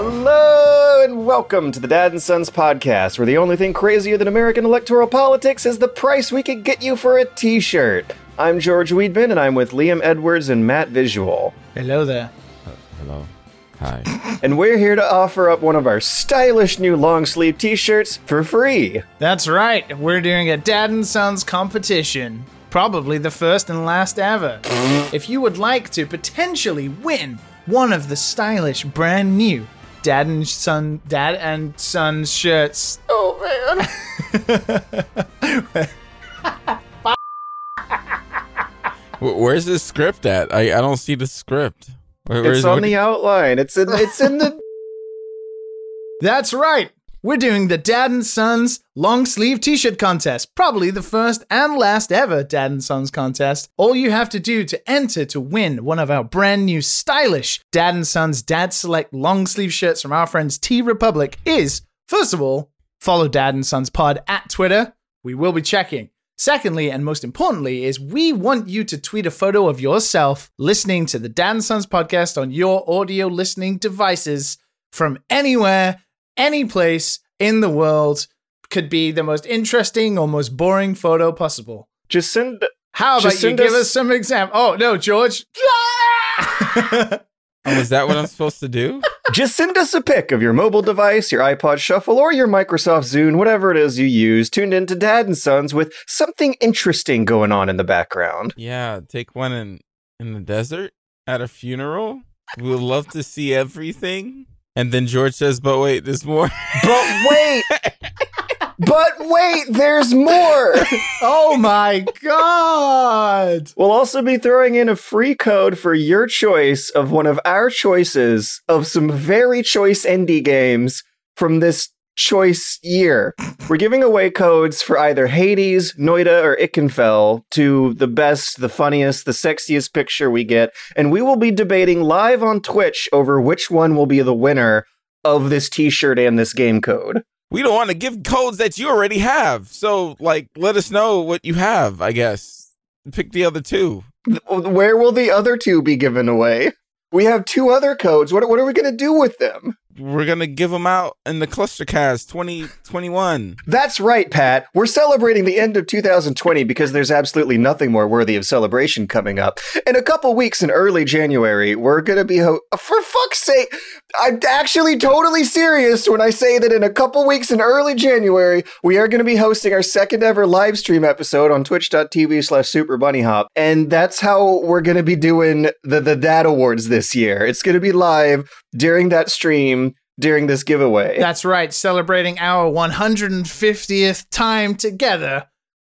Hello and welcome to the Dad and Sons podcast, where the only thing crazier than American electoral politics is the price we could get you for a t shirt. I'm George Weidman, and I'm with Liam Edwards and Matt Visual. Hello there. Hello. Hi. And we're here to offer up one of our stylish new long sleeve t shirts for free. That's right. We're doing a Dad and Sons competition. Probably the first and last ever. if you would like to potentially win one of the stylish brand new Dad and Son Dad and Sons shirts. Oh man. Where's the script at? I, I don't see the script. Where, where's it's on what- the outline. It's in it's in the That's right. We're doing the Dad and Sons long sleeve t shirt contest. Probably the first and last ever Dad and Sons contest. All you have to do to enter to win one of our brand new stylish Dad and Sons Dad Select long sleeve shirts from our friends T Republic is, first of all, follow Dad and Sons Pod at Twitter. We will be checking. Secondly, and most importantly, is we want you to tweet a photo of yourself listening to the Dan Sons podcast on your audio listening devices from anywhere, any place in the world. Could be the most interesting or most boring photo possible. just send How about Just you give us- us some example? Oh no, George. Oh, is that what I'm supposed to do? Just send us a pic of your mobile device, your iPod Shuffle, or your Microsoft Zune, whatever it is you use, tuned into Dad and Sons with something interesting going on in the background. Yeah, take one in in the desert at a funeral. We would love to see everything. And then George says, "But wait, there's more." But wait! but wait, there's more! oh my god. We'll also be throwing in a free code for your choice of one of our choices of some very choice indie games from this choice year. We're giving away codes for either Hades, Noita, or Ikenfell to the best, the funniest, the sexiest picture we get, and we will be debating live on Twitch over which one will be the winner of this t-shirt and this game code. we don't want to give codes that you already have. So, like, let us know what you have. I guess pick the other two. Where will the other two be given away? We have two other codes. What, what are we going to do with them? We're gonna give them out in the Clustercast 2021. That's right, Pat. We're celebrating the end of 2020 because there's absolutely nothing more worthy of celebration coming up. In a couple weeks in early January, we're to be. Ho- For fuck's sake, I'm actually totally serious when I say that in a couple weeks in early January, we are to be hosting our second ever live stream episode on twitch.tv slash superbunnyhop. And that's how we're to be doing the, the Dad Awards this year. It's to be live during that stream. During this giveaway. That's right, celebrating our 150th time together.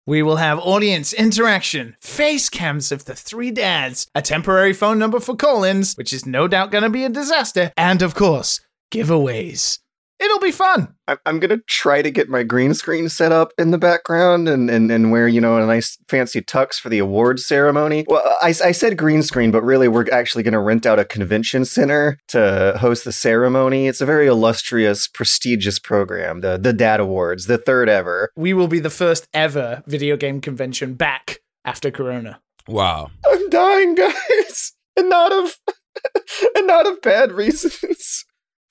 We will have audience interaction, face cams of the three dads, a temporary phone number for Collins, which is no doubt going to be a disaster, and of course, giveaways. It'll be fun. I- I'm gonna try to get my green screen set up in the background and, and, and wear you know a nice fancy tux for the awards ceremony. Well, I, I said green screen, but really we're actually gonna rent out a convention center to host the ceremony. It's a very illustrious, prestigious program, the the Dad Awards, the third ever. We will be the first ever video game convention back after Corona. Wow. I'm dying, guys, and not of and not of bad reasons.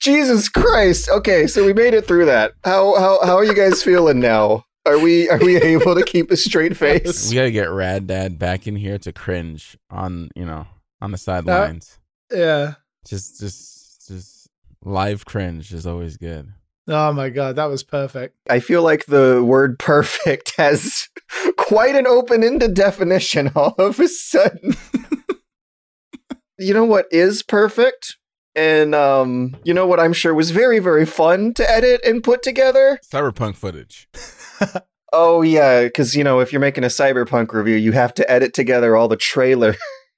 Jesus Christ. Okay, so we made it through that. How how how are you guys feeling now? Are we are we able to keep a straight face? We gotta get Rad Dad back in here to cringe on you know on the sidelines. Yeah. just just just live cringe is always good. Oh my god, that was perfect. I feel like the word perfect has quite an open ended definition all of a sudden. you know what is perfect? And um, you know what I'm sure was very, very fun to edit and put together? Cyberpunk footage. Oh yeah, because you know, if you're making a cyberpunk review, you have to edit together all the trailers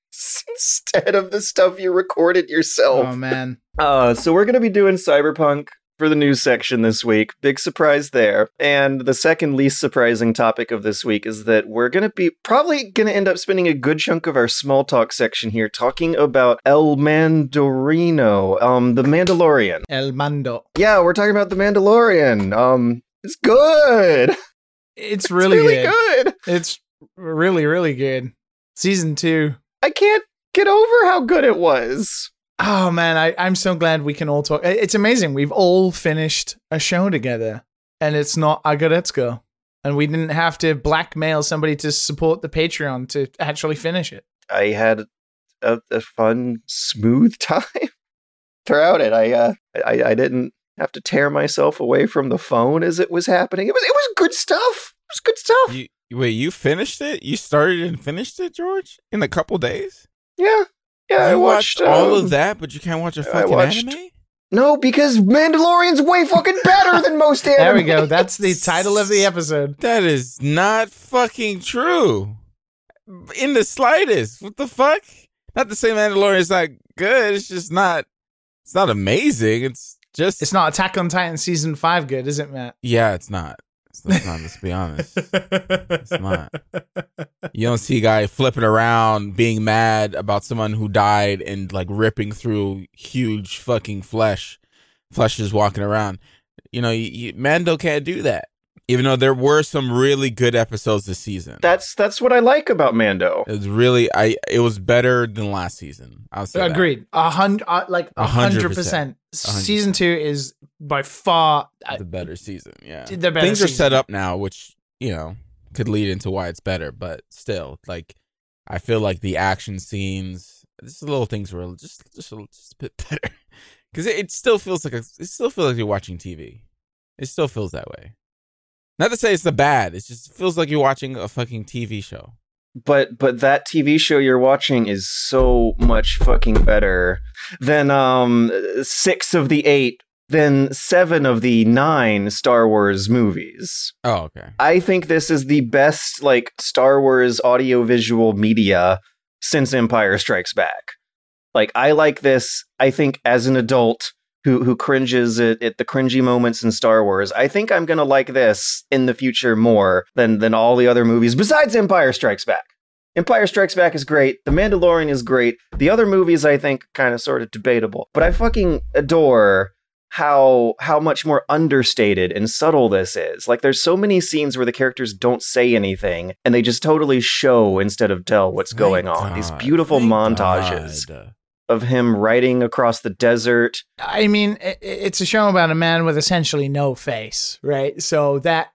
instead of the stuff you recorded yourself. Oh man. Uh, so we're going to be doing Cyberpunk for the news section this week. Big surprise there. And the second least surprising topic of this week is that we're going to be probably going to end up spending a good chunk of our small talk section here talking about El Mandorino, um, the Mandalorian. El Mando. Yeah, we're talking about the Mandalorian. Um, it's good. It's It's really, really good. good. It's really, really good. Season two. I can't get over how good it was. Oh man, I, I'm so glad we can all talk. It's amazing. We've all finished a show together, and it's not Aggretsuko. And we didn't have to blackmail somebody to support the Patreon to actually finish it. I had a, a fun, smooth time throughout it. I, uh, I I didn't have to tear myself away from the phone as it was happening. It was it was good stuff. It was good stuff. You wait, you finished it? You started and finished it, George, in a couple days? yeah, yeah. I you watched, all um, of that, but you can't watch a fucking watched- anime. No, because Mandalorian's way fucking better than most anime. There we go. That's the title of the episode. That is not fucking true. In the slightest. What the fuck? Not to say Mandalorian is not good. It's just not. It's not amazing. It's just. It's not Attack on Titan season five good, is it, Matt? Yeah, it's not. It's, it's not. Let's be honest. It's not. You don't see a guy flipping around, being mad about someone who died, and like ripping through huge fucking flesh. Flesh is walking around. You know, you, you, Mando can't do that. Even though there were some really good episodes this season. That's that's what I like about Mando. It's really I. It was better than last season. I'll say that. Agreed. A hundred, uh, like a A hundred hundred percent. Percent. Season two is by far uh, The better season. Yeah, the better. things are set up now, which you know could lead into why it's better. But still, like I feel like the action scenes, just the little things were just just a, just a bit better because it, it still feels like a, it still feels like you're watching TV. It still feels that way. Not to say it's the bad. It just feels like you're watching a fucking TV show. But but that TV show you're watching is so much fucking better than um six of the eight, than seven of the nine Star Wars movies. Oh, okay. I think this is the best like Star Wars audiovisual media since Empire Strikes Back. Like I like this. I think as an adult who who cringes at, at the cringy moments in Star Wars, I think I'm gonna like this in the future more than than all the other movies besides Empire Strikes Back. Empire Strikes Back is great. The Mandalorian is great. The other movies I think kind of sort of debatable, but I fucking adore how how much more understated and subtle this is. Like there's so many scenes where the characters don't say anything and they just totally show instead of tell what's going Thank on. These beautiful Thank montages God. Of him riding across the desert. I mean, i- i- it's a show about a man with essentially no face, right? So that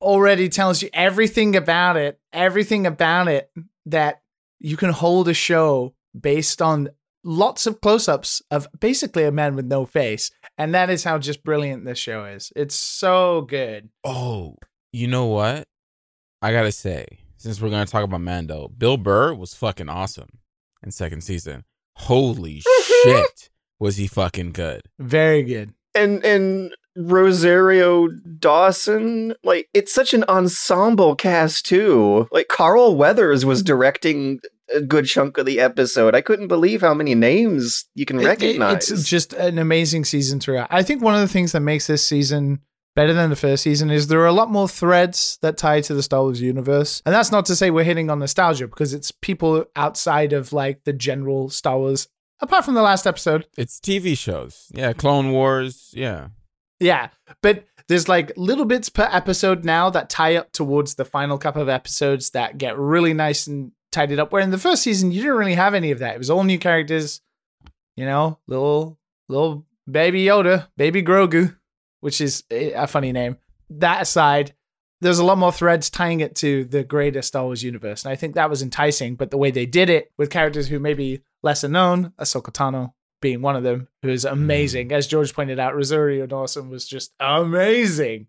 already tells you everything about it, everything about it that you can hold a show based on lots of close ups of basically a man with no face. And that is how just brilliant this show is. It's so good. Oh, you know what? I gotta say, since we're gonna talk about Mando, Bill Burr was fucking awesome in second season. Holy mm-hmm. shit, was he fucking good? Very good. And and Rosario Dawson, like it's such an ensemble cast too. Like Carl Weathers was directing a good chunk of the episode. I couldn't believe how many names you can It- it- recognize. it's just an amazing season throughout. I think one of the things that makes this season better than the first season is there are a lot more threads that tie to the Star Wars universe. And that's not to say we're hitting on nostalgia because it's people outside of like the general Star Wars, apart from the last episode. It's TV shows. Yeah, Clone Wars. Yeah. Yeah. But there's like little bits per episode now that tie up towards the final couple of episodes that get really nice and tidied up. Where in the first season, you didn't really have any of that. It was all new characters, you know, little, little baby Yoda, baby Grogu, which is a funny name. That aside, there's a lot more threads tying it to the greater Star Wars universe. And I think that was enticing. But the way they did it with characters who may be lesser known, Ahsoka Tano being one of them, who is amazing. As George pointed out, Rosario Dawson was just amazing.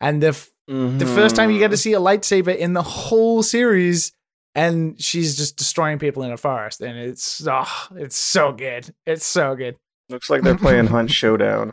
And the f- the first time you get to Mhm. see a lightsaber in the whole series, and she's just destroying people in a forest, and it's oh, it's so good. It's so good. Looks like they're playing Hunt Showdown.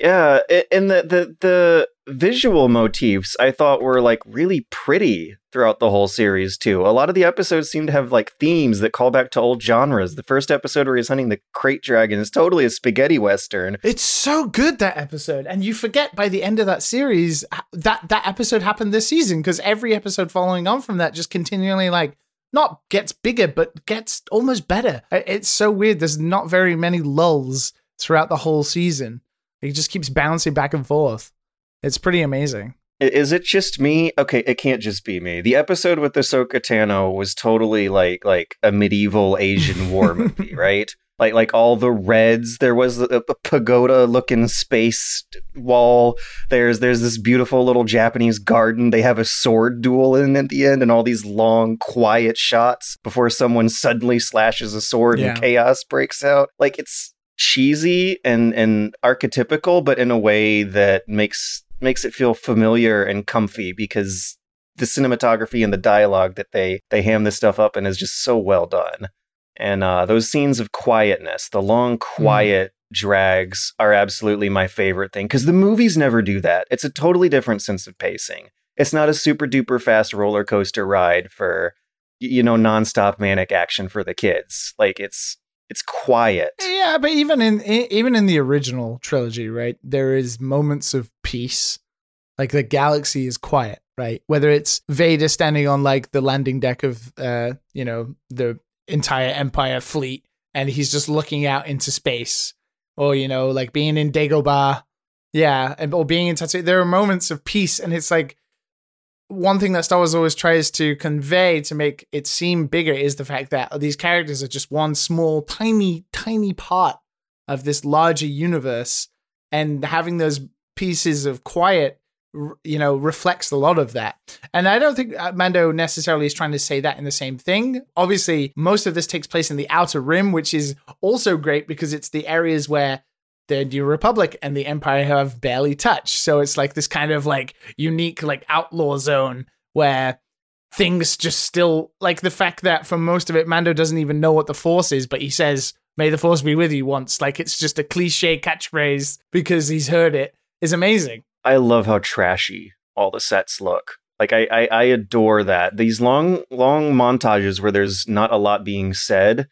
Yeah, and the, the the visual motifs I thought were like really pretty throughout the whole series too. A lot of the episodes seem to have like themes that call back to old genres. The first episode where he's hunting the krayt dragon is totally a spaghetti western. It's so good that episode, and you forget by the end of that series that that episode happened this season because every episode following on from that just continually like not gets bigger but gets almost better. It's so weird. There's not very many lulls throughout the whole season. It just keeps bouncing back and forth. It's pretty amazing. Is it just me? Okay, it can't just be me. The episode with Ahsoka Tano was totally like like a medieval Asian war movie, right? like like all the reds. There was a, a pagoda looking space wall. There's there's this beautiful little Japanese garden. They have a sword duel in at the end, and all these long, quiet shots before someone suddenly slashes a sword Yeah. and chaos breaks out. Like it's cheesy and and archetypical, but in a way that makes makes it feel familiar and comfy because the cinematography and the dialogue that they they ham this stuff up in is just so well done. And uh, those scenes of quietness, the long quiet drags, are absolutely my favorite thing because the movies never do that. It's a totally different sense of pacing. It's not a super duper fast roller coaster ride for you know nonstop manic action for the kids. Like it's it's quiet. Yeah, but even in even in the original trilogy, right, there is moments of peace. Like the galaxy is quiet, right? Whether it's Vader standing on like the landing deck of uh, you know, the entire Empire fleet and he's just looking out into space. Or, you know, like being in Dagobah. Yeah, and or being in Tatooine. There are moments of peace and it's like one thing that Star Wars always tries to convey to make it seem bigger is the fact that these characters are just one small, tiny, tiny part of this larger universe, and having those pieces of quiet, you know, reflects a lot of that. And I don't think uh, Mando necessarily is trying to say that in the same thing. Obviously, most of this takes place in the Outer Rim, which is also great because it's the areas where the New Republic and the Empire have barely touched. So it's like this kind of like unique like outlaw zone where things just still like the fact that for most of it Mando doesn't even know what the force is, but he says, May the force be with you once. Like it's just a cliche catchphrase because he's heard it is amazing. I love how trashy all the sets look. Like I, I, I adore that. These long, long montages where there's not a lot being said,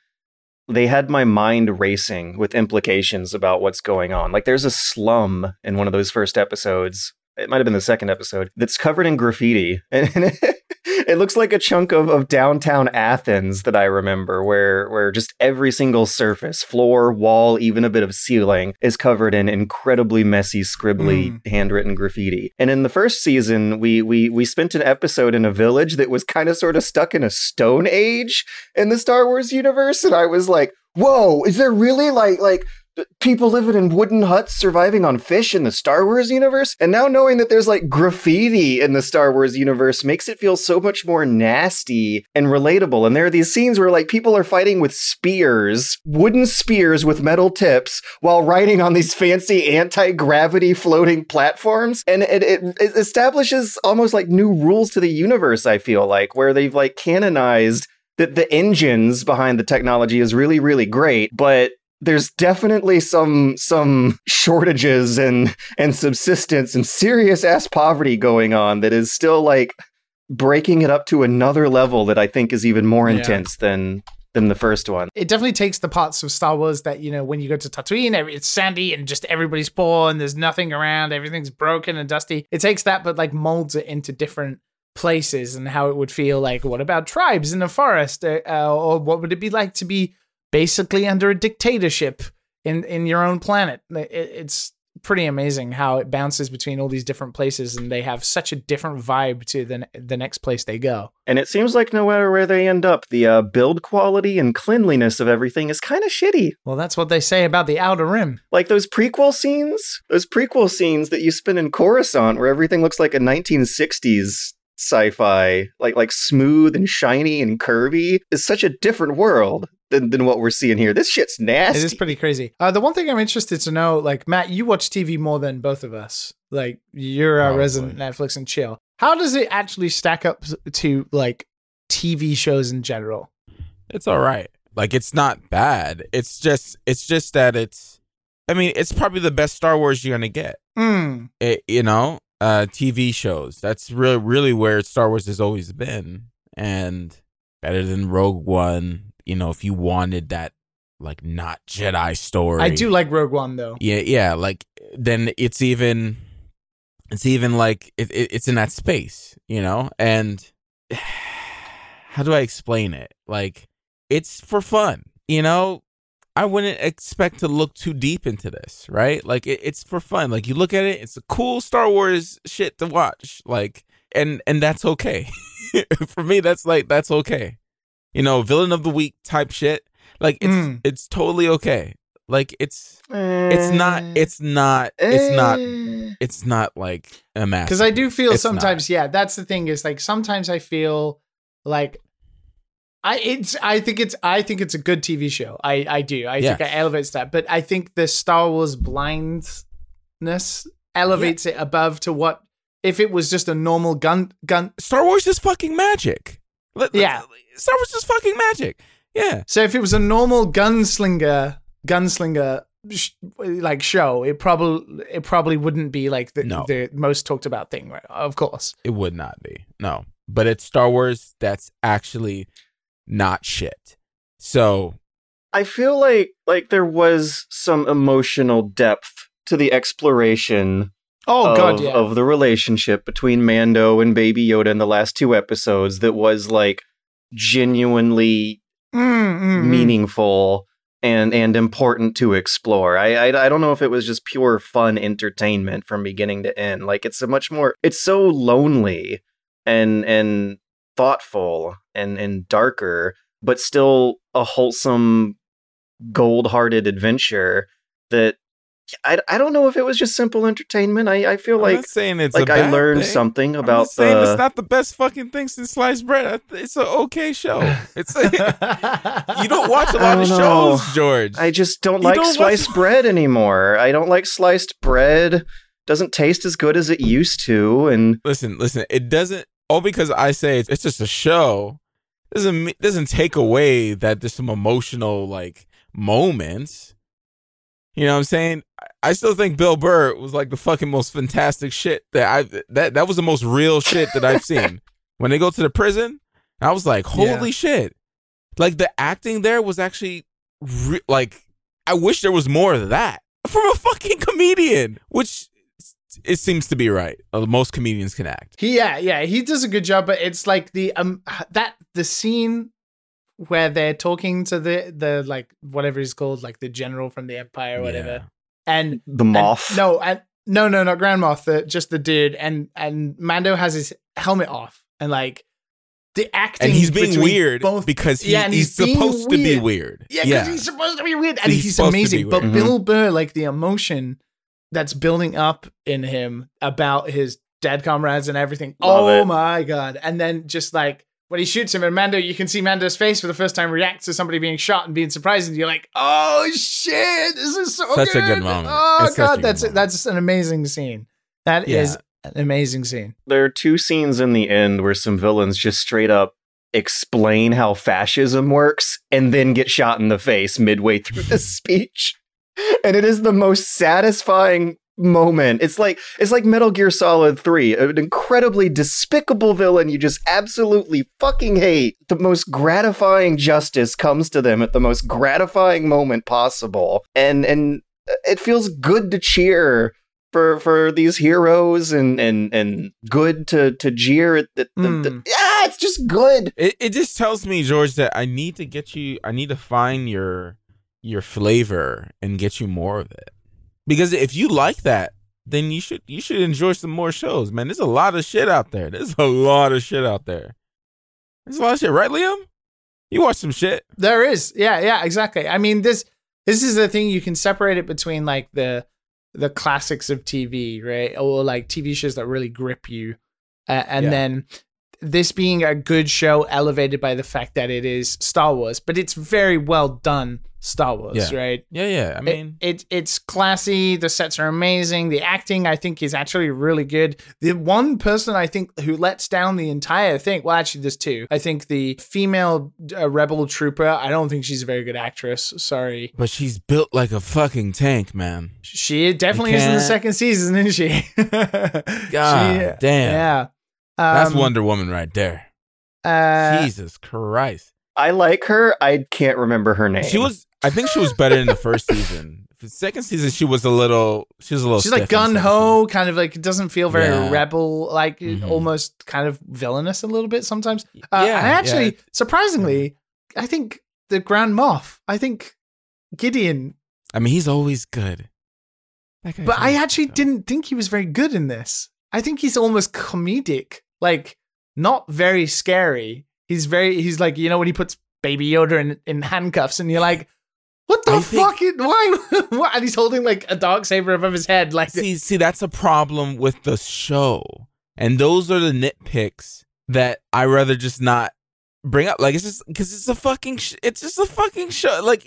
they had my mind racing with implications about what's going on. Like there's a slum in one of those first episodes. It might have been the second episode that's covered in graffiti, and it looks like a chunk of, of downtown Athens that I remember, where where just every single surface, floor, wall, even a bit of ceiling, is covered in incredibly messy, scribbly, hmm. handwritten graffiti. And in the first season, we we we spent an episode in a village that was kind of sort of stuck in a stone age in the Star Wars universe, and I was like, "Whoa, is there really like like?" People living in wooden huts surviving on fish in the Star Wars universe. And now knowing that there's like graffiti in the Star Wars universe makes it feel so much more nasty and relatable. And there are these scenes where like people are fighting with spears, wooden spears with metal tips, while riding on these fancy anti gravity floating platforms. And it, it, it establishes almost like new rules to the universe, I feel like, where they've like canonized that the engines behind the technology is really, really great, but there's definitely some some shortages and and subsistence and serious ass poverty going on that is still like breaking it up to another level that I think is even more Yeah. intense than than the first one. It definitely takes the parts of Star Wars that, you know, when you go to Tatooine, it's sandy and just everybody's poor and there's nothing around, everything's broken and dusty. It takes that, but like molds it into different places and how it would feel like, what about tribes in the forest? Uh, uh, or what would it be like to be basically under a dictatorship in, in your own planet? It, it's pretty amazing how it bounces between all these different places and they have such a different vibe to the, the next place they go. And it seems like no matter where they end up, the uh, build quality and cleanliness of everything is kind of shitty. Well, that's what they say about the Outer Rim. Like those prequel scenes, those prequel scenes that you spin in Coruscant, where everything looks like a 1960s sci-fi, like like smooth and shiny and curvy, is such a different world than, than what we're seeing here. This shit's nasty. It is pretty crazy. Uh, the one thing I'm interested to know, like Matt, you watch TV more than both of us. Like you're a Probably. resident Netflix and chill. How does it actually stack up to like TV shows in general? It's all right. Like it's not bad. It's just it's just that it's I mean, it's probably the best Star Wars you're gonna get. Hmm. It, you know, uh TV shows. That's really really where Star Wars has always been. And better than Rogue One, you know, if you wanted that like not Jedi story. I do like Rogue One though. Yeah, yeah. Like then it's even it's even like it, it, it's in that space, you know. And how do I explain it? Like it's for fun, you know. I wouldn't expect to look too deep into this, right? Like it, it's for fun. Like you look at it, it's a cool Star Wars shit to watch. Like and and that's okay. for me, that's like that's okay. You know, villain of the week type shit. Like it's Mm. it's totally okay. Like it's it's not it's not it's not Eh. it's not like a master. because I do feel It's not. sometimes, yeah, that's the thing is like sometimes I feel like I it's I think it's I think it's a good TV show. I I do. I think it elevates that, but I think the Star Wars blindness elevates it above to what if it was just a normal gun gun. Star Wars is fucking magic. Let- let- Yeah. Star Wars is fucking magic. Yeah. So if it was a normal gunslinger gunslinger sh- like show, it probably it probably wouldn't be like the No. the most talked about thing, right? Of course. It would not be. No. But it's Star Wars that's actually not shit. So I feel like like there was some emotional depth to the exploration Oh of, god, yeah. of the relationship between Mando and Baby Yoda in the last two episodes that was like genuinely Mm, mm, mm. meaningful and and important to explore. I, I I don't know if it was just pure fun entertainment from beginning to end. Like it's a much more it's so lonely and and thoughtful and and darker, but still a wholesome gold-hearted adventure that I, I don't know if it was just simple entertainment. I, I feel I'm like saying it's like a I learned thing. something about saying the it's not the best fucking thing since sliced bread. It's an okay show. It's you don't watch a lot of know. shows, George. I just don't You like don't watch- sliced bread anymore. I don't like sliced bread. Doesn't taste as good as it used to, and listen, listen. It doesn't. All because I say it's, it's just a show doesn't doesn't take away that there's some emotional like moments. You know what I'm saying? I- still think Bill Burr was like the fucking most fantastic shit that I that that was the most real shit that I've seen. when they go to the prison, I was like, holy shit! Like the acting there was actually re- like I wish there was more of that from a fucking comedian, which it seems to be right. Uh, Most comedians can act. He, yeah, yeah, he does a good job, but it's like the um that the scene where they're talking to the the like whatever he's called, like the general from the Empire or whatever, Yeah. and the and- Moff. no, and no, no, not Grand Moff, the, just the dude, and and Mando has his helmet off, and like the acting, And he's being weird both because he, Yeah, and he's, he's being supposed to be weird. weird. Yeah, because he's supposed to be weird, and He's he's, supposed to be amazing. But weird. Bill Burr, like the emotion that's building up in him about his dead comrades and everything. Love oh it. my god! And then just like when he shoots him, and Mando, you can see Mando's face for the first time react to somebody being shot and being surprised, and you're like, "Oh shit, this is so Such a good good." moment. Oh It's god, that's moment. that's an amazing scene. That is Yeah. an amazing scene. There are two scenes in the end where some villains just straight up explain how fascism works and then get shot in the face midway through the speech. And it is the most satisfying moment. It's like it's like Metal Gear Solid 3, an incredibly despicable villain you just absolutely fucking hate. The most gratifying justice comes to them at the most gratifying moment possible. And and it feels good to cheer for for these heroes and and and good to to jeer at the, the, the Mm. yeah it's just good It it just tells me, George, that I need to get you. I need to find your your flavor and get you more of it. Because if you like that, then you should you should enjoy some more shows, man. There's a lot of shit out there. There's a lot of shit out there. There's a lot of shit, right, Liam? You watch some shit. There is. Yeah, yeah, exactly. I mean, this this is the thing you can separate it between like the the classics of TV, right? Or like TV shows that really grip you. Uh, and Yeah. then this being a good show elevated by the fact that it is Star Wars, but it's very well done Star Wars, Yeah. right? Yeah, yeah. I mean, it, it's classy. The sets are amazing. The acting, I think, is actually really good. The one person I think who lets down the entire thing, well, actually, there's two. I think the female uh, rebel trooper, I don't think she's a very good actress. Sorry. but she's built like a fucking tank, man. She definitely is in the second season, isn't she? God damn. Yeah. That's Um, Wonder Woman right there. Uh, Jesus Christ. i like her i can't remember her name She was. I think she was better in the first season. The second season, she was a little. She was a little. She's like gun ho, kind of like it doesn't feel very Yeah. rebel, like Mhm. almost kind of villainous a little bit sometimes. Uh, yeah, I actually, yeah. surprisingly, I think the Grand Moff, I think Gideon, I mean, he's always good. But I actually good. didn't think he was very good in this. I think he's almost comedic, like not very scary. He's very, he's like, you know, when he puts Baby Yoda in, in handcuffs, and you're like, what the I think- fuck? It, why? what? And he's holding like a dark saber above his head, like see, see, that's a problem with the show, and those are the nitpicks that I rather just not bring up. Like it's just because it's a fucking, sh- it's just a fucking show. Like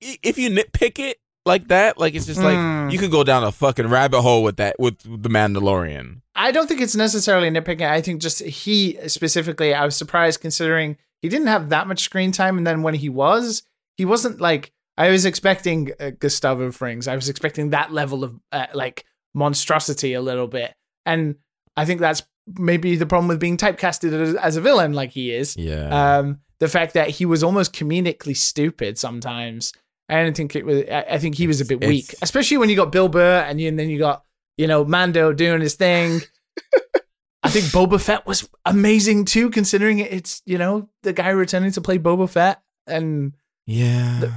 if you nitpick it like that, like it's just like Mm. you could go down a fucking rabbit hole with that with the Mandalorian. I don't think it's necessarily nitpicking. I think just he specifically, I was surprised considering he didn't have that much screen time. And then when he was, he wasn't like, I was expecting uh, Gustavo Frings. I was expecting that level of uh, like monstrosity a little bit. And I think that's maybe the problem with being typecasted as, as a villain like he is. Yeah. Um, the fact that he was almost comedically stupid sometimes. I don't think it was. I I think he was a bit It's- weak, it's- especially when you got Bill Burr and, you, and then you got you know Mando doing his thing. I think Boba Fett was amazing too, considering it's you know the guy returning to play Boba Fett, and yeah.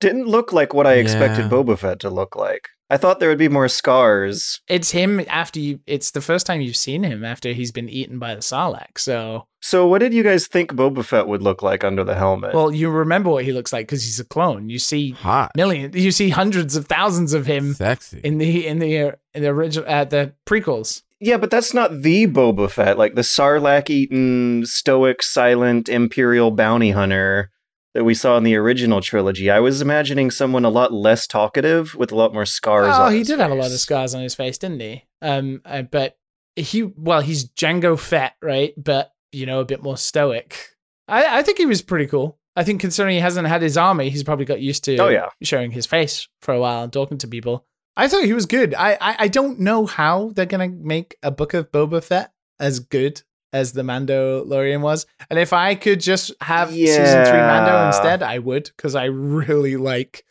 Didn't look like what I expected Yeah. Boba Fett to look like. I thought there would be more scars. it's him after you. It's the first time you've seen him after he's been eaten by the Sarlacc. So, So, what did you guys think Boba Fett would look like under the helmet? well, you remember what he looks like because he's a clone. You see Hot. millions, you see hundreds of thousands of him Sexy. in the in the in the original uh, the prequels. yeah, but that's not the Boba Fett, like the Sarlacc eaten, stoic, silent, imperial bounty hunter that we saw in the original trilogy. I was imagining someone a lot less talkative with a lot more scars. Oh, on he his did have a lot of scars on his face, didn't he? Um, uh, but he, well, he's Jango Fett, right? But you know, a bit more stoic. I, I think he was pretty cool. I think considering he hasn't had his army, he's probably got used to Oh, yeah. showing his face for a while and talking to people. I thought he was good. I, I, I don't know how they're gonna make a book of Boba Fett as good as the Mandalorian was. And if I could just have season three Mando instead, I would because I really like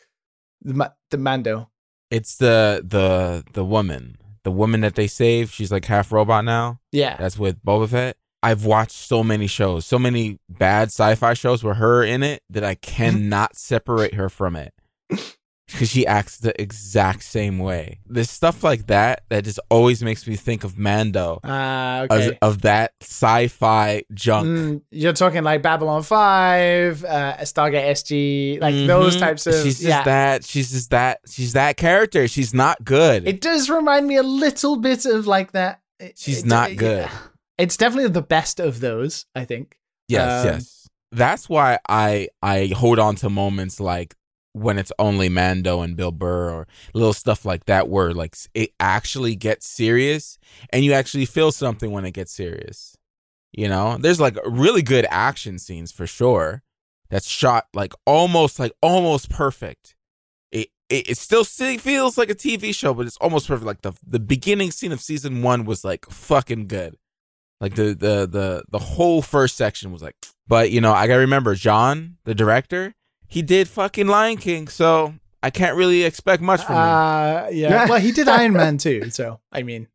the, Ma- the Mando. It's the the the woman, the woman that they saved. She's like half robot now. Yeah. That's with Boba Fett. I've watched so many shows, so many bad sci-fi shows with her in it that I cannot separate her from it because she acts the exact same way. There's stuff like that that just always makes me think of Mando, of, okay. of that sci-fi junk. Mm, you're talking like Babylon Five, uh, Stargate SG, like those Mhm. types of. She's just yeah, that. She's just that. She's that character. She's not good. it does remind me a little bit of like that. She's it- not it- good. It's definitely the best of those, I think. Yes, Um, yes. That's why I I hold on to moments like when it's only Mando and Bill Burr or little stuff like that where like it actually gets serious and you actually feel something when it gets serious. You know, there's like really good action scenes for sure. That's shot like almost like almost perfect. It it, it still feels like a TV show, but it's almost perfect. Like the the beginning scene of season one was like fucking good. Like the the the the whole first section was like, but you know, I gotta remember Jon, the director, he did fucking Lion King, so I can't really expect much from him. Uh, yeah. well, he did Iron Man too, so I mean,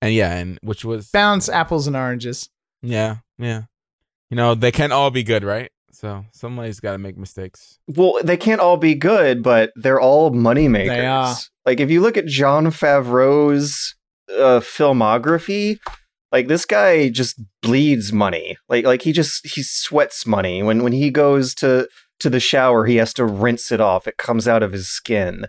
And yeah, and which was balance apples and oranges. yeah, yeah. You know, they can't all be good, right? So somebody's got to make mistakes. Well, they can't all be good, but they're all moneymakers. They are. Like if you look at Jon Favreau's uh, filmography, like this guy just bleeds money. Like like he just he sweats money. When when he goes to to the shower, he has to rinse it off. It comes out of his skin.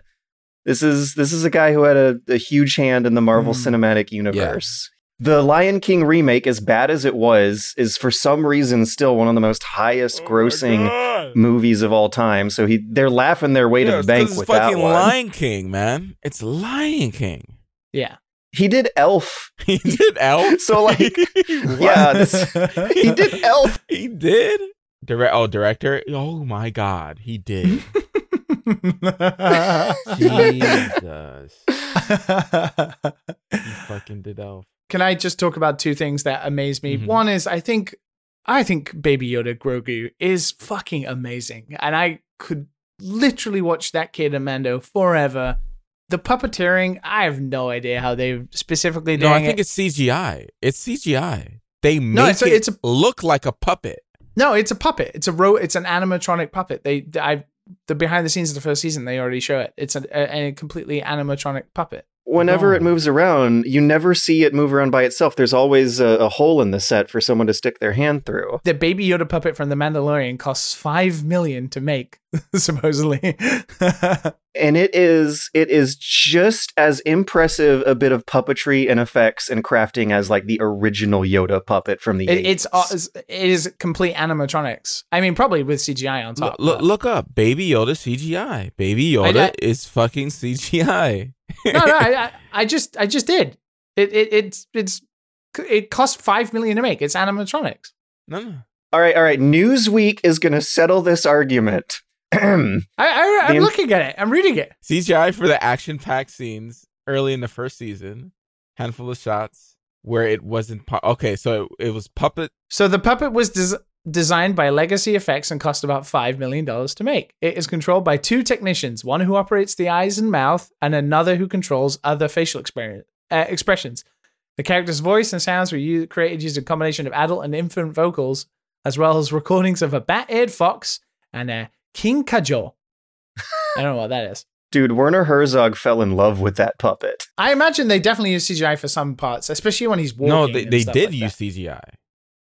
This is this is a guy who had a, a huge hand in the Marvel Mm. Cinematic Universe. The Lion King remake, as bad as it was, is for some reason still one of the most highest grossing movies of all time. So he they're laughing their way to the bank with that fucking one. Lion King, man. It's Lion King. Yeah. He did Elf. He did Elf. So, like, yeah, this- He did Elf. He did. Direct. Oh, director. Oh my God, he did. Jesus, he fucking did Elf. Can I just talk about two things that amaze me? Mhm. One is I think I think Baby Yoda Grogu is fucking amazing, and I could literally watch that kid Amando forever. The puppeteering, I have no idea how they specifically No, doing I think it. it's CGI. It's CGI. They make No, it's a- it it's a- look like a puppet. No, it's a puppet. It's a ro- It's an animatronic puppet. They, I, the behind the scenes of the first season, they already show it. It's a, a, a completely animatronic puppet. whenever it moves around, you never see it move around by itself. There's always a, a hole in the set for someone to stick their hand through. The Baby Yoda puppet from The Mandalorian costs five million to make, supposedly. And it is it is just as impressive a bit of puppetry and effects and crafting as like the original Yoda puppet from the It, 80s. it's uh, it is complete animatronics. I mean, probably with CGI on top. look, but- look up Baby Yoda CGI. Baby Yoda I- is fucking CGI. no, no, I, I, I just, I just did. It, it, it's, it's, it cost five million to make. It's animatronics. No, no. All right, all right. Newsweek is going to settle this argument. I, I, I'm The- looking at it. I'm reading it. CGI for the action-packed scenes early in the first season. Handful of shots where it wasn't. Pu- okay, so it, it was puppet. So the puppet was des- designed by Legacy Effects and cost about $5 million to make. It is controlled by two technicians, one who operates the eyes and mouth, and another who controls other facial experience, uh, expressions. The character's voice and sounds were u- created using a combination of adult and infant vocals, as well as recordings of a bat-eared fox and a kinkajou. I don't know what that is. Dude, Werner Herzog fell in love with that puppet. I imagine they definitely use CGI for some parts, especially when he's walking. no, they, they did like use that. CGI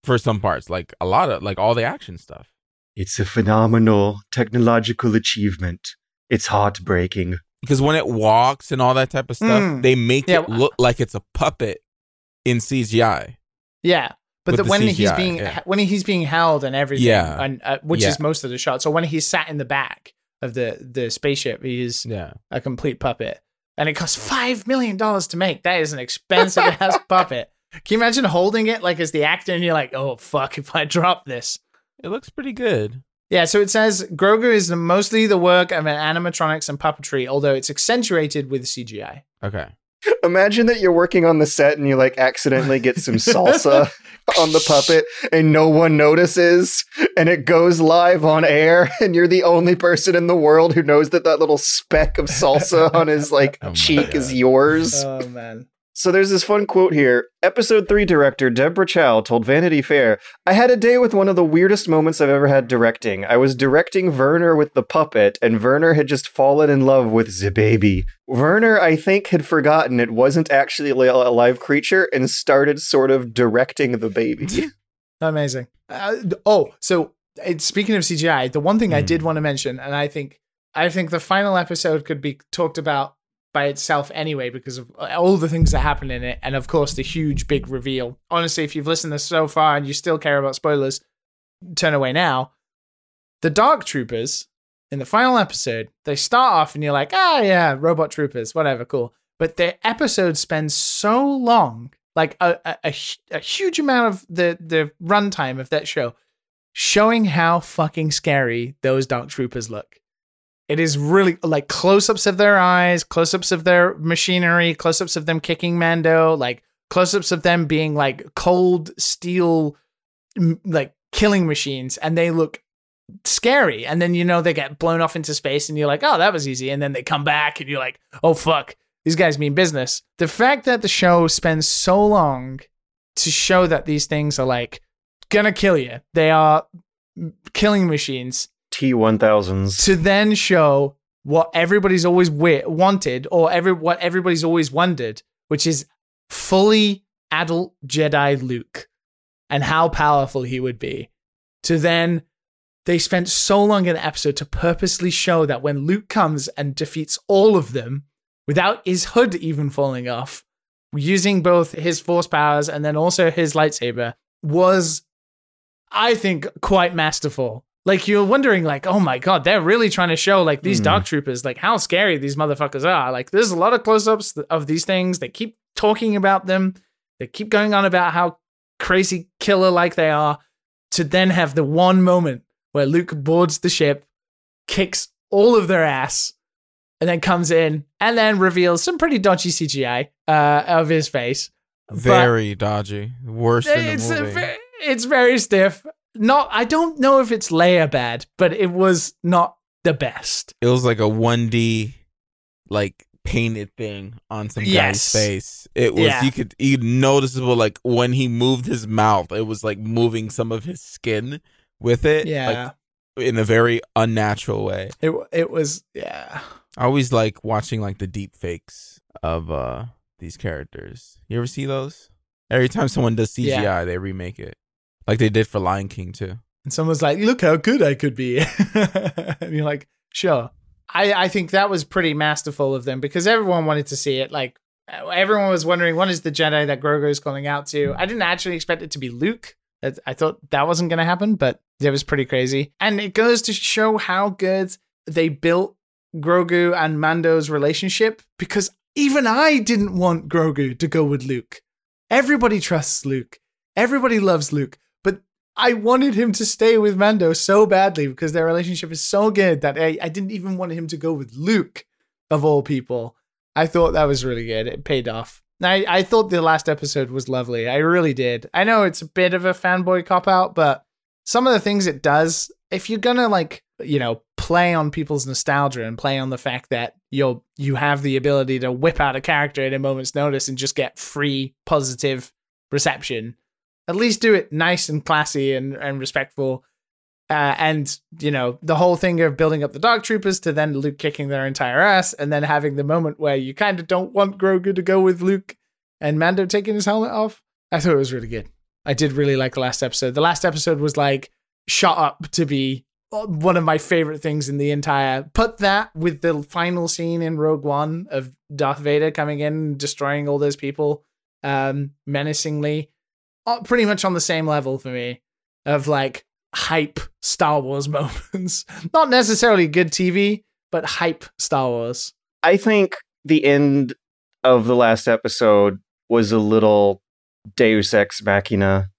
for some parts, like a lot of like all the action stuff. It's a phenomenal technological achievement. It's heartbreaking. Because when it walks and all that type of stuff, Mm. they make Yeah, it look like it's a puppet in CGI. Yeah, but the, the when he's being yeah. when he's being held and everything, Yeah. and uh, which Yeah. is most of the shot. So when he's sat in the back of the the spaceship, he is Yeah. a complete puppet, and it costs five million dollars to make. That is an expensive ass puppet. Can you imagine holding it like as the actor, and you're like, oh fuck, if I drop this. It looks pretty good. Yeah, so it says Grogu is mostly the work of an animatronics and puppetry, although it's accentuated with CGI. Okay. Imagine that you're working on the set and you like accidentally get some salsa on the puppet and no one notices and it goes live on air and you're the only person in the world who knows that that little speck of salsa on his like Oh my cheek is yours. Oh man. So there's this fun quote here. Episode 3 director Deborah Chow told Vanity Fair, I had a day with one of the weirdest moments I've ever had directing. I was directing Werner with the puppet, and Werner had just fallen in love with the baby. Werner, I think, had forgotten it wasn't actually a live creature and started sort of directing the baby. Amazing. Uh, oh, so speaking of CGI, the one thing I Hmm. did want to mention, and I think I think the final episode could be talked about by itself anyway because of all the things that happen in it, and of course the huge big reveal. Honestly, if you've listened this so far and you still care about spoilers, turn away now. The Dark Troopers in the final episode, they start off and you're like, ah, yeah, robot troopers, whatever, cool. But their episode spends so long, like a, a, a huge amount of the, the runtime of that show, showing how fucking scary those Dark Troopers look. It is really like close ups of their eyes, close ups of their machinery, close ups of them kicking Mando, like close ups of them being like cold steel, like killing machines, and they look scary. And then you know they get blown off into space, and you're like, oh, that was easy. And then they come back, and you're like, oh fuck, these guys mean business. The fact that the show spends so long to show that these things are like gonna kill you, they are killing machines T1000s. to then show what everybody's always wi- wanted or every what everybody's always wondered, which is fully adult Jedi Luke and how powerful he would be. To then they spent so long in the episode to purposely show that when Luke comes and defeats all of them without his hood even falling off, using both his force powers and then also his lightsaber was I think quite masterful. Like you're wondering, like, oh my god, they're really trying to show like these Hmm. dark troopers, like how scary these motherfuckers are. Like there's a lot of close-ups of these things. They keep talking about them. They keep going on about how crazy killer like they are. To then have the one moment where Luke boards the ship, kicks all of their ass, and then comes in and then reveals some pretty dodgy CGI uh, of his face. But- Very dodgy. Worse than the it's a it's very stiff. Not I don't know if it's layer bad, but it was not the best. it was like a 1D like painted thing on some Yes. guy's face. It was Yeah. you could you noticeable like when he moved his mouth, it was like moving some of his skin with it. Yeah. Like in a very unnatural way. It it was yeah. I always like watching like the deep fakes of uh these characters. You ever see those? Every time someone does CGI, Yeah. they remake it. Like they did for Lion King too. And someone's like, look how good I could be. and you're like, sure. I, I think that was pretty masterful of them because everyone wanted to see it. Like, everyone was wondering, what is the Jedi that Grogu is calling out to? I didn't actually expect it to be Luke. That- I thought that wasn't going to happen, but it was pretty crazy. And it goes to show how good they built Grogu and Mando's relationship because even I didn't want Grogu to go with Luke. Everybody trusts Luke. Everybody loves Luke. I wanted him to stay with Mando so badly because their relationship is so good that I, I didn't even want him to go with Luke, of all people. I thought that was really good. It paid off. I, I thought the last episode was lovely. I really did. I know it's a bit of a fanboy cop out, but some of the things it does, if you're gonna like, you know, play on people's nostalgia and play on the fact that you'll you have the ability to whip out a character at a moment's notice and just get free positive reception, at least do it nice and classy and, and respectful. Uh, and you know the whole thing of building up the dark troopers to then Luke kicking their entire ass, and then having the moment where you kind of don't want Grogu to go with Luke and Mando taking his helmet off. I thought it was really good. I did really like the last episode. The last episode was like shot up to be one of my favorite things in the entire. Put that with the final scene in Rogue One of Darth Vader coming in destroying all those people um, menacingly, uh, Uh, pretty much on the same level for me of like hype Star Wars moments. Not necessarily good TV, but hype Star Wars. I think the end of the last episode was a little Deus Ex Machina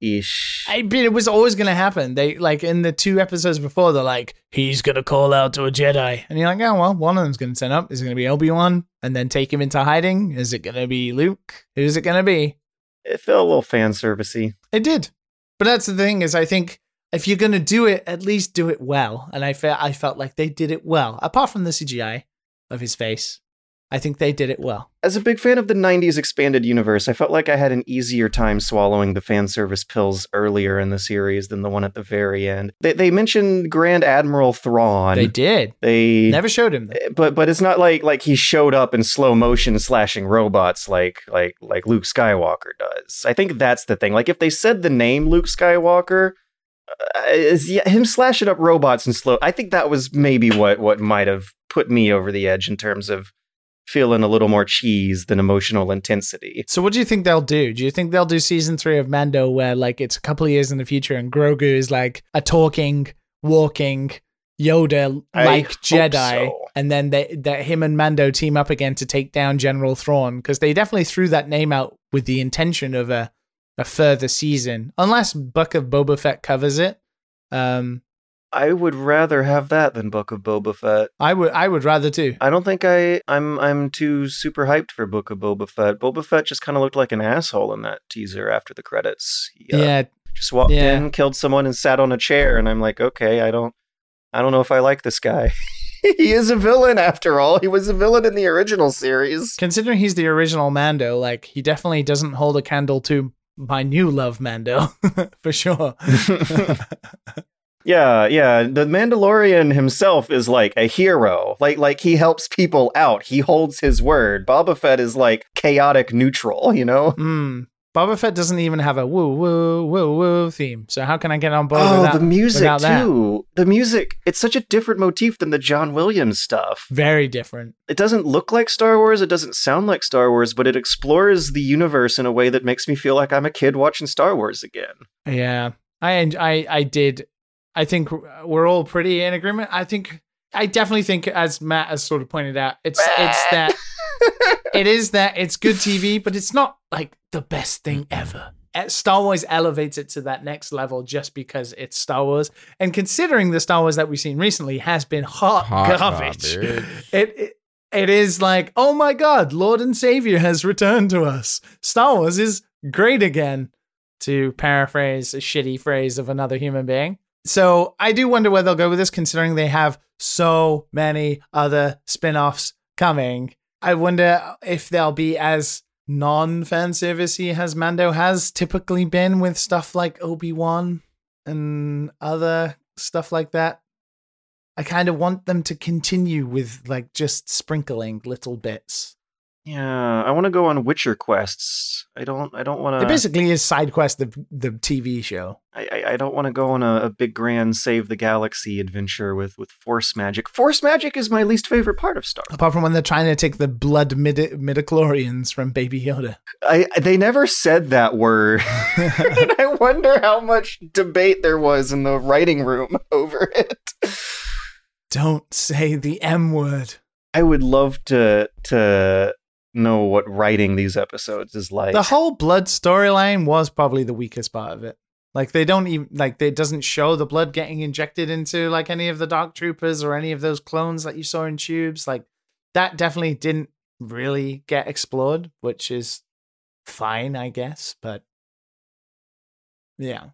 ish. I mean, it was always going to happen. They like in the two episodes before, they're like, he's going to call out to a Jedi. And you're like, oh, well, one of them's going to turn up. Is it going to be Obi Wan and then take him into hiding? Is it going to be Luke? Who's it going to be? It felt a little fan servicey. It did. But that's the thing is, I think if you're going to do it, at least do it well. And I felt, I felt like they did it well. Apart from the CGI of his face, I think they did it well. As a big fan of the 90s expanded universe, I felt like I had an easier time swallowing the fan service pills earlier in the series than the one at the very end. They, they mentioned Grand Admiral Thrawn. They did. They Never showed him. Though. but but it's not like like he showed up in slow motion slashing robots like like like Luke Skywalker does. I think that's the thing. Like if they said the name Luke Skywalker, uh, is yeah, him slashing up robots in slow. I think that was maybe what what might have put me over the edge in terms of feeling a little more cheese than emotional intensity. So what do you think they'll do? Do you think they'll do season three of Mando where like it's a couple of years in the future and Grogu is like a talking, walking Yoda like Jedi, so. and then they, that him and Mando team up again to take down General Thrawn because they definitely threw that name out with the intention of a a further season, unless Book of Boba Fett covers it. Um, I would rather have that than Book of Boba Fett. I would I would rather too. I don't think I I'm I'm too super hyped for Book of Boba Fett. Boba Fett just kind of looked like an asshole in that teaser after the credits. He, uh, yeah, just walked Yeah. in, killed someone, and sat on a chair. And I'm like, okay, I don't, I don't know if I like this guy. he is a villain after all. He was a villain in the original series. considering he's the original Mando, like he definitely doesn't hold a candle to my new love Mando for sure. Yeah, yeah. The Mandalorian himself is like a hero. Like, like he helps people out. He holds his word. Boba Fett is like chaotic neutral. You know. Mm. Boba Fett doesn't even have a woo woo woo woo theme. So how can I get on board Oh, without, the music too. The music. It's such a different motif than the John Williams stuff. Very different. it doesn't look like Star Wars, it doesn't sound like Star Wars, but it explores the universe in a way that makes me feel like I'm a kid watching Star Wars again. Yeah, I I I did. I think we're all pretty in agreement. I think I definitely think, as Matt has sort of pointed out, it's it's that it is that it's good TV, but it's not like the best thing ever. Uh, Star Wars elevates it to that next level just because it's Star Wars, and considering the Star Wars that we've seen recently has been hot, Hot garbage. garbage. It, it it is like, oh my god, Lord and Savior has returned to us. Star Wars is great again, to paraphrase a shitty phrase of another human being. So I do wonder where they'll go with this, considering they have so many other spin-offs coming. I wonder if they'll be as non-fan servicey as Mando has typically been with stuff like Obi-Wan and other stuff like that. I kind of want them to continue with like just sprinkling little bits. Yeah, I want to go on Witcher quests. I don't. I don't want to. It basically is side quest the the TV show. I, I, I don't want to go on a, a big grand save the galaxy adventure with with force magic. Force magic is my least favorite part of Star. Apart from when they're trying to take the blood midi- midichlorians from Baby Yoda. I they never said that word, and I wonder how much debate there was in the writing room over it. Don't say the M word. I would love to to know what writing these episodes is like. The whole blood storyline was probably the weakest part of it. Like they don't even like it doesn't show the blood getting injected into like any of the dark troopers or any of those clones that you saw in tubes. Like that definitely didn't really get explored, which is fine, I guess. But yeah,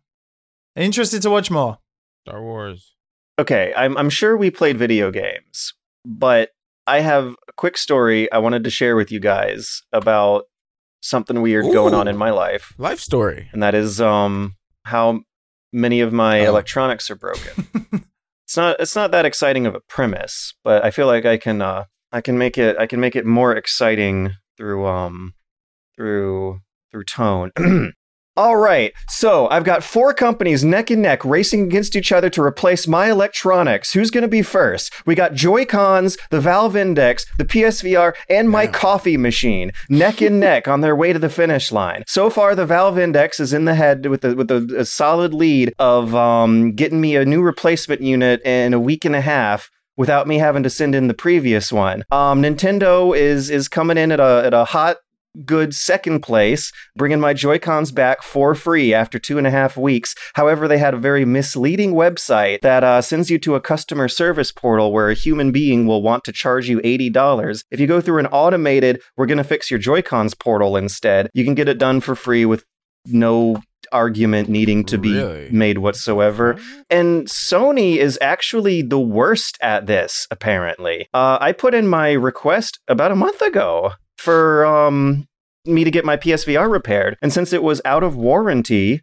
interested to watch more. Star Wars. okay, I'm I'm sure we played video games, but I have a quick story I wanted to share with you guys about something weird going on in my life, Life story. and that is um how many of my Oh. electronics are broken. it's not it's not that exciting of a premise, but I feel like I can uh I can make it I can make it more exciting through um through through tone. All right, so I've got four companies neck and neck racing against each other to replace my electronics. Who's going to be first? We got Joy Cons, the Valve Index, the PSVR, and my Damn. coffee machine, neck and neck on their way to the finish line. So far, the Valve Index is in the head with a, with a, a solid lead of um, getting me a new replacement unit in a week and a half without me having to send in the previous one. Um, Nintendo is is coming in at a at a hot good second place, bringing my Joy Cons back for free after two and a half weeks. However, they had a very misleading website that uh, sends you to a customer service portal where a human being will want to charge you $80. If you go through an automated, we're going to fix your Joy Cons portal instead, you can get it done for free with no argument needing to be Really? made whatsoever. And Sony is actually the worst at this, apparently. Uh, I put in my request about a month ago for um, me to get my PSVR repaired. And since it was out of warranty,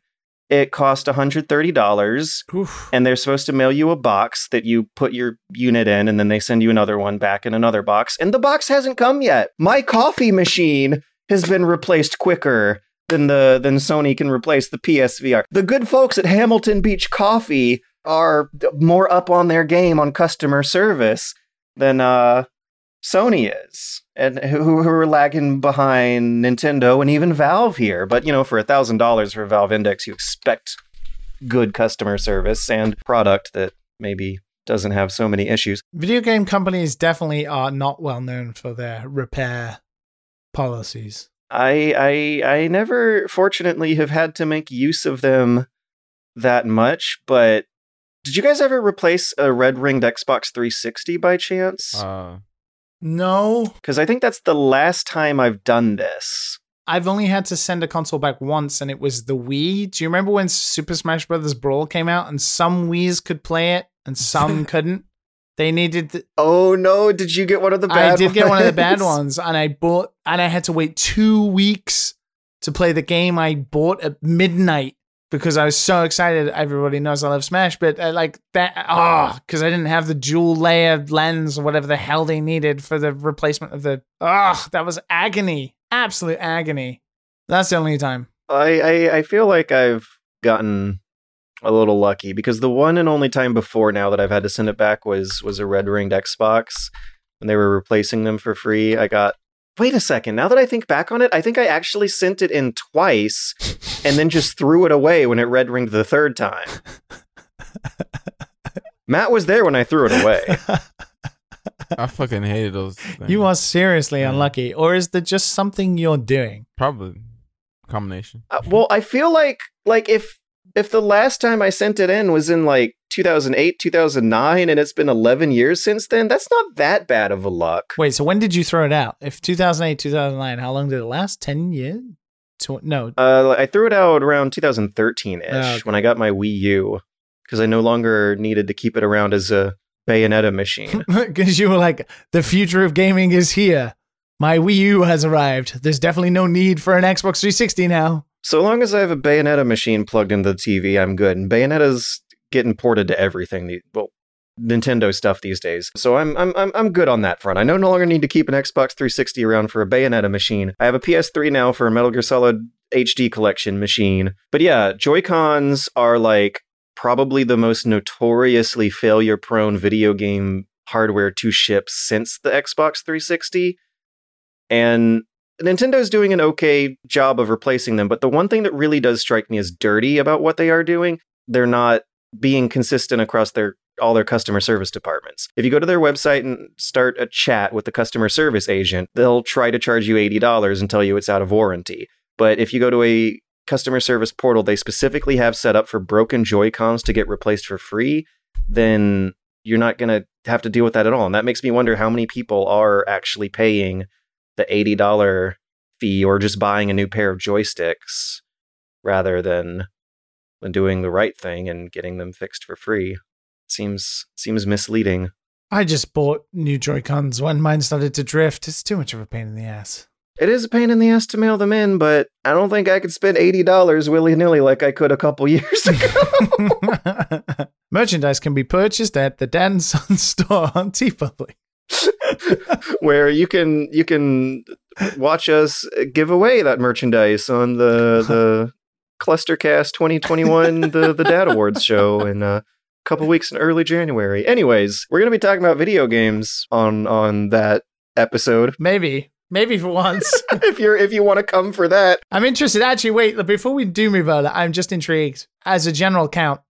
it cost $130. Oof. And they're supposed to mail you a box that you put your unit in, and then they send you another one back in another box. And the box hasn't come yet. My coffee machine has been replaced quicker than the than Sony can replace the PSVR. The good folks at Hamilton Beach Coffee are more up on their game on customer service than uh, Sony is, and who, who are lagging behind Nintendo and even Valve here. But you know, for a thousand dollars for Valve Index, you expect good customer service and product that maybe doesn't have so many issues. Video game companies definitely are not well known for their repair policies. I I I never fortunately have had to make use of them that much, but did you guys ever replace a red ringed Xbox 360 by chance? Uh, No, Because I think that's the last time I've done this. I've only had to send a console back once, and it was the Wii. Do you remember when Super Smash Bros. Brawl came out, and some Wii's could play it and some couldn't? They needed. The, Oh no! Did you get one of the bad? Ones? I did get one of the bad ones? ones, and I bought, and I had to wait two weeks to play the game I bought at midnight because I was so excited. Everybody knows I love Smash, but uh, like that, oh, because I didn't have the dual layer lens or whatever the hell they needed for the replacement of the. Oh, that was agony, absolute agony. That's the only time. I, I I feel like I've gotten a little lucky because the one and only time before now that I've had to send it back was was a red ringed Xbox when they were replacing them for free. I got wait a second. Now that I think back on it, I think I actually sent it in twice and then just threw it away when it red ringed the third time. Matt was there when I threw it away. I fucking hated those. Things. you are seriously Yeah. unlucky, or is there just something you're doing? probably combination. Uh, well, I feel like like if if the last time I sent it in was in like 2008, 2009 and it's been 11 years since then, that's not that bad of a luck. Wait, so when did you throw it out? If 2008, 2009, how long did it last? 10 years? Tw- no. Uh, I threw it out around 2013-ish Oh, okay. when I got my Wii U because I no longer needed to keep it around as a Bayonetta machine. Because you were like, the future of gaming is here. My Wii U has arrived. There's definitely no need for an Xbox 360 now. So long as I have a Bayonetta machine plugged into the TV, I'm good. And Bayonetta's getting ported to everything. Well, Nintendo stuff these days. So I'm I'm I'm good on that front. I no longer need to keep an Xbox 360 around for a Bayonetta machine. I have a PS3 now for a Metal Gear Solid HD collection machine. But yeah, Joy-Cons are like probably the most notoriously failure prone video game hardware to ship since the Xbox 360. And Nintendo's doing an okay job of replacing them, but the one thing that really does strike me as dirty about what they are doing, they're not being consistent across their all their customer service departments. If you go to their website and start a chat with the customer service agent, they'll try to charge you $80 and tell you it's out of warranty. But if you go to a customer service portal they specifically have set up for broken Joy-Cons to get replaced for free, then you're not going to have to deal with that at all. And that makes me wonder how many people are actually paying the $80 fee or just buying a new pair of joysticks rather than than doing the right thing and getting them fixed for free. Seems seems misleading. I just bought new Joy Cons when mine started to drift. It's too much of a pain in the ass. It is a pain in the ass to mail them in, but I don't think I could spend eighty dollars willy nilly like I could a couple years ago. Merchandise can be purchased at the Dan Son store on TeePublic. where you can you can watch us give away that merchandise on the the Clustercast 2021 the the Dad Awards show in a couple weeks in early January. Anyways, we're gonna be talking about video games on on that episode. Maybe. Maybe for once. if you're if you want to come for that, I'm interested. Actually, wait, before we do move on, I'm just intrigued. As a general count,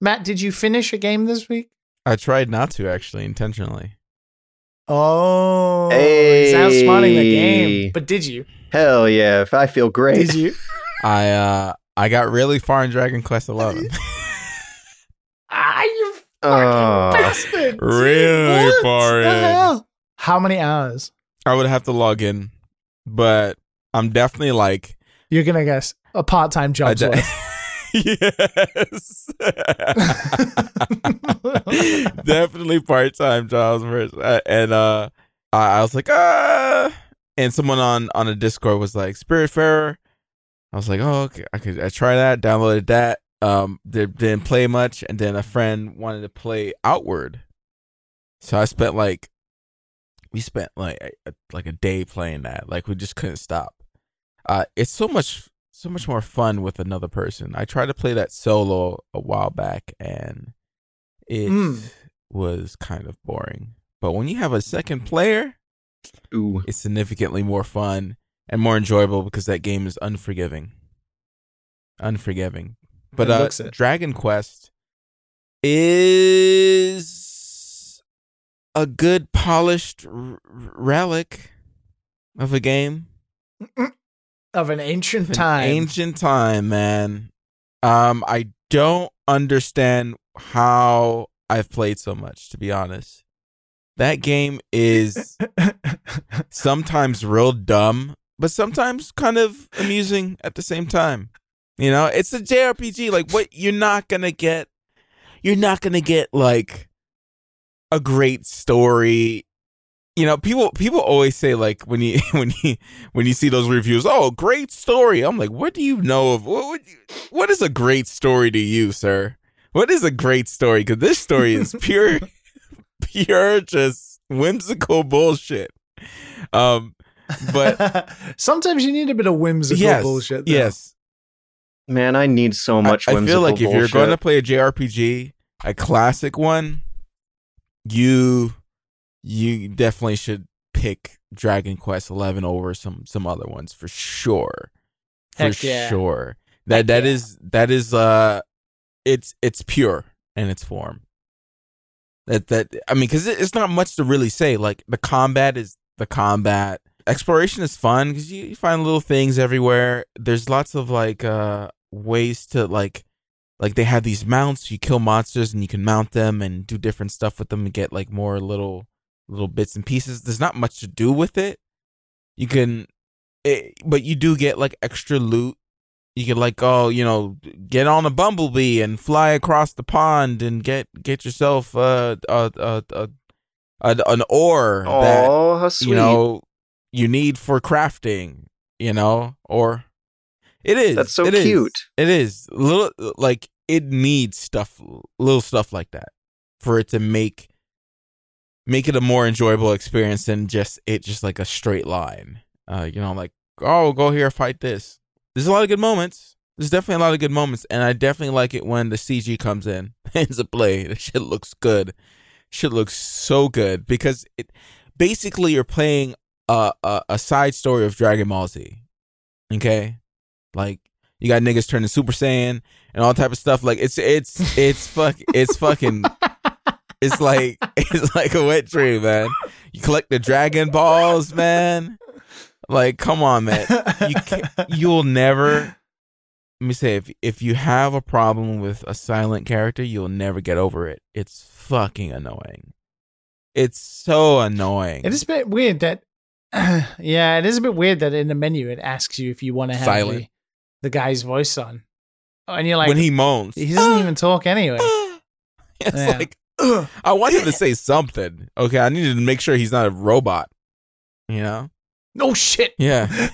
Matt, did you finish a game this week? I tried not to actually intentionally. Oh, Hey. he's outsmarting the game. But did you? hell yeah! If I feel great, Did you? I uh I got really far in Dragon Quest Eleven. ah, you Oh. bastard! Really What far the in. hell? How many hours? I would have to log in, but I'm definitely like You're gonna guess a part-time I job's de- worth. yes, definitely part time jobs Uh, and uh, I, I was like ah, and someone on on a Discord was like Spiritfarer. I was like, oh, okay, I could I try that, downloaded that. Um, did, didn't play much, and then a friend wanted to play Outward, so I spent like we spent like a, like a day playing that. Like we just couldn't stop. Uh, it's so much so much more fun with another person. I tried to play that solo a while back, and it Mm. was kind of boring. But when you have a second player, Ooh. it's significantly more fun and more enjoyable because that game is unforgiving. Unforgiving. But uh. Dragon Quest is a good polished r- relic of a game. Of an ancient An time. Ancient time, man. Um, I don't understand how I've played so much, to be honest. That game is sometimes real dumb, but sometimes kind of amusing at the same time. You know, it's a JRPG. Like, what you're not gonna get, you're not gonna get like a great story. You know, people people always say like when you when you when you see those reviews, oh, great story. I'm like, what do you know of what would you, what is a great story to you, sir? What is a great story? Because this story is pure, pure, just whimsical bullshit. Um, but sometimes you need a bit of whimsical yes, bullshit. though. yes. Man, I need so I, much. I feel whimsical like if you're going to play a JRPG, a classic one, you you definitely should pick Dragon Quest Eleven over some some other ones for sure. For Heck yeah. sure. That Heck that yeah. is that is uh it's it's pure in its form. That that I mean, because it's not much to really say. Like the combat is the combat. Exploration is fun because you, you find little things everywhere. There's lots of like uh ways to like like they have these mounts. You kill monsters and you can mount them and do different stuff with them and get like more little little bits and pieces. There's not much to do with it. You can, it, but you do get like extra loot. You can like oh you know get on a bumblebee and fly across the pond and get get yourself uh, a a a, a an ore that Oh, sweet! you know you need for crafting you know or it is That's so it is. cute. it is little like it needs stuff little stuff like that for it to make make it a more enjoyable experience than just it just like a straight line. Uh, you know, like oh, go here, fight this. There's a lot of good moments. There's definitely a lot of good moments, and I definitely like it when the CG comes in into play. The shit looks good. Shit looks so good because it basically you're playing a, a a side story of Dragon Ball Z. Okay, like you got niggas turning Super Saiyan and all type of stuff. Like it's it's it's fuck it's fucking it's like it's like a wet dream, man. You collect the Dragon Balls, man. Like, come on, man. You you'll never. Let me say, if if you have a problem with a silent character, you'll never get over it. It's fucking annoying. It's so annoying. It is a bit weird that, yeah, it is a bit weird that in the menu it asks you if you want to have Silent. the, the guy's voice on, and you're like, when he moans. he doesn't even talk anyway. it's Yeah. like I want him to say something. Okay, I need to make sure he's not a robot. You know? No shit. Yeah.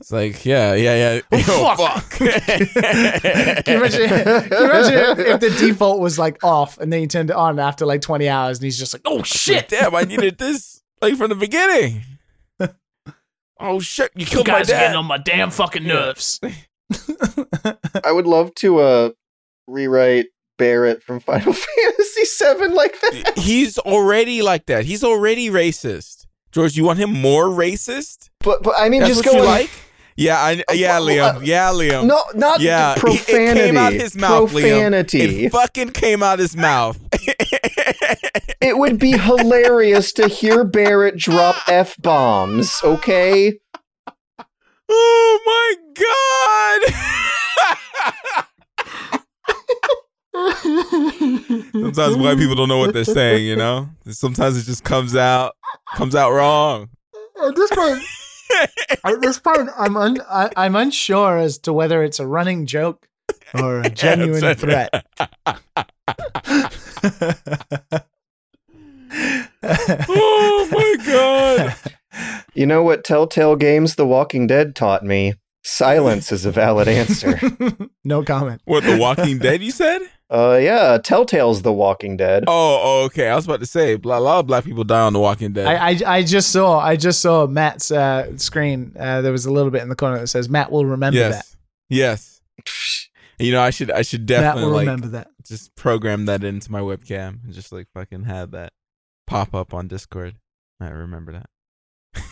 It's like, yeah, yeah, yeah. Oh, Yo, fuck. fuck. Can you imagine, can you imagine if, if the default was like off and then you turned it on after like 20 hours and he's just like, oh shit. Damn, I needed this like from the beginning. Oh shit, you You killed my guys are getting on my damn fucking Yeah. nerves. I would love to uh rewrite Barrett from Final Fantasy VII like that. He's already like that. He's already racist. George, you want him more racist? But but I mean, That's just what going you like? Yeah, I, yeah, well, Liam. uh, Yeah, Liam. No, not Yeah, profanity. it came out his mouth, Liam. profanity. It fucking came out his mouth. It would be hilarious to hear Barrett drop f bombs. Okay, oh my god. Sometimes white people don't know what they're saying, you know? Sometimes it just comes out comes out wrong. At this point, at this point, I'm un- I, I'm unsure as to whether it's a running joke or a genuine Yes. threat. Oh my god. you know what Telltale Games The Walking Dead taught me? Silence is a valid answer. no comment. What, The Walking Dead you said? Uh, yeah, Telltale's The Walking Dead. Oh, oh, okay. I was about to say, blah, a lot of black people die on The Walking Dead. I, I I just saw I just saw Matt's uh, screen. Uh, there was a little bit in the corner that says Matt will remember that. yes. Yes. You know, I should I should definitely will like remember that. just program that into my webcam and just like fucking have that pop up on Discord. I remember that.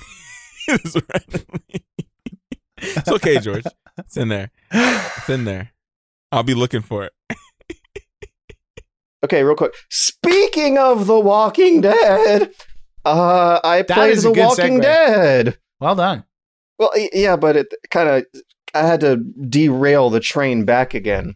It's randomly- It's okay, George. It's in there. It's in there. I'll be looking for it. Okay, real quick. Speaking of The Walking Dead, uh, I That played The Walking segue. Dead. Well done. Well, yeah, but it kind of I had to derail the train back again.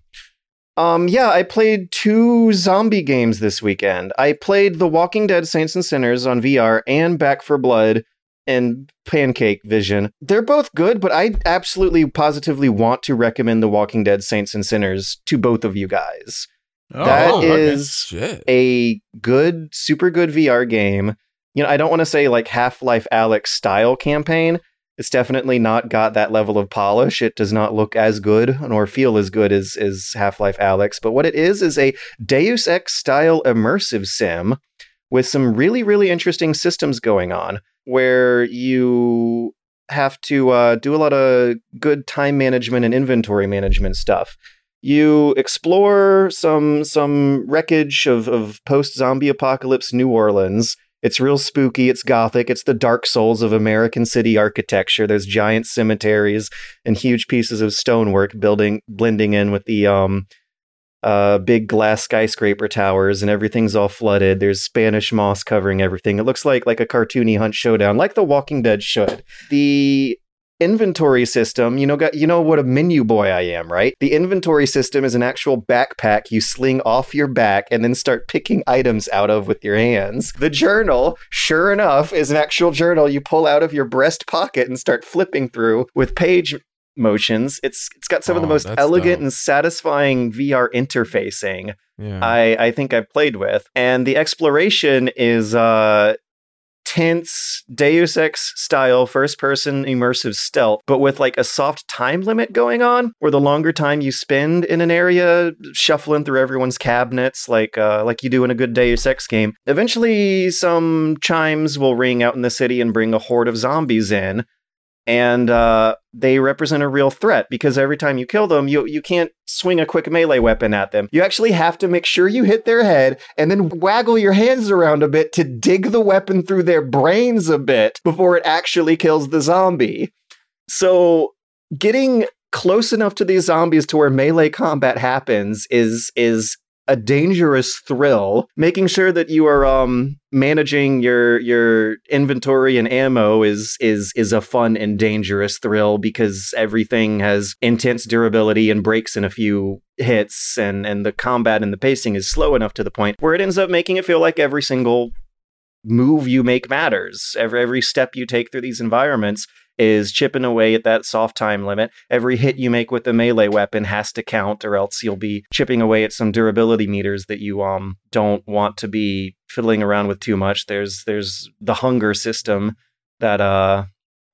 Um, yeah, I played two zombie games this weekend. I played The Walking Dead: Saints and Sinners on VR and Back 4 Blood and Pancake Vision. They're both good, but I absolutely positively want to recommend The Walking Dead: Saints and Sinners to both of you guys. That Oh, okay. is shit. a good, super good VR game. You know, I don't want to say like Half Life Alyx style campaign. It's definitely not got that level of polish. It does not look as good nor feel as good as, as Half Life Alyx. But what it is is a Deus Ex style immersive sim with some really, really interesting systems going on where you have to uh, do a lot of good time management and inventory management stuff you explore some some wreckage of, of post zombie apocalypse New Orleans. It's real spooky. It's gothic. It's the Dark Souls of American city architecture. There's giant cemeteries and huge pieces of stonework building blending in with the um uh big glass skyscraper towers and everything's all flooded. There's Spanish moss covering everything. It looks like like a cartoony hunt showdown, like The Walking Dead should. The inventory system, you know, got, you know what a menu boy I am, right? The inventory system is an actual backpack you sling off your back and then start picking items out of with your hands. The journal, sure enough, is an actual journal you pull out of your breast pocket and start flipping through with page motions. It's it's got some of the Oh, most elegant dope. and satisfying VR interfacing Yeah. I, I think I've played with. And the exploration is uh intense Deus Ex style first person immersive stealth, but with like a soft time limit going on, where the longer time you spend in an area shuffling through everyone's cabinets, like uh, like you do in a good Deus Ex game, eventually some chimes will ring out in the city and bring a horde of zombies in and uh, they represent a real threat because every time you kill them, you you can't swing a quick melee weapon at them. You actually have to make sure you hit their head and then waggle your hands around a bit to dig the weapon through their brains a bit before it actually kills the zombie. So getting close enough to these zombies to where melee combat happens is is a dangerous thrill. Making sure that you are um, managing your your inventory and ammo is is is a fun and dangerous thrill because everything has intense durability and breaks in a few hits, and and the combat and the pacing is slow enough to the point where it ends up making it feel like every single move you make matters. Every every step you take through these environments is chipping away at that soft time limit. Every hit you make with the melee weapon has to count, or else you'll be chipping away at some durability meters that you um don't want to be fiddling around with too much. There's there's the hunger system that uh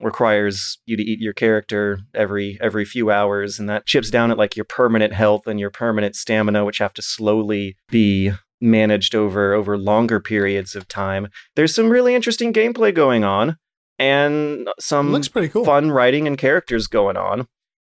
requires you to eat your character every every few hours and that chips down at like your permanent health and your permanent stamina which have to slowly be managed over over longer periods of time there's some really interesting gameplay going on and some looks pretty cool. fun writing and characters going on.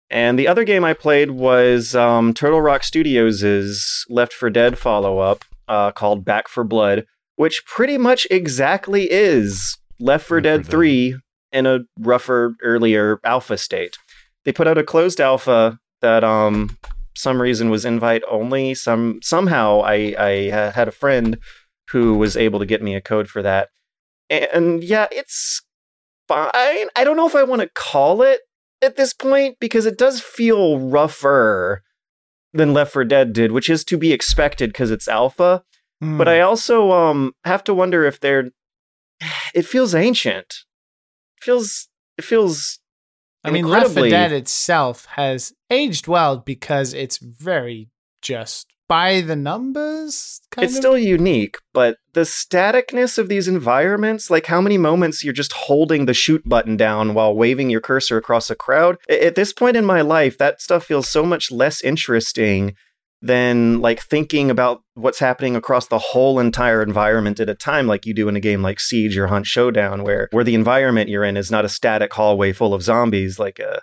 And the other game I played was um, Turtle Rock Studios' Left 4 Dead follow up uh, called Back 4 Blood, which pretty much exactly is Left for Left Dead Dead. 3 in a rougher, earlier alpha state. They put out a closed alpha that um some reason was invite only. Some somehow I I uh, had a friend who was able to get me a code for that. And yeah, it's fine. I don't know if I want to call it at this point because it does feel rougher than Left 4 Dead did, which is to be expected because it's alpha. Hmm. But I also um have to wonder if they're. It feels ancient. It feels. It feels. I mean, Left 4 Dead itself has aged well because it's very just by the numbers. Kind it's of. still unique, but the staticness of these environments, like how many moments you're just holding the shoot button down while waving your cursor across a crowd at this point in my life, that stuff feels so much less interesting than like thinking about what's happening across the whole entire environment at a time like you do in a game like Siege or Hunt Showdown where where the environment you're in is not a static hallway full of zombies like a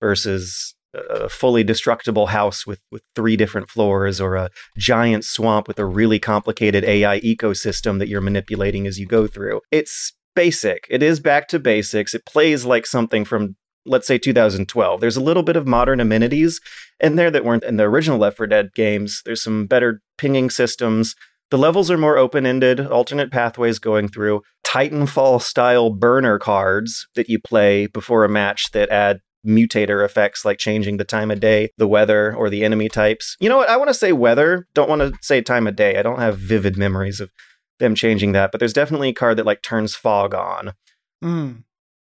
versus a fully destructible house with with three different floors or a giant swamp with a really complicated AI ecosystem that you're manipulating as you go through. It's basic. It is back to basics. It plays like something from let's say 2012. There's a little bit of modern amenities in there that weren't in the original Left 4 Dead games. There's some better pinging systems. The levels are more open-ended, alternate pathways going through, Titanfall style burner cards that you play before a match that add mutator effects like changing the time of day, the weather, or the enemy types. You know what? I want to say weather. Don't want to say time of day. I don't have vivid memories of them changing that, but there's definitely a card that like turns fog on. Mm.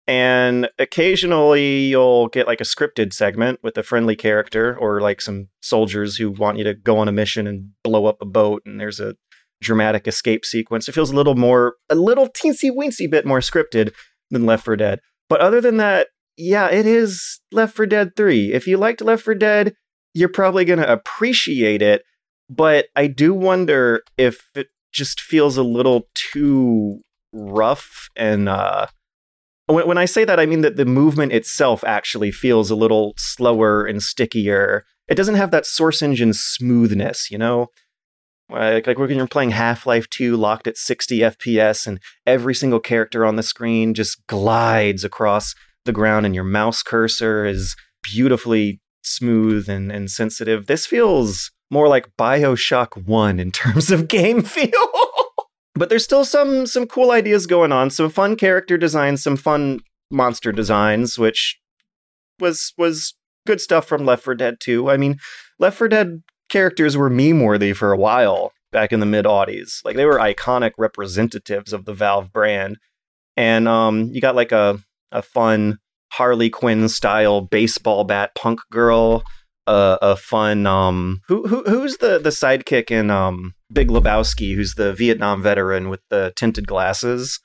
And occasionally you'll get like a scripted segment with a friendly character or like some soldiers who want you to go on a mission and blow up a boat and there's a dramatic escape sequence. It feels a little more, a little teensy weensy bit more scripted than Left 4 Dead. But other than that, yeah, it is Left 4 Dead 3. If you liked Left 4 Dead, you're probably going to appreciate it. But I do wonder if it just feels a little too rough and uh when, when I say that, I mean that the movement itself actually feels a little slower and stickier. It doesn't have that source engine smoothness, you know? Like, like when you're playing Half Life 2 locked at 60 FPS and every single character on the screen just glides across the ground and your mouse cursor is beautifully smooth and, and sensitive. This feels more like Bioshock 1 in terms of game feel. but there's still some some cool ideas going on, some fun character designs, some fun monster designs, which was was good stuff from Left 4 Dead 2. I mean, Left 4 Dead characters were meme worthy for a while back in the mid aughties. Like they were iconic representatives of the Valve brand. And um, you got like a a fun Harley Quinn style baseball bat punk girl. Uh, a fun um who, who who's the the sidekick in um Big Lebowski who's the Vietnam veteran with the tinted glasses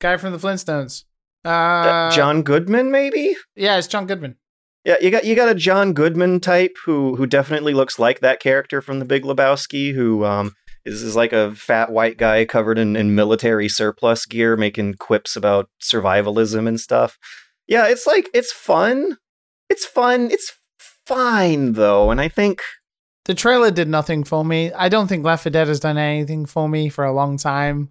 guy from the Flintstones. Uh, Uh, John Goodman, maybe. Yeah, it's John Goodman. Yeah, you got you got a John Goodman type who who definitely looks like that character from The Big Lebowski, who um is, is like a fat white guy covered in, in military surplus gear, making quips about survivalism and stuff. Yeah, it's like it's fun. It's fun. It's fine though, and I think The trailer did nothing for me. I don't think Left 4 Dead has done anything for me for a long time.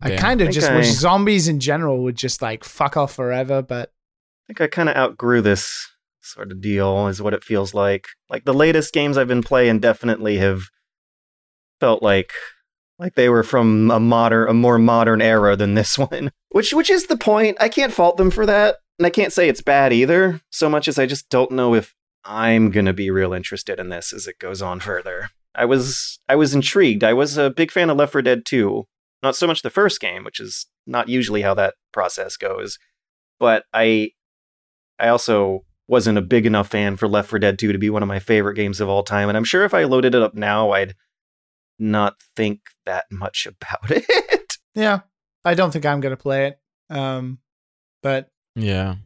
I Yeah. kind of just Okay. wish zombies in general would just like fuck off forever, but I think I kind of outgrew this sort of deal, is what it feels like. Like the latest games I've been playing definitely have felt like like they were from a modern, a more modern era than this one. Which, which is the point. I can't fault them for that, and I can't say it's bad either. So much as I just don't know if I'm gonna be real interested in this as it goes on further. I was, I was intrigued. I was a big fan of Left 4 Dead 2. Not so much the first game, which is not usually how that process goes, but I I also wasn't a big enough fan for Left 4 Dead 2 to be one of my favorite games of all time. And I'm sure if I loaded it up now, I'd not think that much about it. yeah, I don't think I'm going to play it. Um, but Yeah.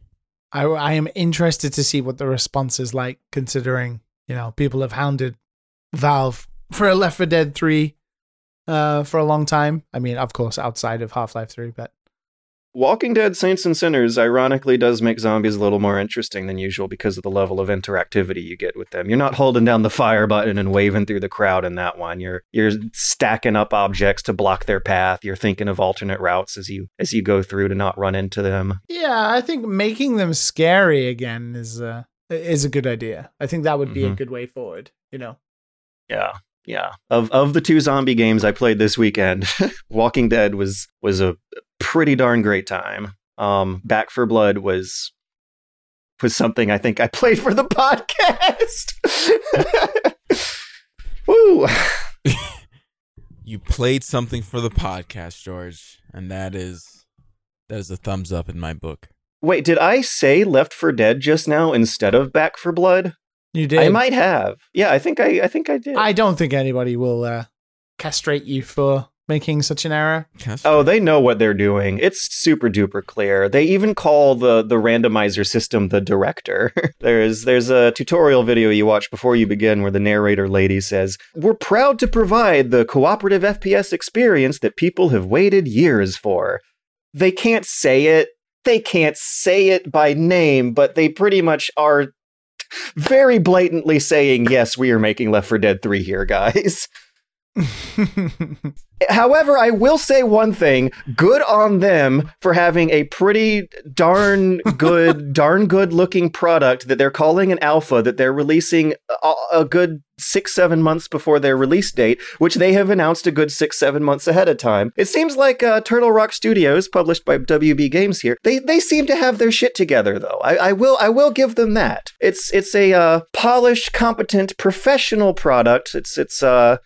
I, I am interested to see what the response is like, considering you know people have hounded Valve for a Left 4 Dead 3 uh, for a long time. I mean, of course, outside of Half Life 3, but Walking Dead Saints and Sinners ironically does make zombies a little more interesting than usual because of the level of interactivity you get with them. You're not holding down the fire button and waving through the crowd in that one. You're you're stacking up objects to block their path. You're thinking of alternate routes as you as you go through to not run into them. yeah, I think making them scary again is uh, is a good idea. I think that would be a Mhm. good way forward. You know, Yeah. Yeah. Of of the two zombie games I played this weekend, Walking Dead was was a pretty darn great time. Um Back 4 Blood was was something I think I played for the podcast. Woo. You played something for the podcast, George, and that is that is a thumbs up in my book. Wait, did I say Left 4 Dead just now instead of Back 4 Blood? you did. I might have. Yeah, I think I I think I did. I don't think anybody will uh, castrate you for making such an error. Oh, they know what they're doing. It's super duper clear. They even call the the randomizer system the director. there's there's a tutorial video you watch before you begin where the narrator lady says, "We're proud to provide the cooperative FPS experience that people have waited years for." They can't say it. They can't say it by name, but they pretty much are very blatantly saying, "Yes, we are making Left 4 Dead 3 here, guys." However, I will say one thing: good on them for having a pretty darn good, darn good-looking product that they're calling an alpha that they're releasing a, a good six, seven months before their release date, which they have announced a good six, seven months ahead of time. It seems like uh, Turtle Rock Studios, published by WB Games here, they they seem to have their shit together, though. I, I will I will give them that. It's it's a uh, polished, competent, professional product. It's it's uh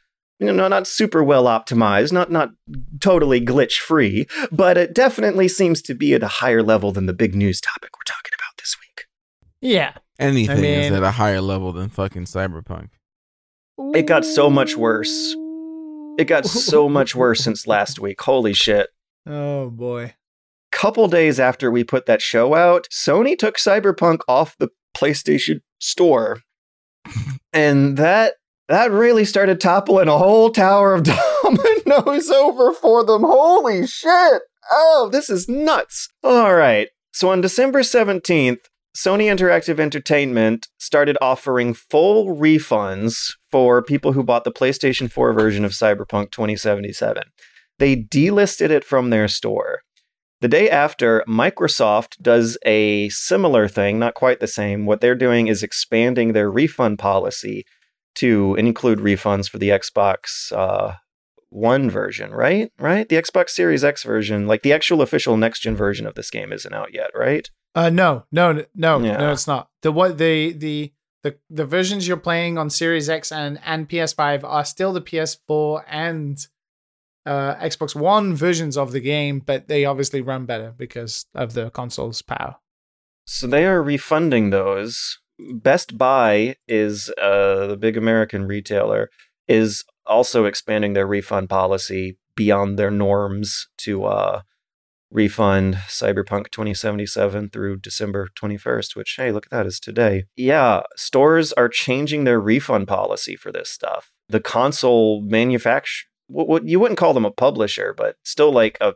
you know, not super well optimized, not not totally glitch free, but it definitely seems to be at a higher level than the big news topic we're talking about this week. yeah. Anything I mean- is at a higher level than fucking cyberpunk. It got so much worse. It got so much worse since last week. Holy shit. Oh boy. Couple days after we put that show out, Sony took Cyberpunk off the PlayStation Store. And that that really started toppling a whole tower of dominoes over for them. Holy shit. Oh, this is nuts. All right. So on December 17th, Sony Interactive Entertainment started offering full refunds for people who bought the PlayStation 4 version of Cyberpunk 2077. They delisted it from their store. The day after, Microsoft does a similar thing, not quite the same. What they're doing is expanding their refund policy to include refunds for the Xbox uh, One version, right? Right? The Xbox Series X version, like the actual official next gen version of this game, isn't out yet, right? Uh, no, no, no, Yeah. no, it's not. The what the the the the versions you're playing on Series X and and PS5 are still the PS4 and uh, Xbox One versions of the game, but they obviously run better because of the console's power. So they are refunding those. Best Buy is uh, the big American retailer is also expanding their refund policy beyond their norms to uh, refund Cyberpunk 2077 through December 21st, which, hey, look at that, is today. Yeah, stores are changing their refund policy for this stuff. The console manufacturer, what you wouldn't call them a publisher, but still like a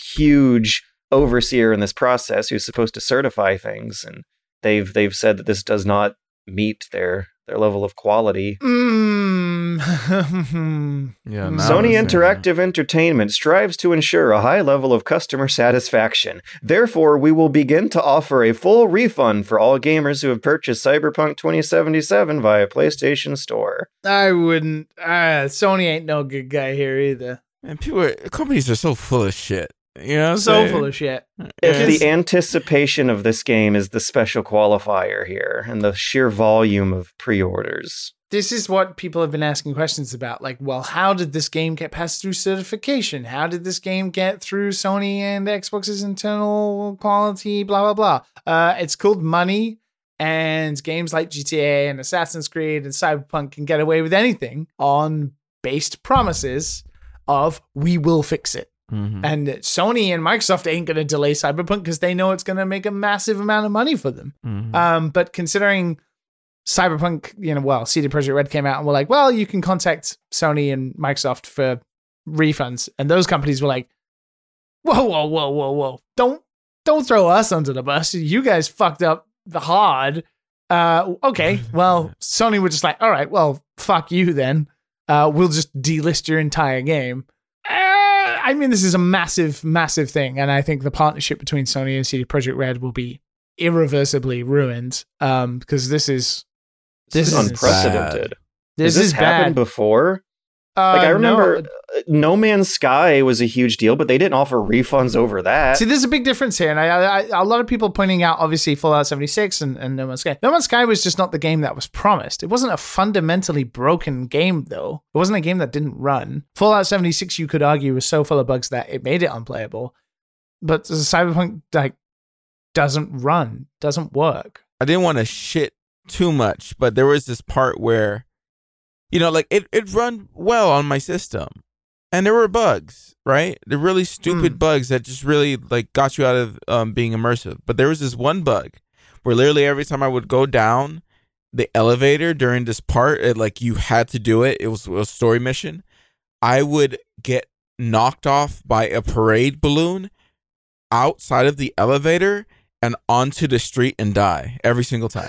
huge overseer in this process who's supposed to certify things and they've they've said that this does not meet their their level of quality. Mm. Yeah, Mm. Sony I'm Interactive Entertainment strives to ensure a high level of customer satisfaction. Therefore, we will begin to offer a full refund for all gamers who have purchased Cyberpunk 2077 via PlayStation Store. I wouldn't. Uh, Sony ain't no good guy here either. And people, are, companies are so full of shit. You know, So saying? full of shit. If the anticipation of this game is the special qualifier here and the sheer volume of pre-orders. This is what people have been asking questions about. Like, well, how did this game get passed through certification? How did this game get through Sony and Xbox's internal quality? Blah blah blah. Uh, it's called money, and games like GTA and Assassin's Creed and Cyberpunk can get away with anything on based promises of we will fix it. Mhm. And Sony and Microsoft ain't going to delay Cyberpunk because they know it's going to make a massive amount of money for them. Mhm. Um, but considering Cyberpunk, you know, well, CD Projekt Red came out and were like, well, you can contact Sony and Microsoft for refunds, and those companies were like, whoa, whoa, whoa, whoa, whoa, don't don't throw us under the bus. You guys fucked up the hard. Uh, okay, well, Sony were just like, all right, well, fuck you then. Uh, we'll just delist your entire game. I mean, this is a massive, massive thing, and I think the partnership between Sony and CD Projekt Red will be irreversibly ruined. Um, because this is This, This is is unprecedented. this, Has this is happened bad. before? Uh, Like I remember no. uh, no Man's Sky was a huge deal, but they didn't offer refunds over that. See, there's a big difference here, and I, I, I, a lot of people pointing out, obviously, Fallout 76 and, and No Man's Sky. No Man's Sky was just not the game that was promised. It wasn't a fundamentally broken game, though. It wasn't a game that didn't run. Fallout 76, you could argue, was so full of bugs that it made it unplayable. But Cyberpunk, like, doesn't run, doesn't work. I didn't want to shit too much, but there was this part where, you know, like it, it run well on my system. And there were bugs, right? The really stupid Mm. bugs that just really like got you out of um, being immersive. But there was this one bug where literally every time I would go down the elevator during this part, it, like you had to do it. It was, it was a story mission. I would get knocked off by a parade balloon outside of the elevator and onto the street and die every single time.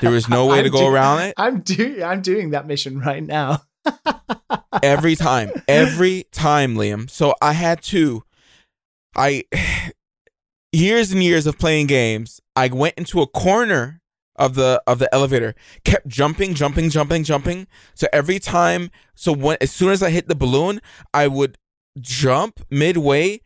There was no way to I'm go do- around it. I'm doing I'm doing that mission right now. Every time, every time, Liam. So I had to, I, years and years of playing games. I went into a corner of the of the elevator, kept jumping, jumping, jumping, jumping. So every time, so when as soon as I hit the balloon, I would jump midway,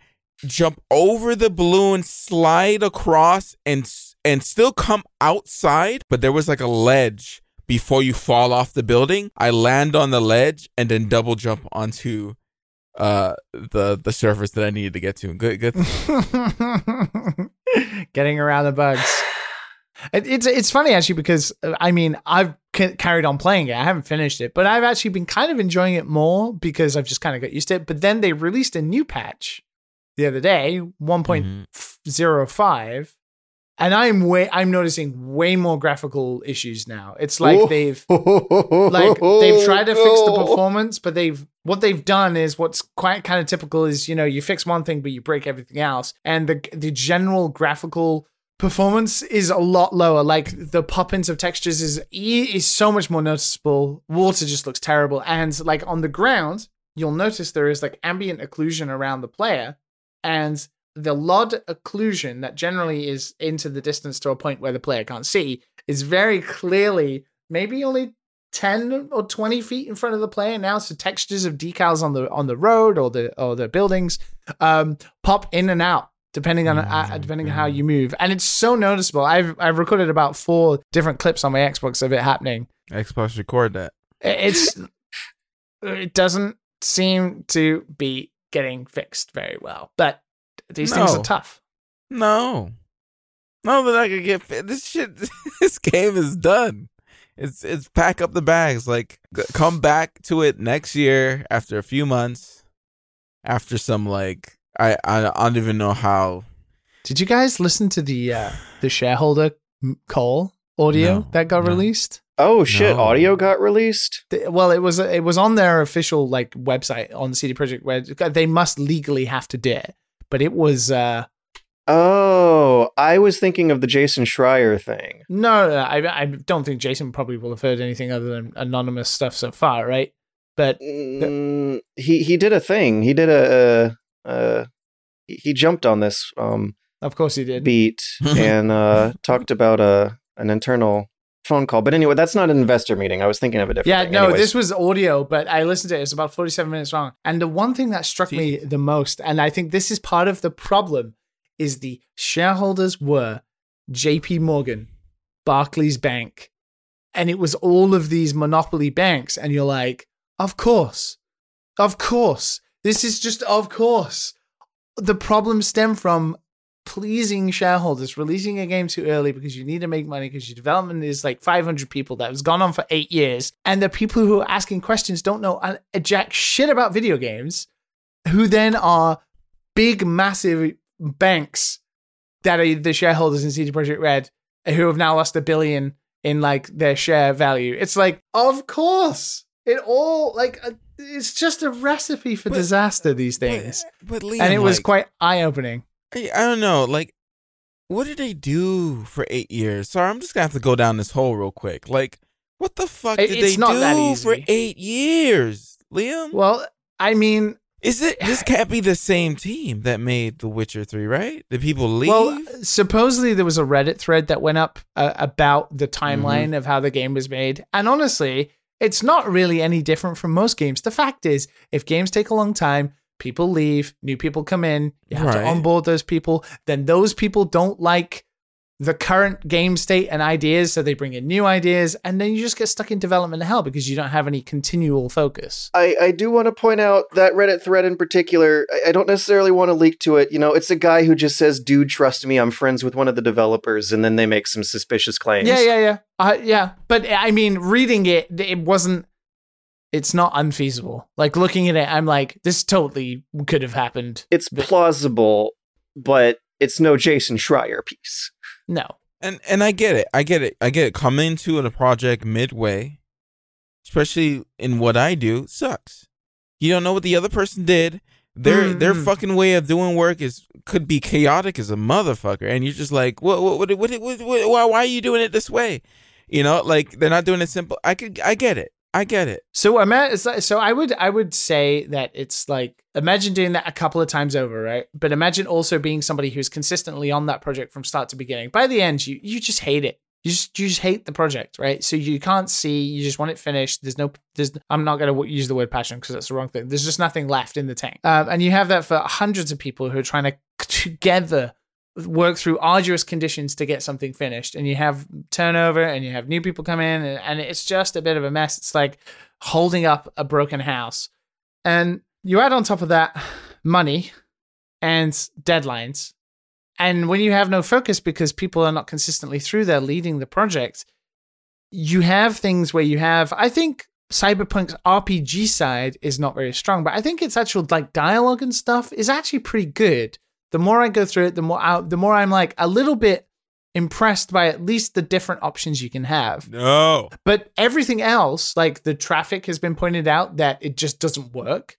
jump over the balloon, slide across, and and still come outside. But there was like a ledge before you fall off the building. I land on the ledge and then double jump onto uh the the surface that I needed to get to. Good, good. Getting around the bugs. It, it's it's funny actually because uh, I mean I've c- carried on playing it. I haven't finished it, but I've actually been kind of enjoying it more because I've just kind of got used to it. But then they released a new patch the other day, one point mm-hmm. zero five, and I'm way I'm noticing way more graphical issues now. It's like they've like they've tried to fix the performance, but they've what they've done is what's quite kind of typical is you know you fix one thing but you break everything else, and the the general graphical performance is a lot lower. Like the pop-ins of textures is is so much more noticeable. Water just looks terrible, and like on the ground, you'll notice there is like ambient occlusion around the player, and the LOD occlusion that generally is into the distance to a point where the player can't see is very clearly maybe only 10 or 20 feet in front of the player now. So textures of decals on the on the road or the or the buildings um pop in and out depending on uh, depending on how you move. And it's so noticeable. I've i've recorded about four different clips on my xbox of it happening. Xbox record that. it's it doesn't seem to be getting fixed very well but these things are tough No, no, that I could get fit. This shit. This game is done. It's it's pack up the bags. Like come back to it next year after a few months. After some like I, I I don't even know how. Did you guys listen to the uh, the shareholder call audio No, that got no. released? Oh shit! No. Audio got released. Th- Well, it was it was on their official like website on the CD Projekt where they must legally have to do it. But it was uh Oh, I was thinking of the Jason Schreier thing. no, no, I I don't think Jason probably will have heard anything other than anonymous stuff so far, right? But Mm, he he did a thing. He did a, a, a he he jumped on this um of course he did. beat and uh talked about a an internal phone call. But anyway, that's not an investor meeting. I was thinking of a different. Yeah, thing. no, Anyways. this was audio, but I listened to it. It's about 47 minutes long. And the one thing that struck me the most, and I think this is part of the problem, is the shareholders were JP Morgan, Barclays Bank, and it was all of these monopoly banks. And you're like, of course, of course. This is just, of course. The problem stem from pleasing shareholders, releasing a game too early because you need to make money because your development is like 500 people that has gone on for eight years. And the people who are asking questions don't know a, jack shit about video games, who then are big, massive banks that are the shareholders in CD Projekt Red who have now lost a billion in like their share value. It's like, of course. It all like uh, it's just a recipe for But- disaster these things. But, but Liam, and it was like, quite eye opening. I, I don't know. Like, what did they do for eight years? Sorry, I'm just gonna have to go down this hole real quick. Like, what the fuck did it's they not that do for eight years, Liam? Well, I mean, Is it? This can't be the same team that made The Witcher Three, right? The people leave? well, supposedly there was a Reddit thread that went up uh, about the timeline Mm-hmm. of how the game was made. And honestly, it's not really any different from most games. The fact is, if games take a long time, people leave, new people come in, you have to onboard those people, then those people don't like the current game state and ideas, so they bring in new ideas, and then you just get stuck in development hell because you don't have any continual focus. I, I do want to point out that Reddit thread in particular. I, I don't necessarily want to leak to it. You know, it's a guy who just says, "Dude, trust me, I'm friends with one of the developers," and then they make some suspicious claims. Yeah, yeah, yeah. Uh, yeah. But I mean, reading it, it wasn't, it's not unfeasible. Like looking at it, I'm like, this totally could have happened. It's plausible, but it's no Jason Schreier piece. No. and and I get it. I get it. I get it. Coming into a project midway, especially in what I do, sucks. You don't know what the other person did. Their their Mhm. fucking way of doing work is could be chaotic as a motherfucker, and you're just like, what what what what, what, what why why are you doing it this way? You know, like they're not doing it simple. I could I get it. I get it. So ima- so I would I would say that it's like imagine doing that a couple of times over, right? But imagine also being somebody who's consistently on that project from start to beginning. By the end, you you just hate it. You just you just hate the project, right? So you can't see. You just want it finished. There's no. There's. I'm not gonna use the word passion because that's the wrong thing. There's just nothing left in the tank. Um, and you have that for hundreds of people who are trying to together work through arduous conditions to get something finished. And you have turnover, and you have new people come in, and, and it's just a bit of a mess. It's like holding up a broken house. And you add on top of that money and deadlines. And when you have no focus because people are not consistently through there leading the project, you have things where you have, I think Cyberpunk's RPG side is not very strong, but I think its actual like dialogue and stuff is actually pretty good. The more I go through it, the more I, the more I'm like a little bit impressed by at least the different options you can have. No. But everything else, like the traffic has been pointed out that it just doesn't work.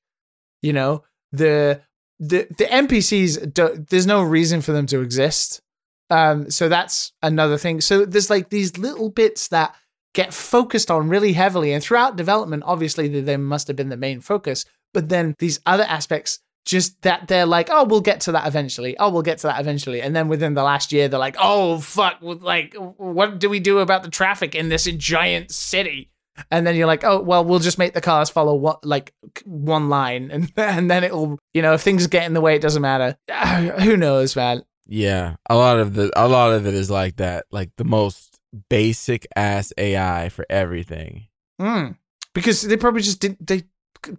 You know, the the the NPCs do, there's no reason for them to exist. Um so that's another thing. So there's like these little bits that get focused on really heavily and throughout development obviously they, they must have been the main focus, but then these other aspects just that they're like, oh, we'll get to that eventually. Oh, we'll get to that eventually. And then within the last year, they're like, oh, fuck, like, what do we do about the traffic in this giant city? And then you're like, oh, well, we'll just make the cars follow what, like one line, and and then it'll, you know, if things get in the way, it doesn't matter. Who knows, man? Yeah, a lot of the a lot of it is like that, like the most basic ass AI for everything. Mm. Because they probably just didn't. They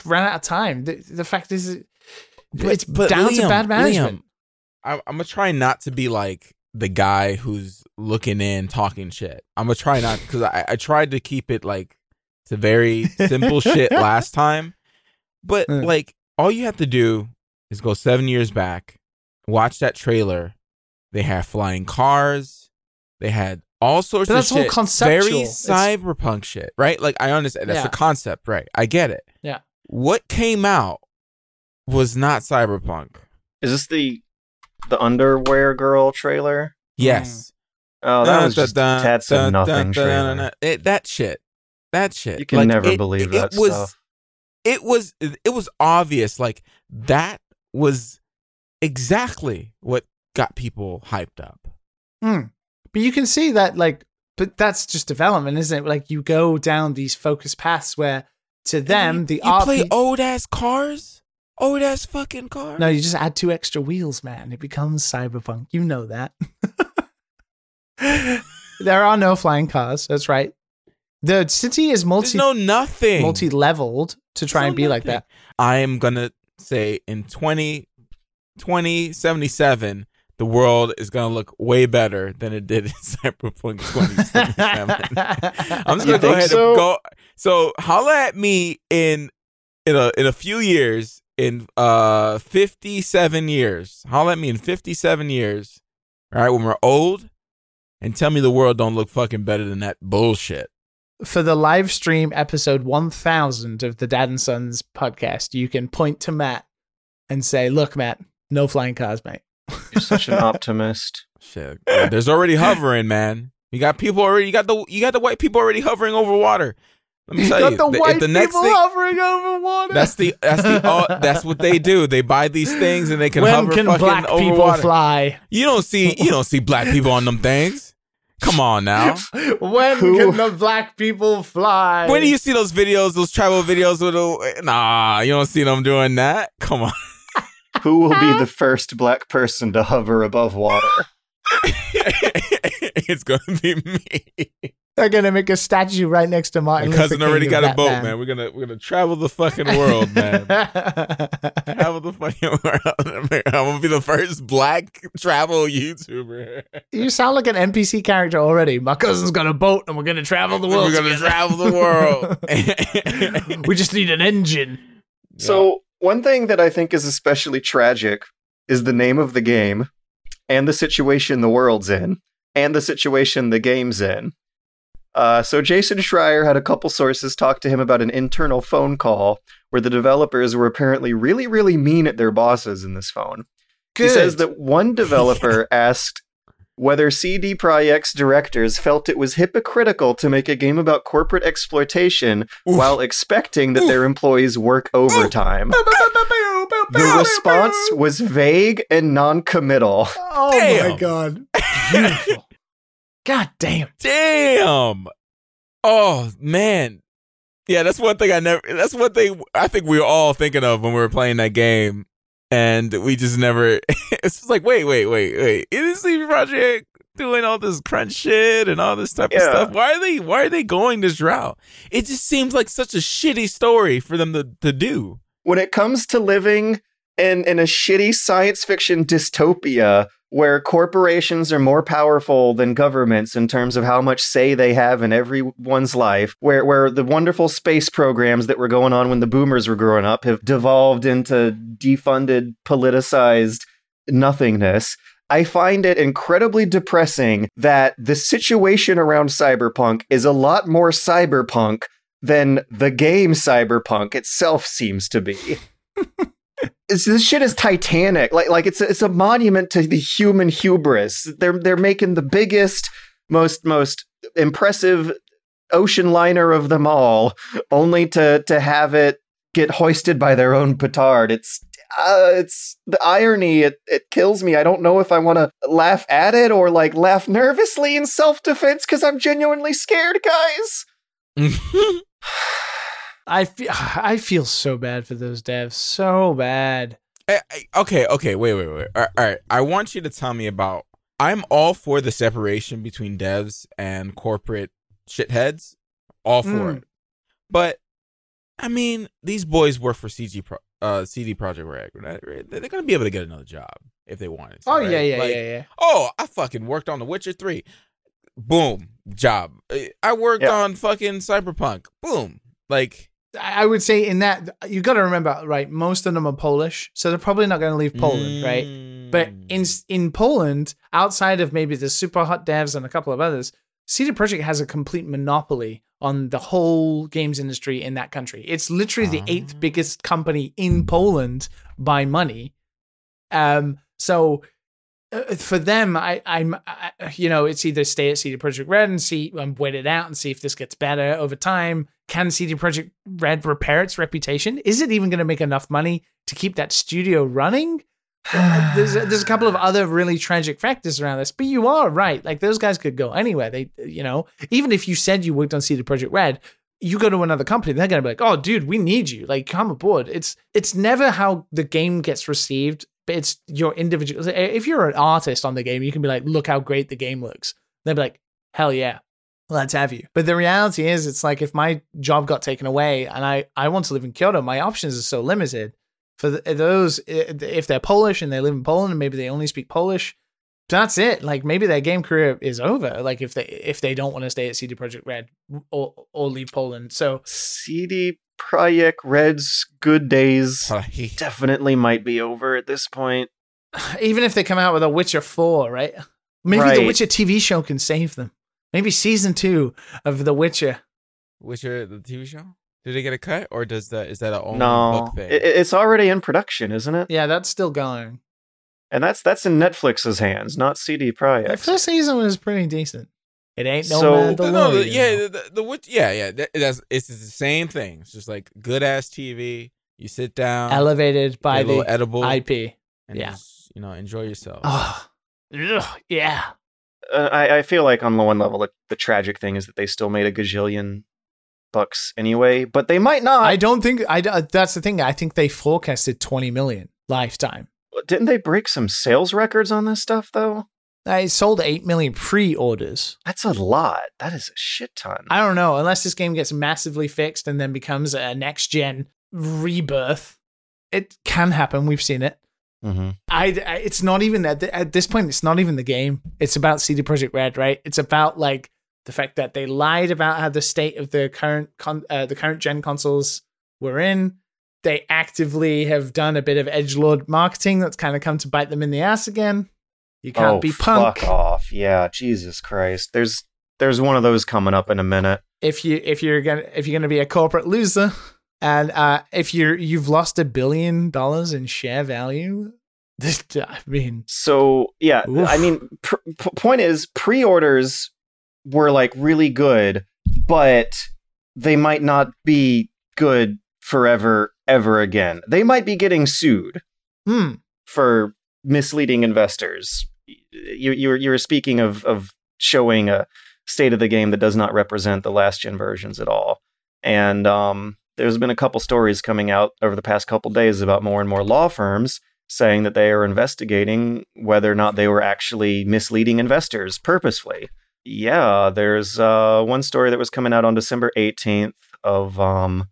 ran out of time. The, the fact is, it's down to Liam, bad management. Liam, I, I'm gonna try not to be like the guy who's looking in talking shit. I'm gonna try not because I, I tried to keep it like to very simple shit last time, but Mm. like all you have to do is go seven years back, watch that trailer. They have flying cars. They had all sorts But of that's shit. conceptual. Very It's- cyberpunk shit, right? Like I understand that's Yeah. the concept, right? I get it. Yeah. What came out was not cyberpunk. Is this the the underwear girl trailer? Yes. Oh, that was just Dun, dun, that's dun, nothing dun, dun, trailer. dun, dun. It- that shit. That shit. You can never believe that it was, stuff. It was it was obvious. Like that was exactly what got people hyped up. Hmm. But you can see that, like, but that's just development, isn't it? Like, you go down these focus paths where, to them, you, the you play old ass cars, Oh, old that's fucking car. No, you just add two extra wheels, man. It becomes cyberpunk. You know that. there are no flying cars. That's right. The city is there's multi no nothing. multi leveled to try There's and no be like that. I am gonna say in 20, 2077, the world is gonna look way better than it did in Cyberpunk 2077. I'm just gonna go ahead so? and go. So holla at me in in a in a few years, in uh 57 years. Holla at me in 57 years. All right, when we're old, and tell me the world don't look fucking better than that bullshit. For the live stream episode 1000 of the Dad and Sons podcast, you can point to Matt and say, Look, Matt, no flying cars, mate. You're such an optimist. Shit, there's already hovering, man. You got people already. You got the you got the white people already hovering over water. Let me tell Got you, the the, white the next people thing. hovering over water. That's the that's the all, that's what they do. They buy these things and they can when hover can fucking black over people water. fly? You don't see you don't see black people on them things. Come on now. when Who- can the black people fly? When do you see those videos, those travel videos with the nah? You don't see them doing that. Come on. Who will be the first black person to hover above water? it's gonna be me. They're gonna make a statue right next to Martin. My cousin King already of got a boat, man. man. We're gonna we're gonna travel the fucking world, man. travel the fucking world. I'm gonna be the first black travel YouTuber. you sound like an NPC character already. My cousin's got a boat, and we're gonna travel the world. We're gonna together. travel the world. we just need an engine. So, one thing that I think is especially tragic is the name of the game and the situation the world's in and the situation the game's in. Uh, so, Jason Schreier had a couple sources talk to him about an internal phone call where the developers were apparently really, really mean at their bosses in this phone. He says that one developer asked whether CD Projekt's directors felt it was hypocritical to make a game about corporate exploitation Oof. while expecting that their employees work overtime. The response was vague and non-committal. Oh my god! Beautiful. God damn. Damn. Oh man. Yeah, that's one thing I never. That's one thing I think we were all thinking of when we were playing that game, and we just never. it's just like, wait, wait, wait, wait. Is this project doing all this crunch shit and all this type of stuff? Why are they? Why are they going this route? It just seems like such a shitty story for them to to do. When it comes to living in, in a shitty science fiction dystopia where corporations are more powerful than governments in terms of how much say they have in everyone's life, where, where the wonderful space programs that were going on when the boomers were growing up have devolved into defunded, politicized nothingness. I find it incredibly depressing that the situation around cyberpunk is a lot more cyberpunk than the game cyberpunk itself seems to be. It's, this shit is titanic. Like like it's a, it's a monument to the human hubris. They're they're making the biggest, most most impressive ocean liner of them all, only to to have it get hoisted by their own petard. It's uh, it's the irony. It it kills me. I don't know if I want to laugh at it or like laugh nervously in self defense because I'm genuinely scared, guys. I feel I feel so bad for those devs. So bad. I- I- okay, okay, wait, wait, wait. All right, all right, I want you to tell me about. I'm all for the separation between devs and corporate shitheads. All for Mm. it. But I mean, these boys work for CG Pro, uh, CD Projekt Red. right? They're gonna be able to get another job if they wanted. To, Oh right? yeah, yeah, Like, yeah, yeah. Oh, I fucking worked on The Witcher 3. Boom, job. I worked Yeah. on fucking Cyberpunk. Boom. Like I would say in that you've got to remember, right? Most of them are Polish, so they're probably not going to leave Poland, right? But in Mm. in Poland, outside of maybe the super hot devs and a couple of others, CD Projekt has a complete monopoly on the whole games industry in that country. It's literally the eighth Ah. biggest company in Poland by money. Um, so for them, I, I'm, I, you know, it's either stay at CD Projekt Red and see, um, wait it out and see if this gets better over time. Can CD Projekt Red repair its reputation? Is it even going to make enough money to keep that studio running? Uh, there's a, there's a couple of other really tragic factors around this, but you are right. Like those guys could go anywhere. They, you know, even if you said you worked on CD Projekt Red, you go to another company, they're gonna be like, "Oh, dude, we need you. Like, come aboard." It's it's never how the game gets received, but it's your individual. If you're an artist on the game, you can be like, "Look how great the game looks." They'll be like, "Hell yeah." Let's have you. But the reality is, it's like if my job got taken away and I, I want to live in Kyoto, my options are so limited for the, eh, those if they're Polish and they live in Poland and maybe they only speak Polish, that's it. Like maybe their game career is over. Like if they if they don't want to stay at CD Projekt Red or or leave Poland. So CD Projekt Red's good days Like, definitely might be over at this point. even if they come out with a Witcher four, right? Maybe the Witcher TV show can save them. Maybe season two of The Witcher. Witcher, the TV show? Did they get a cut, or does that is that a own no, book thing? it, it's already in production, isn't it? Yeah, that's still going. And that's that's in Netflix's hands, not CD Projekt. The first season was pretty decent. It ain't no So- Mandalorian. no, no, yeah, the, the, the Witch- yeah, yeah. That, that's it's the same thing. It's just like good ass TV. You sit down, elevated by get a little the edible, IP. and yeah. just, you know, enjoy yourself. Oh, ugh, yeah. Uh, I, I feel like on the one level, the, the tragic thing is that they still made a gazillion bucks anyway, but they might not. I don't think I. uh, That's the thing. I think they forecasted twenty million lifetime. Didn't they break some sales records on this stuff though? I sold eight million pre-orders. That's a lot. That is a shit ton. I don't know unless this game gets massively fixed and then becomes a next gen rebirth. It can happen. We've seen it. mm-hmm. I, I- it's not even at, the, at this point. It's not even the game. It's about CD Projekt Red, right? It's about like the fact that they lied about how the state of the current con, uh, the current gen consoles were in. They actively have done a bit of edge lord marketing that's kind of come to bite them in the ass again. You can't oh, be punk Fuck off. Yeah, Jesus Christ. There's there's one of those coming up in a minute. if you if you're gonna if you're gonna be a corporate loser, and uh, if you're you've lost a billion dollars in share value. This, I mean, So yeah, Oof. I mean, pr- p- point is, pre-orders were like really good, but they might not be good forever ever again. They might be getting sued hmm. for misleading investors. You you were you were speaking of of showing a state of the game that does not represent the last gen versions at all, and um, there's been a couple stories coming out over the past couple days about more and more law firms saying that they are investigating whether or not they were actually misleading investors purposefully. Yeah, there's uh, one story that was coming out on December 18th of um,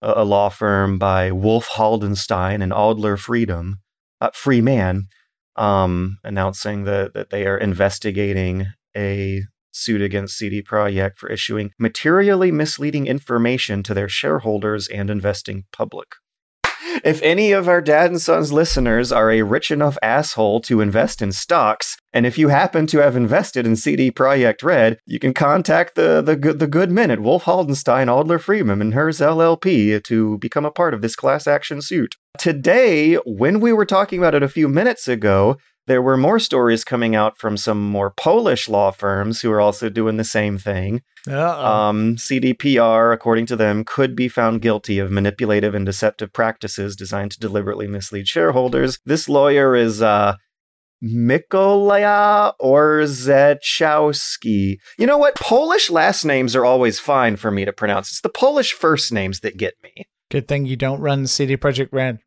a, law firm by Wolf Haldenstein and Adler Freedom, uh, Free Man, um, announcing that, that they are investigating a suit against CD Projekt for issuing materially misleading information to their shareholders and investing public. If any of our dad and sons listeners are a rich enough asshole to invest in stocks, and if you happen to have invested in CD Projekt Red, you can contact the the good the good men at Wolf Haldenstein, Adler Freeman, and Herz LLP to become a part of this class action suit. Today, when we were talking about it a few minutes ago, there were more stories coming out from some more Polish law firms who are also doing the same thing. Um, CDPR, according to them, could be found guilty of manipulative and deceptive practices designed to deliberately mislead shareholders. This lawyer is uh, Mikołaja Orzechowski. You know what? Polish last names are always fine for me to pronounce. It's the Polish first names that get me. Good thing you don't run CD Projekt Red.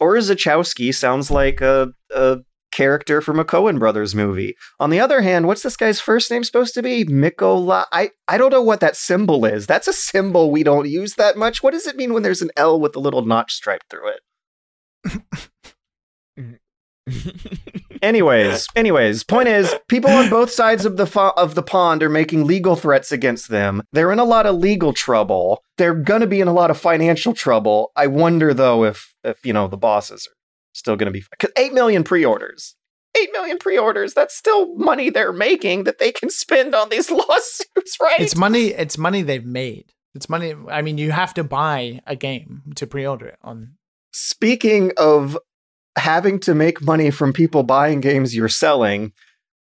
Orzechowski sounds like a, a character from a Coen Brothers movie. On the other hand, what's this guy's first name supposed to be? Mikola. I, I don't know what that symbol is. That's a symbol we don't use that much. What does it mean when there's an L with a little notch stripe through it? Anyways, anyways, point is, people on both sides of the fo- of the pond are making legal threats against them. They're in a lot of legal trouble. They're gonna be in a lot of financial trouble. I wonder though if if you know the bosses are still gonna be because eight million pre-orders. 8 million pre-orders that's still money they're making that they can spend on these lawsuits right It's money. It's money they've made. It's money. I mean, you have to buy a game to pre-order it on. speaking of having to make money from people buying games you're selling,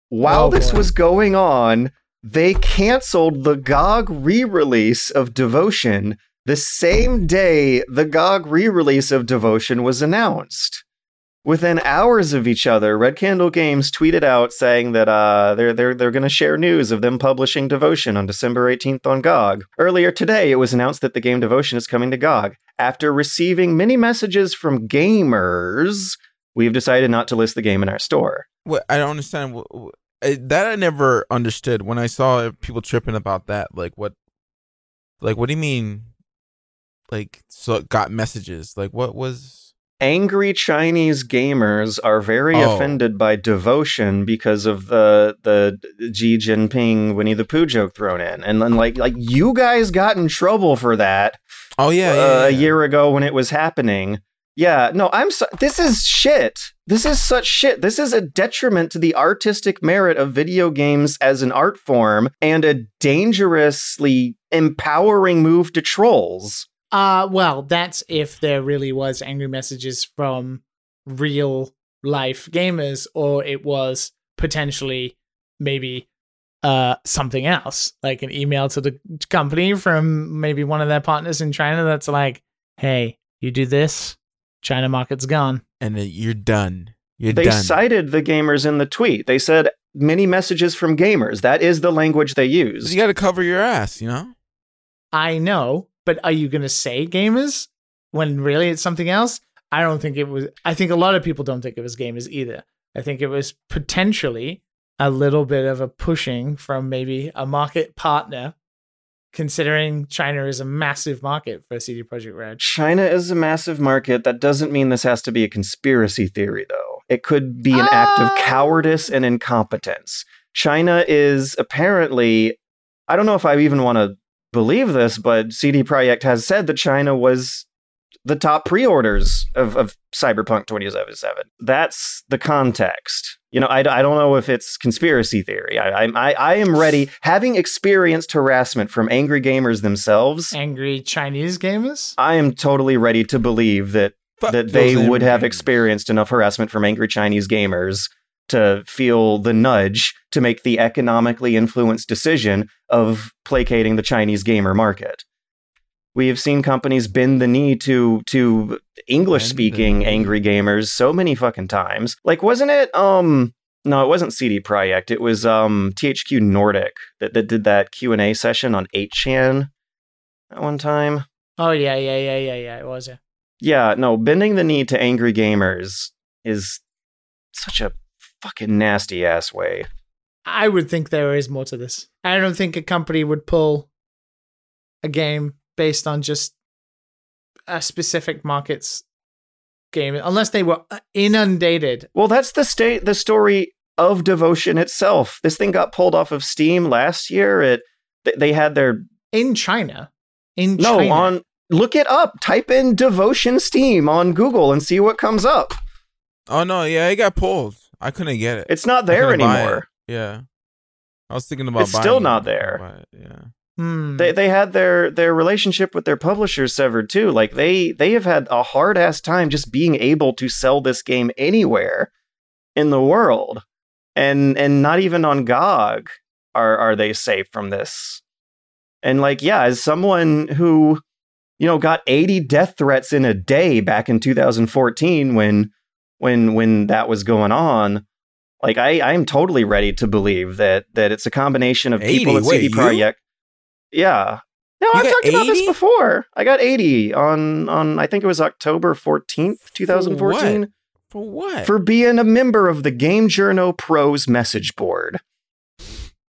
while Oh, this boy. was going on, they canceled the GOG re release of Devotion the same day the GOG re release of Devotion was announced. Within hours of each other, Red Candle Games tweeted out saying that uh, they're they're they're going to share news of them publishing Devotion on December 18th on GOG. Earlier today, it was announced that the game Devotion is coming to GOG. After receiving many messages from gamers, we've decided not to list the game in our store. What I don't understand that I never understood when I saw people tripping about that. Like what? Like what do you mean? Like so got messages. Like what was? Angry Chinese gamers are very Oh. offended by devotion because of the the Xi Jinping Winnie the Pooh joke thrown in, and then like like you guys got in trouble for that Oh yeah, yeah, uh, yeah. a year ago when it was happening. Yeah, no, I'm so, this is shit. This is such shit. This is a detriment to the artistic merit of video games as an art form and a dangerously empowering move to trolls. Uh well, that's if there really was angry messages from real life gamers, or it was potentially maybe uh something else, like an email to the company from maybe one of their partners in China that's like, "Hey, you do this, China market's gone." and then you're done. You're They done. cited the gamers in the tweet. They said many messages from gamers. That is the language they use. you got to cover your ass, you know. I know, but are you going to say gamers when really it's something else? I don't think it was. I think a lot of people don't think it was gamers either. I think it was potentially a little bit of a pushing from maybe a market partner, considering China is a massive market for CD Projekt Red. China is a massive market. That doesn't mean this has to be a conspiracy theory, though. It could be an act of Ah. cowardice and incompetence. China is apparently, I don't know if I even want to believe this, but CD Projekt has said that China was the top pre-orders of, of Cyberpunk 2077. That's the context. You know, I, I don't know if it's conspiracy theory. I, I, I- I am ready, having experienced harassment from angry gamers themselves. Angry Chinese gamers? I am totally ready to believe that Fuck that they would have gamers. experienced enough harassment from angry Chinese gamers to feel the nudge to make the economically influenced decision of placating the Chinese gamer market. We have seen companies bend the knee to to English speaking Bend the knee. angry gamers so many fucking times. Like wasn't it um no, it wasn't CD Projekt. It was um THQ Nordic that, that did that Q&A session on 8chan at one time. Oh yeah, yeah, yeah, yeah, yeah. It was. Yeah. Yeah, no, bending the knee to angry gamers is such a fucking nasty ass way. I would think there is more to this. I don't think a company would pull a game based on just a specific market's game unless they were inundated. Well, that's the state the story of Devotion itself. This thing got pulled off of Steam last year. It they had their in China. In no China. on look it up. Type in Devotion Steam on Google and see what comes up. Oh no, yeah, it got pulled. I couldn't get it. It's not there anymore. Yeah, I was thinking about. It's buying still not but I there. couldn't buy it, Yeah. Hmm. They they had their their relationship with their publishers severed too. Like they they have had a hard ass time just being able to sell this game anywhere in the world, and and not even on GOG are are they safe from this. And like yeah, as someone who you know got 80 death threats in a day back in 2014 when when when that was going on. Like I, I am totally ready to believe that that it's a combination of 80? people at CD? Projekt. Yeah. No, You I've talked about this before. I got 80 on on I think it was October 14th, 2014 For what? for being a member of the Game Journo Pros message board.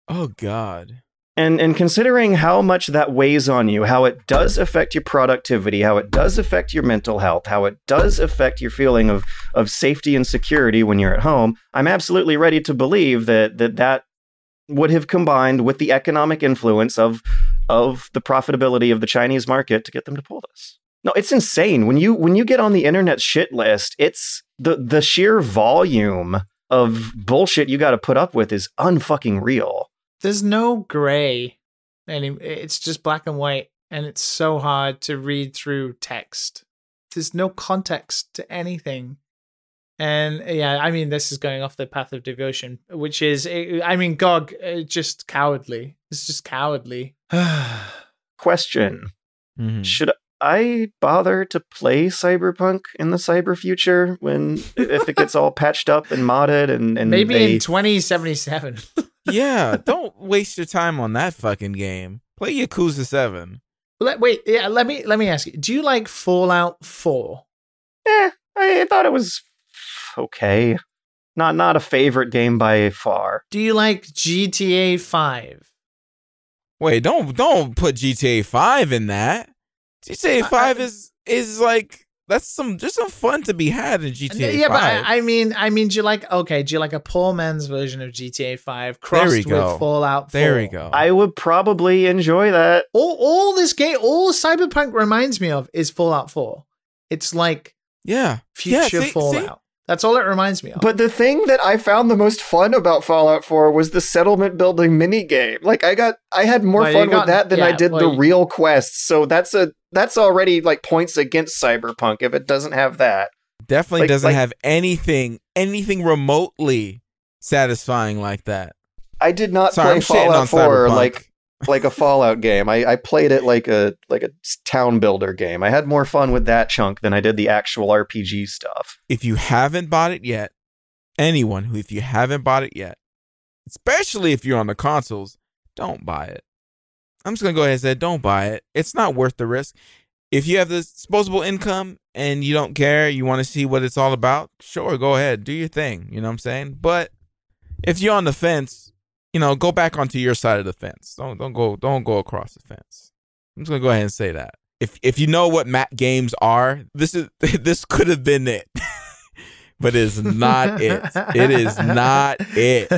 oh God. And and considering how much that weighs on you, how it does affect your productivity, how it does affect your mental health, how it does affect your feeling of of safety and security when you're at home, I'm absolutely ready to believe that that that would have combined with the economic influence of of the profitability of the Chinese market to get them to pull this. No, it's insane. When you when you get on the internet shit list, it's the the sheer volume of bullshit you got to put up with is unfucking real. There's no gray. Any, it's just black and white, and it's so hard to read through text. There's no context to anything. And yeah, I mean, this is going off the path of devotion, which is, I mean, GOG, uh, just cowardly. It's just cowardly. Question Mhm. Should I bother to play Cyberpunk in the cyber future when if it gets all patched up and modded and, and Maybe they, in 2077. yeah, don't waste your time on that fucking game. Play Yakuza 7. let, wait, yeah, let me let me ask you. Do you like Fallout 4? Yeah, I thought it was okay. Not not a favorite game by far. Do you like GTA 5? Wait, don't don't put GTA 5 in that. GTA I- 5 is is like that's some there's some fun to be had in GTA yeah, 5. but I, I mean, I mean, do you like okay? Do you like a poor man's version of GTA Five There crossed we go. with Fallout? 4? there we go. I would probably enjoy that. All, all this game, all Cyberpunk reminds me of is Fallout Four. It's like yeah. future Yeah, see- see? Fallout. That's all it reminds me of. But the thing that I found the most fun about Fallout 4 was the settlement building mini game. Like I got I had more Well, fun got- with that than I did well, the you- real quests. So that's a that's already like points against Cyberpunk if it doesn't have that. Definitely Like- doesn't like- have anything anything remotely satisfying like that. I did not Sorry, I'm play shitting Fallout 4 Cyberpunk. like like a Fallout game. I, I played it like a like a town builder game. I had more fun with that chunk than I did the actual RPG stuff. if you haven't bought it yet, anyone who if you haven't bought it yet, especially if you're on the consoles, don't buy it. I'm just gonna go ahead and say don't buy it. It's not worth the risk. If you have the disposable income and you don't care, you want to see what it's all about, sure, go ahead, do your thing. You know what I'm saying? But if you're on the fence, you know, go back onto your side of the fence. Don't don't go don't go across the fence. I'm just gonna go ahead and say that. If if you know what Matt games are, this is this could have been it. but it is not it. It is not it.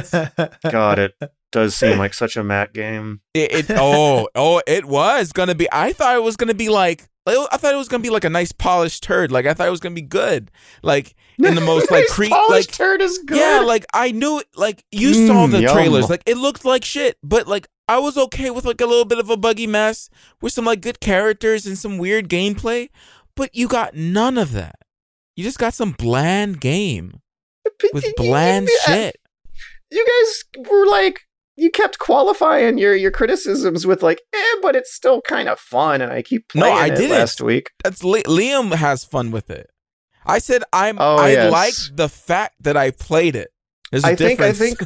Got it does seem like such a Matt game. It, it oh oh it was gonna be. I thought it was gonna be like. I thought it was gonna be like a nice polished turd. Like I thought it was gonna be good. Like in the most like Nice cre- polished like turd is good. yeah. Like I knew. Like you saw Mm, the yum. trailers. Like it looked like shit. But like I was okay with like a little bit of a buggy mess with some like good characters and some weird gameplay. But you got none of that. You just got some bland game with bland shit. You guys were like, you kept qualifying your your criticisms with like, eh, but it's still kind of fun, and I keep No, playing I it didn't. last week. That's Li- Liam has fun with it. I said I'm. Oh, I yes. like the fact that I played it. There's a I think I think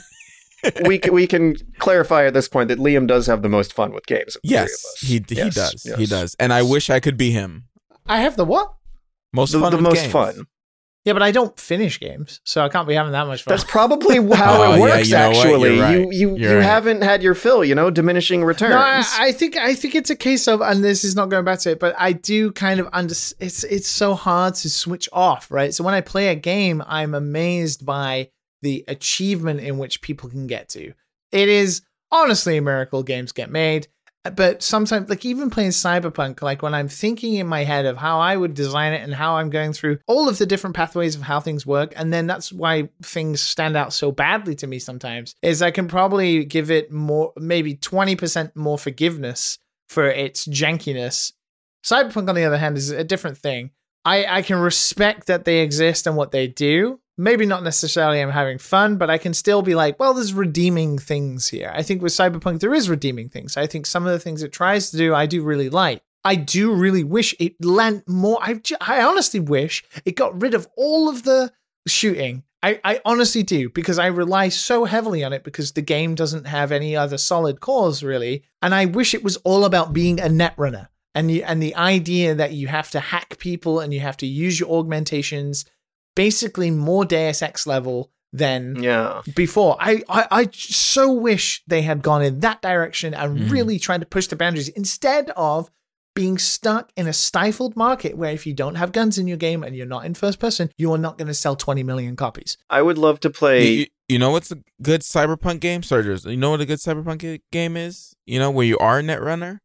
we can, we can clarify at this point that Liam does have the most fun with games. Of the three yes, he he Yes, does. He does, and I wish I could be him. I have the what? Most The, fun. the with most games. fun. Yeah, but I don't finish games, so I can't be having that much fun. That's probably how Oh, it yeah, works. you know actually, You're right. you you You're you right. haven't had your fill. You know, diminishing returns. No, I, I think I think it's a case of, and this is not going back to it, but I do kind of under. It's it's so hard to switch off, right? So when I play a game, I'm amazed by the achievement in which people can get to. It is honestly a miracle games get made, but sometimes, like even playing Cyberpunk, like when I'm thinking in my head of how I would design it and how I'm going through all of the different pathways of how things work, and then that's why things stand out so badly to me sometimes. Is I can probably give it more, maybe twenty percent more forgiveness for its jankiness. Cyberpunk, on the other hand, is a different thing. I, I can respect that they exist and what they do. Maybe not necessarily I'm having fun, but I can still be like, well, there's redeeming things here. I think with Cyberpunk, there is redeeming things. I think some of the things it tries to do, I do really like. I do really wish it lent more. I, I honestly wish it got rid of all of the shooting. I, I honestly do because I rely so heavily on it because the game doesn't have any other solid cores really. And I wish it was all about being a net runner and you, and the idea that you have to hack people and you have to use your augmentations, basically more Deus Ex level than Yeah. before. I, I I so wish they had gone in that direction and Mhm. really tried to push the boundaries instead of being stuck in a stifled market where if you don't have guns in your game and you're not in first person, you are not going to sell 20 million copies. I would love to play. you- you know what's a good cyberpunk game, Surgers? You know what a good cyberpunk game is? You know where you are a netrunner?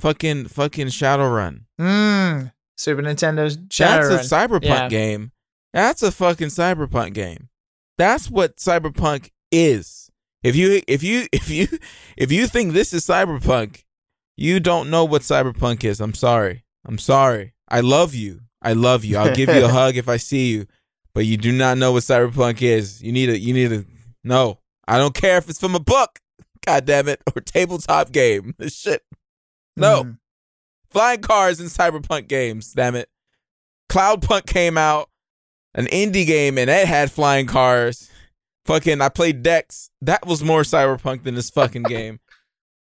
Fucking fucking Shadowrun. Mm. Super Nintendo's Shadowrun. That's Shadowrun. a cyberpunk Yeah. game. That's a fucking cyberpunk game. That's what cyberpunk is. If you if you if you if you think this is cyberpunk, you don't know what cyberpunk is. I'm sorry. I'm sorry. I love you. I love you. I'll give you a hug if I see you. But you do not know what cyberpunk is. You need to you need to no. I don't care if it's from a book. God damn it. Or tabletop game. This shit. No. Mm. Flying cars in cyberpunk games, damn it. Cloudpunk came out, an indie game, and it had flying cars. Fucking, I played Dex. That was more cyberpunk than this fucking game.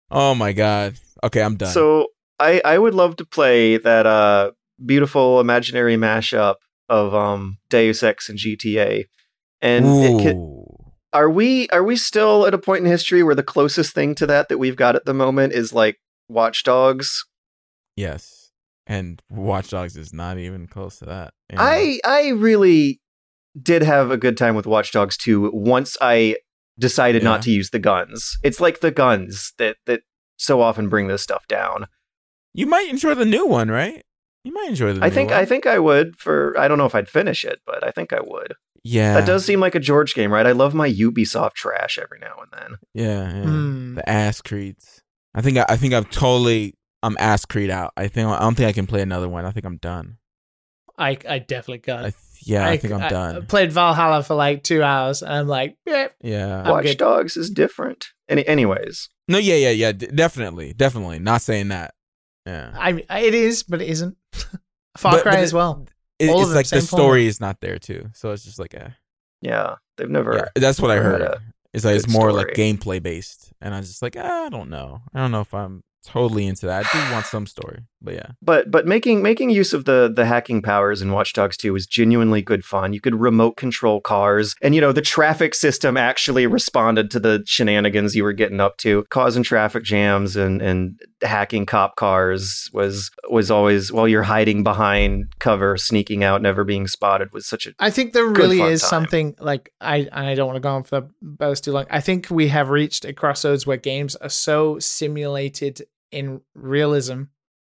Oh my god. Okay, I'm done. So I I would love to play that uh beautiful imaginary mashup of um Deus Ex and GTA. And it ca- are we are we still at a point in history where the closest thing to that that we've got at the moment is like Watch Dogs? yes. And Watch Dogs is not even close to that. Yeah. I I really did have a good time with Watch Dogs 2 once I decided Yeah. not to use the guns. It's like the guns that that so often bring this stuff down. You might enjoy the new one, right? You might enjoy the I new think one. I think I would for I don't know if I'd finish it, but I think I would. Yeah. That does seem like a George game, right? I love my Ubisoft trash every now and then. Yeah, yeah. Mm. The ass creeds. I think I, I think I've totally I'm ass creed out. I think I don't think I can play another one. I think I'm done. I, I definitely got I th- yeah, I, think I'm I done. played Valhalla for like two hours and I'm like, yeah, yeah. Watch good. Dogs is different. Any, anyways, No, yeah, yeah, yeah. D- definitely, definitely. Not saying that. Yeah. I mean, it is, but it isn't. Far But- Cry but as well. It- it's like the same format. story is not there too, so it's just like eh. yeah, they've never. Yeah, that's what I never had heard. a- It's like it's good more like gameplay based, and I was just like, ah, I don't know. I don't know if I'm totally into that. I do want some story, but yeah. But but making making use of the the hacking powers in Watch Dogs 2 was genuinely good fun. You could remote control cars, and you know the traffic system actually responded to the shenanigans you were getting up to, causing traffic jams and and hacking cop cars was was always while you're hiding behind cover, sneaking out, never being spotted was such a I think there really fun is time. something like I and I don't want to go on for both too long. I think we have reached a crossroads where games are so simulated in realism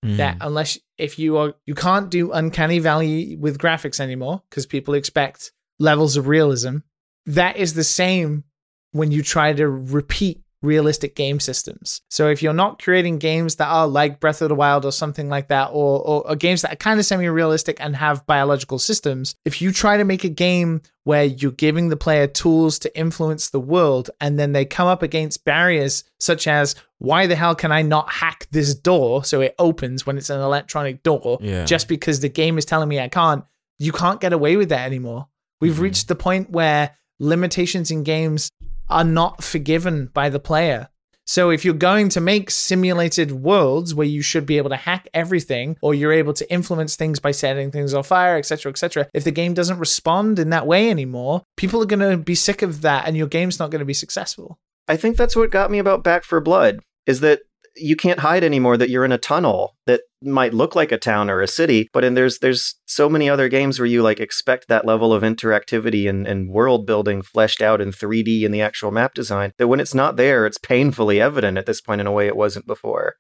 that Mhm. unless if you are you can't do uncanny valley with graphics anymore because people expect levels of realism. That is the same when you try to repeat realistic game systems. So if you're not creating games that are like Breath of the Wild or something like that, or or, or games that are kind of semi-realistic and have biological systems, if you try to make a game where you're giving the player tools to influence the world and then they come up against barriers such as why the hell can I not hack this door so it opens when it's an electronic door Yeah. just because the game is telling me I can't, you can't get away with that anymore. We've Mhm. reached the point where limitations in games are not forgiven by the player. So if you're going to make simulated worlds where you should be able to hack everything or you're able to influence things by setting things on fire, etc., etc., if the game doesn't respond in that way anymore, people are going to be sick of that and your game's not going to be successful. I think that's what got me about Back 4 Blood is that you can't hide anymore that you're in a tunnel that might look like a town or a city, but and there's there's so many other games where you like expect that level of interactivity and, and world building fleshed out in 3D in the actual map design that when it's not there, it's painfully evident at this point in a way it wasn't before.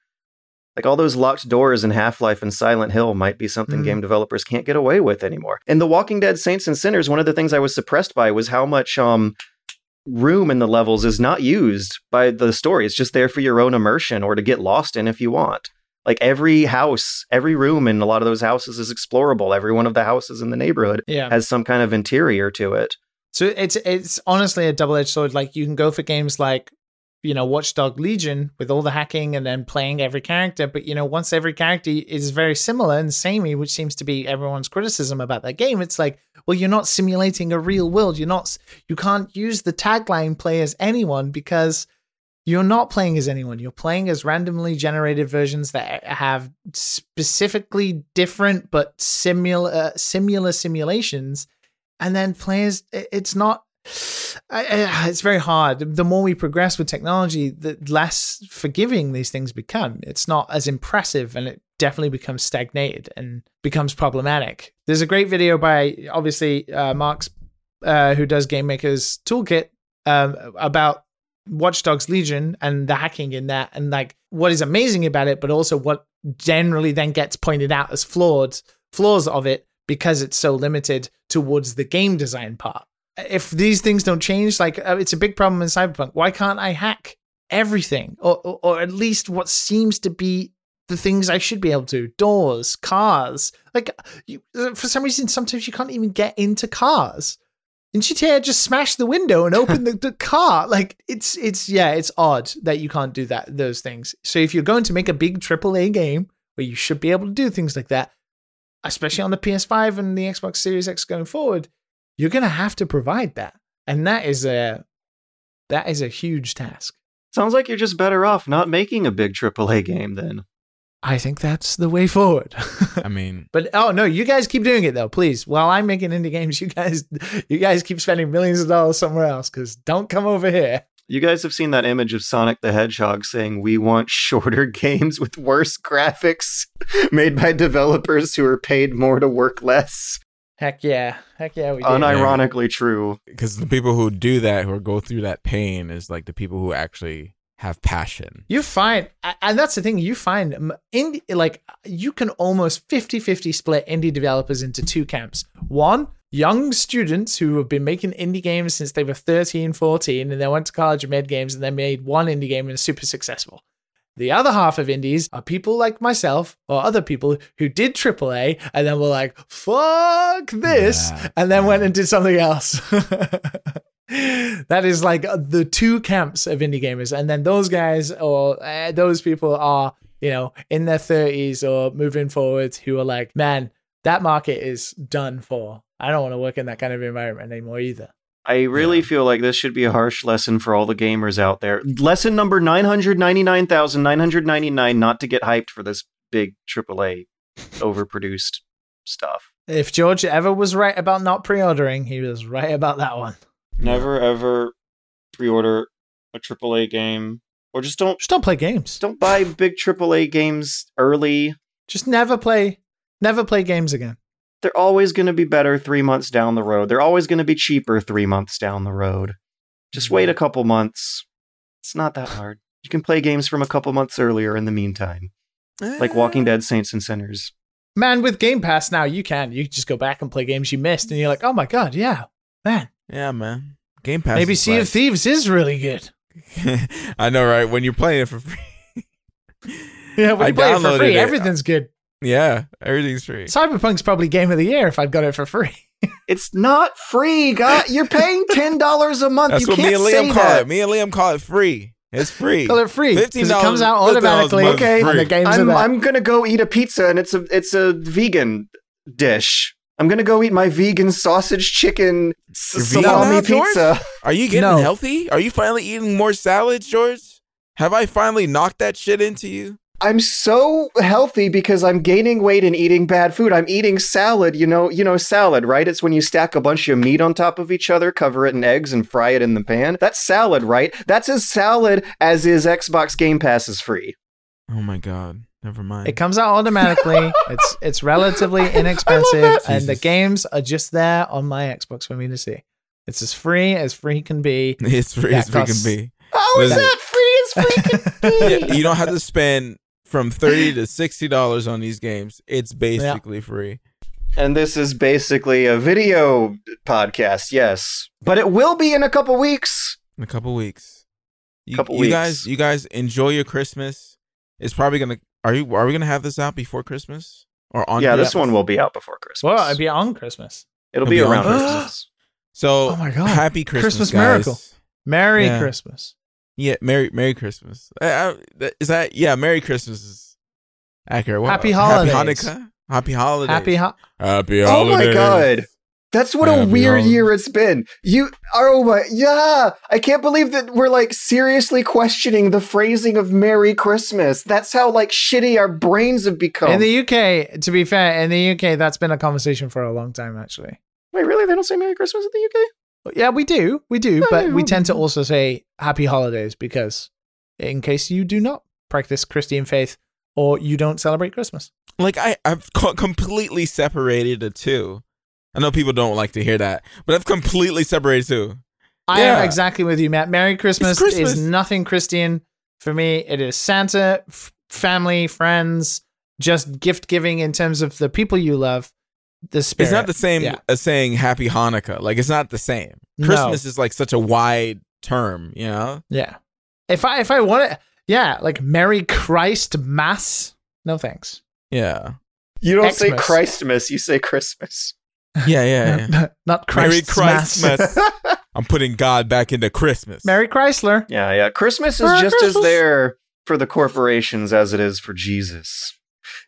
Like all those locked doors in Half Life and Silent Hill might be something Mhm. game developers can't get away with anymore. In The Walking Dead Saints and Sinners, one of the things I was suppressed by was how much um room in the levels is not used by the story. It's just there for your own immersion or to get lost in if you want. Like every house, every room in a lot of those houses is explorable. Every one of the houses in the neighborhood Yeah. has some kind of interior to it. So it's it's honestly a double edged sword. Like you can go for games like you know Watchdog Legion with all the hacking and then playing every character, but you know once every character is very similar and samey, which seems to be everyone's criticism about that game, it's like well you're not simulating a real world. You're not you can't use the tagline play as anyone because you're not playing as anyone. You're playing as randomly generated versions that have specifically different but similar similar simulations and then players it's not it's very hard. The more we progress with technology, the less forgiving these things become. It's not as impressive, and it definitely becomes stagnated and becomes problematic. There's a great video by obviously uh, Marks, uh, who does Game Maker's Toolkit, um, about Watch Dogs Legion and the hacking in that, and like what is amazing about it, but also what generally then gets pointed out as flawed flaws of it because it's so limited towards the game design part. If these things don't change, like uh, it's a big problem in Cyberpunk. Why can't I hack everything, or, or, or at least what seems to be the things I should be able to? Doors, cars. Like you, for some reason, sometimes you can't even get into cars. In GTA, just smashed the window and opened the, the car. Like it's it's yeah, it's odd that you can't do that those things. So if you're going to make a big AAA game where you should be able to do things like that, especially on the PS5 and the Xbox Series X going forward, you're going to have to provide that. And that is a that is a huge task. Sounds like you're just better off not making a big AAA game then. I think that's the way forward. I mean, but oh no, you guys keep doing it though, please. While I'm making indie games, you guys you guys keep spending millions of dollars somewhere else cuz don't come over here. You guys have seen that image of Sonic the Hedgehog saying, We want shorter games with worse graphics made by developers who are paid more to work less. Heck yeah. Heck yeah, we do. Unironically true. Because the people who do that, who go through that pain, is like the people who actually have passion. You find, and that's the thing, you find indie, like, you can almost 50 50 split indie developers into two camps. One, young students who have been making indie games since they were 13, 14, and they went to college and made games and then made one indie game and super successful. The other half of indies are people like myself or other people who did AAA and then were like, fuck this, yeah, and then went and did something else. that is like the two camps of indie gamers. And then those guys or uh, those people are, you know, in their 30s or moving forwards who are like, man, that market is done for. I don't want to work in that kind of environment anymore either. I really yeah. feel like this should be a harsh lesson for all the gamers out there. Lesson number 999,999 not to get hyped for this big AAA overproduced stuff. If George ever was right about not pre ordering, he was right about that one. Never ever pre order a AAA game. Or just don't just don't play games. Don't buy big AAA games early. Just never play never play games again they're always going to be better three months down the road. They're always going to be cheaper three months down the road. Just mm-hmm. wait a couple months. It's not that hard. You can play games from a couple months earlier in the meantime, like Walking eh. Dead Saints and Sinners. Man, with Game Pass now, you can. You just go back and play games you missed, and you're like, oh my God, yeah, man. Yeah, man. Game Pass. Maybe Sea like... of Thieves is really good. I know, right? When you're playing it for free. yeah, when you play it for free, it. everything's good. Yeah, everything's free. Cyberpunk's probably game of the year if I've got it for free. it's not free, God. You're paying ten dollars a month. That's you what me and Liam call that. it. Me and Liam call it free. It's free. Call it free because it comes out automatically. Okay, the games I'm, I'm gonna go eat a pizza, and it's a it's a vegan dish. I'm gonna go eat my vegan sausage chicken salami pizza. Are you getting no. healthy? Are you finally eating more salads, George? Have I finally knocked that shit into you? I'm so healthy because I'm gaining weight and eating bad food. I'm eating salad, you know, you know salad, right? It's when you stack a bunch of meat on top of each other, cover it in eggs and fry it in the pan. That's salad, right? That's as salad as is Xbox Game Pass is free. Oh my god. Never mind. It comes out automatically. it's it's relatively inexpensive and the games are just there on my Xbox for me to see. It's as free as free can be. It's free that as free can be. How is that free as free can be? you don't have to spend from thirty to sixty dollars on these games. It's basically yeah. free. And this is basically a video podcast, yes, but it will be in a couple weeks. In a couple weeks. You, couple you weeks. guys, you guys enjoy your Christmas. It's probably gonna. Are you? Are we gonna have this out before Christmas or on? Yeah, Christmas? this one will be out before Christmas. Well, it'll be on Christmas. It'll, It'll be, be, around Christmas. So, oh my god, happy Christmas, Christmas guys. miracle, Merry yeah. Christmas. Yeah, Merry Merry Christmas. Uh, is that yeah? Merry Christmas is accurate. What, happy holidays. Happy Hanukkah. Happy holidays. Happy ho- Happy holidays. Oh my god. That's what happy a weird holidays. year it's been. You oh my yeah. I can't believe that we're like seriously questioning the phrasing of Merry Christmas. That's how like shitty our brains have become. In the UK, to be fair, in the UK, that's been a conversation for a long time actually. Wait, really? They don't say Merry Christmas in the UK? Yeah, we do. We do. Yeah, but yeah, we we tend to also say happy holidays because, in case you do not practice Christian faith or you don't celebrate Christmas. Like I, I've completely separated the two. I know people don't like to hear that, but I've completely separated two. I Yeah. am exactly with you, Matt. Merry Christmas, Christmas. is nothing Christian for me. It is Santa, f- family, friends, just gift giving in terms of the people you love. The spirit. It's not the same Yeah. as saying Happy Hanukkah. Like it's not the same. No. Christmas is like such a wide term, you know. Yeah. If I if I want it, yeah, like Merry Christ Mass. No thanks. Yeah, You don't say Christmas, you say Christmas. Yeah, yeah. yeah. not Merry Christ's Christmas. I'm putting God back into Christmas. Merry Chrysler. Yeah, yeah. Christmas is Merry just Christmas. as there for the corporations as it is for Jesus.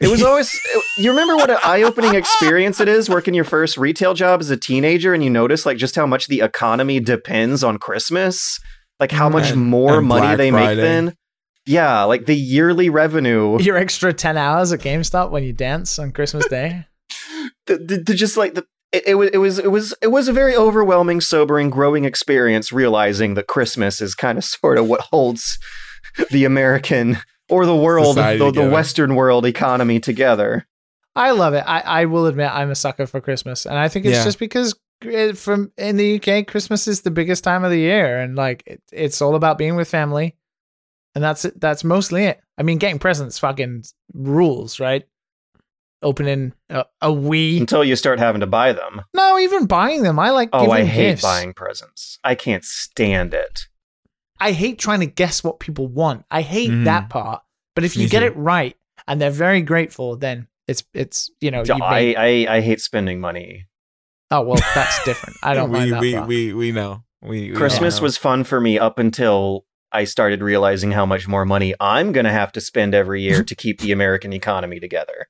It was always. you remember what an eye-opening experience it is working your first retail job as a teenager, and you notice like just how much the economy depends on Christmas, like how much And- more and money Black they Friday. make then. Yeah, like the yearly revenue. Your extra 10 hours at GameStop when you dance on Christmas Day. the, the, the- just like the it, it was it was it was it was a very overwhelming sobering growing experience realizing that christmas is kind of sort of what holds the american or the world the, the western world economy together I love it. I, I will admit I'm a sucker for Christmas. And I think it's Yeah. just because it, from in the UK, Christmas is the biggest time of the year. And like it, it's all about being with family. And that's it. That's mostly it. I mean, getting presents fucking rules, right? Opening a, a Wii. until you start having to buy them No, even buying them. I like oh giving i hate gifts. buying presents i can't stand it I hate trying to guess what people want. I hate Mhm. that part. But if Me you get it right and they're very grateful, then it's it's you know you I, I i hate spending money oh well that's different. I don't we, mind that we, part. we we know. We, we christmas know. was fun for me up until i started realizing how much more money i'm going to have to spend every year to keep the american economy together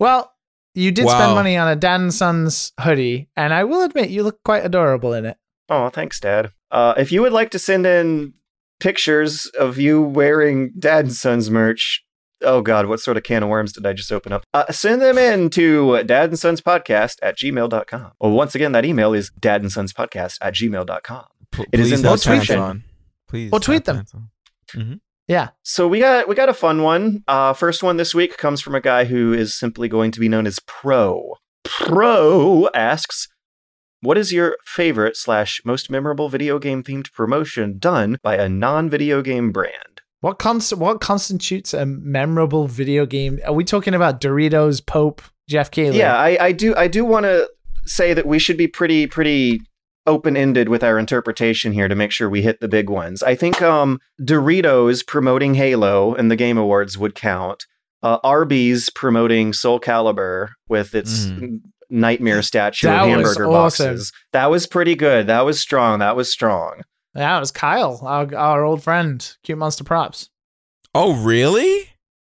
Well, you did Wow. spend money on a Dad and Sons hoodie, and I will admit you look quite adorable in it. Oh, thanks, Dad. Uh, if you would like to send in pictures of you wearing Dad and Sons merch, oh God, what sort of can of worms did I just open up? Uh, send them in to Dad and Sons Podcast at gmail.com. Well, once again, that email is Dad and Sons Podcast at gmail.com. P- it is in the have pants description. on. Please. Or tweet them. pants on. Yeah. So we got we got a fun one. Uh, first one this week comes from a guy who is simply going to be known as Pro. Pro asks, "What is your favorite slash most memorable video game themed promotion done by a non video game brand?" What cons- what constitutes a memorable video game? Are we talking about Doritos, Pope, Geoff Keighley? Yeah, I, I do I do want to say that we should be pretty pretty open ended with our interpretation here to make sure we hit the big ones. I think um, Doritos promoting Halo and the Game Awards would count. Uh, Arby's promoting Soul Calibur with its Mhm. nightmare statue That of was hamburger awesome. boxes. That was pretty good. That was strong. That was strong. Yeah, it was Kyle, our, our old friend, Cute Monster Props. Oh, really?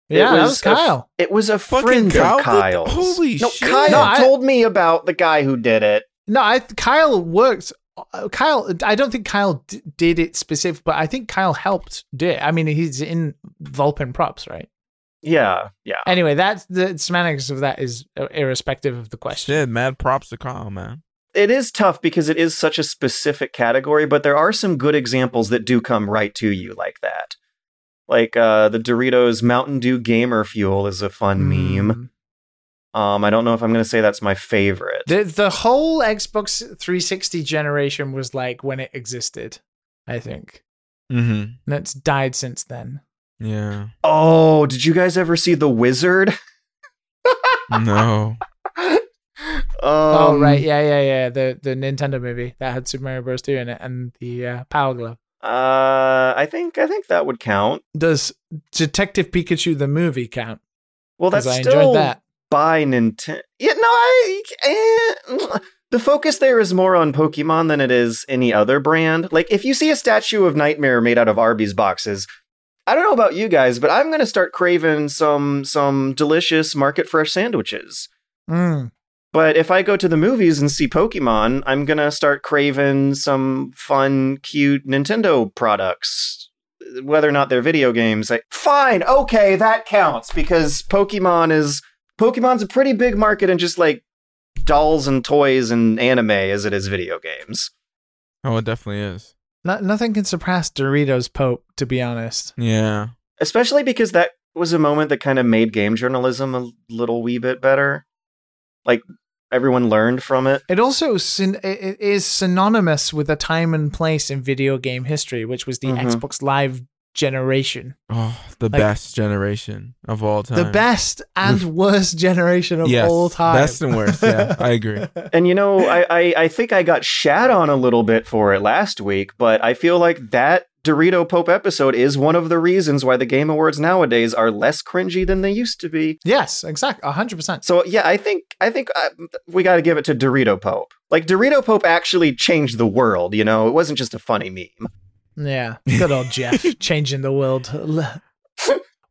Yeah, that was a f- Kyle. it was a Fucking friend Kyle of did- holy no, shit. Kyle No, I- told me about the guy who did it. No, I Kyle worked. uh, Kyle, I don't think Kyle d- did it specific, but I think Kyle helped do it. I mean, he's in Vulpin Props, right? Yeah, yeah. Anyway, that's the semantics of that is uh, irrespective of the question. Shit, mad props to Kyle, man. it is tough because it is such a specific category, but there are some good examples that do come right to you like that. Like uh, the Doritos Mountain Dew Gamer Fuel is a fun meme. Um, I don't know if I'm going to say that's my favorite. The the whole Xbox 360 generation was like when it existed, I think. Mm-hmm. And it's died since then. Yeah. oh, did you guys ever see The Wizard? No. um, oh right, yeah, yeah, yeah. The the Nintendo movie that had Super Mario Bros. 2 in it and the uh, Power Glove. Uh, I think I think that would count. Does Detective Pikachu the movie count? Well, that's I still enjoyed that. By Nintendo. Yeah, no, I. Eh, the focus there is more on Pokemon than it is any other brand. Like, if you see a statue of Nightmare made out of Arby's boxes, I don't know about you guys, but I'm going to start craving some some delicious market fresh sandwiches. Mm. But if I go to the movies and see Pokemon, I'm going to start craving some fun, cute Nintendo products. Whether or not they're video games, like fine, okay, that counts because Pokemon is Pokemon's a pretty big market in just like dolls and toys and anime as it is video games. Oh, it definitely is. No, nothing can surpass Doritos Pope, to be honest. Yeah. Especially because that was a moment that kind of made game journalism a little wee bit better. Like everyone learned from it. It also syn- it is synonymous with a time and place in video game history, which was the Mhm. Xbox Live generation. Oh, the Like- best generation of all time. The best and worst generation of Yes, all time. best and worst, yeah, I agree. And you know, I, I I think I got shat on a little bit for it last week, but I feel like that Dorito Pope episode is one of the reasons why the Game Awards nowadays are less cringy than they used to be. yes, exactly. 100%. So yeah, I think I think uh, we got to give it to Dorito Pope. Like Dorito Pope actually changed the world. You know, it wasn't just a funny meme. Yeah. Good old Geoff changing the world.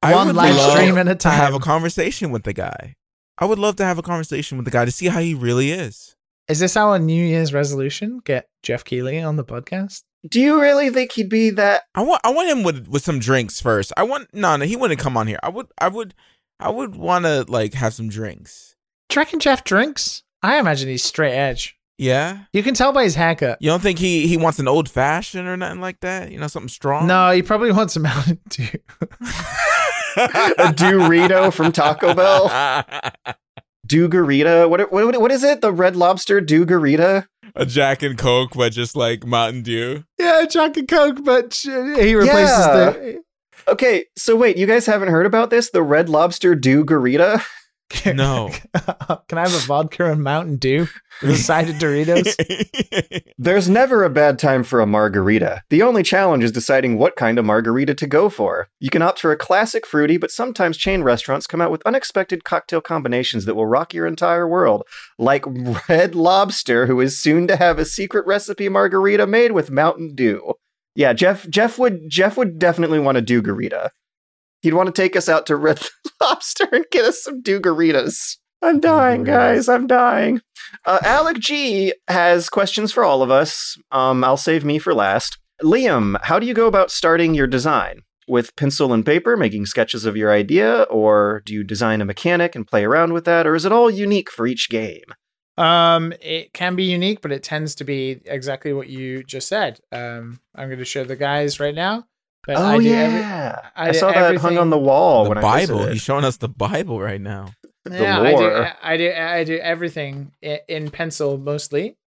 I One live stream at a to have a conversation with the guy. I would love to have a conversation with the guy to see how he really is. Is this our New Year's resolution? Get Geoff Keighley on the podcast? Do you really think he'd be that? I want I want him with with some drinks first. I want no no he wouldn't come on here. I would I would I would want to like have some drinks. Do you reckon Geoff drinks? I imagine he's straight edge. Yeah. You can tell by his haircut. You don't think he he wants an old fashioned or nothing like that? You know something strong? No, he probably wants a Mountain Dew. A Dorito from Taco Bell? Dugarita? What, what what is it? The Red Lobster Dugarita? a Jack and Coke, but just like Mountain Dew. yeah, Jack and Coke, but he replaces Yeah. the. Okay, so wait, you guys haven't heard about this? The Red Lobster Dugarita? No. Can I have a vodka and Mountain Dew with a side of Doritos? There's never a bad time for a margarita. The only challenge is deciding what kind of margarita to go for. You can opt for a classic fruity, but sometimes chain restaurants come out with unexpected cocktail combinations that will rock your entire world. Like Red Lobster, who is soon to have a secret recipe margarita made with Mountain Dew. Yeah, Geoff Geoff would Geoff would definitely want to do garita. He'd want to take us out to Red Lobster and get us some Dugaritas. I'm dying, guys. I'm dying. Uh, Alec G has questions for all of us. Um, I'll save me for last. Liam, how do you go about starting your design? With pencil and paper, making sketches of your idea, or do you design a mechanic and play around with that, or is it all unique for each game? Um, it can be unique, but it tends to be exactly what you just said. Um, I'm going to show the guys right now. But oh I do every- yeah, I I, saw that hung on the wall the when I Bible. visited. He's showing us the Bible right now. The yeah, I do. I do. I do everything in pencil mostly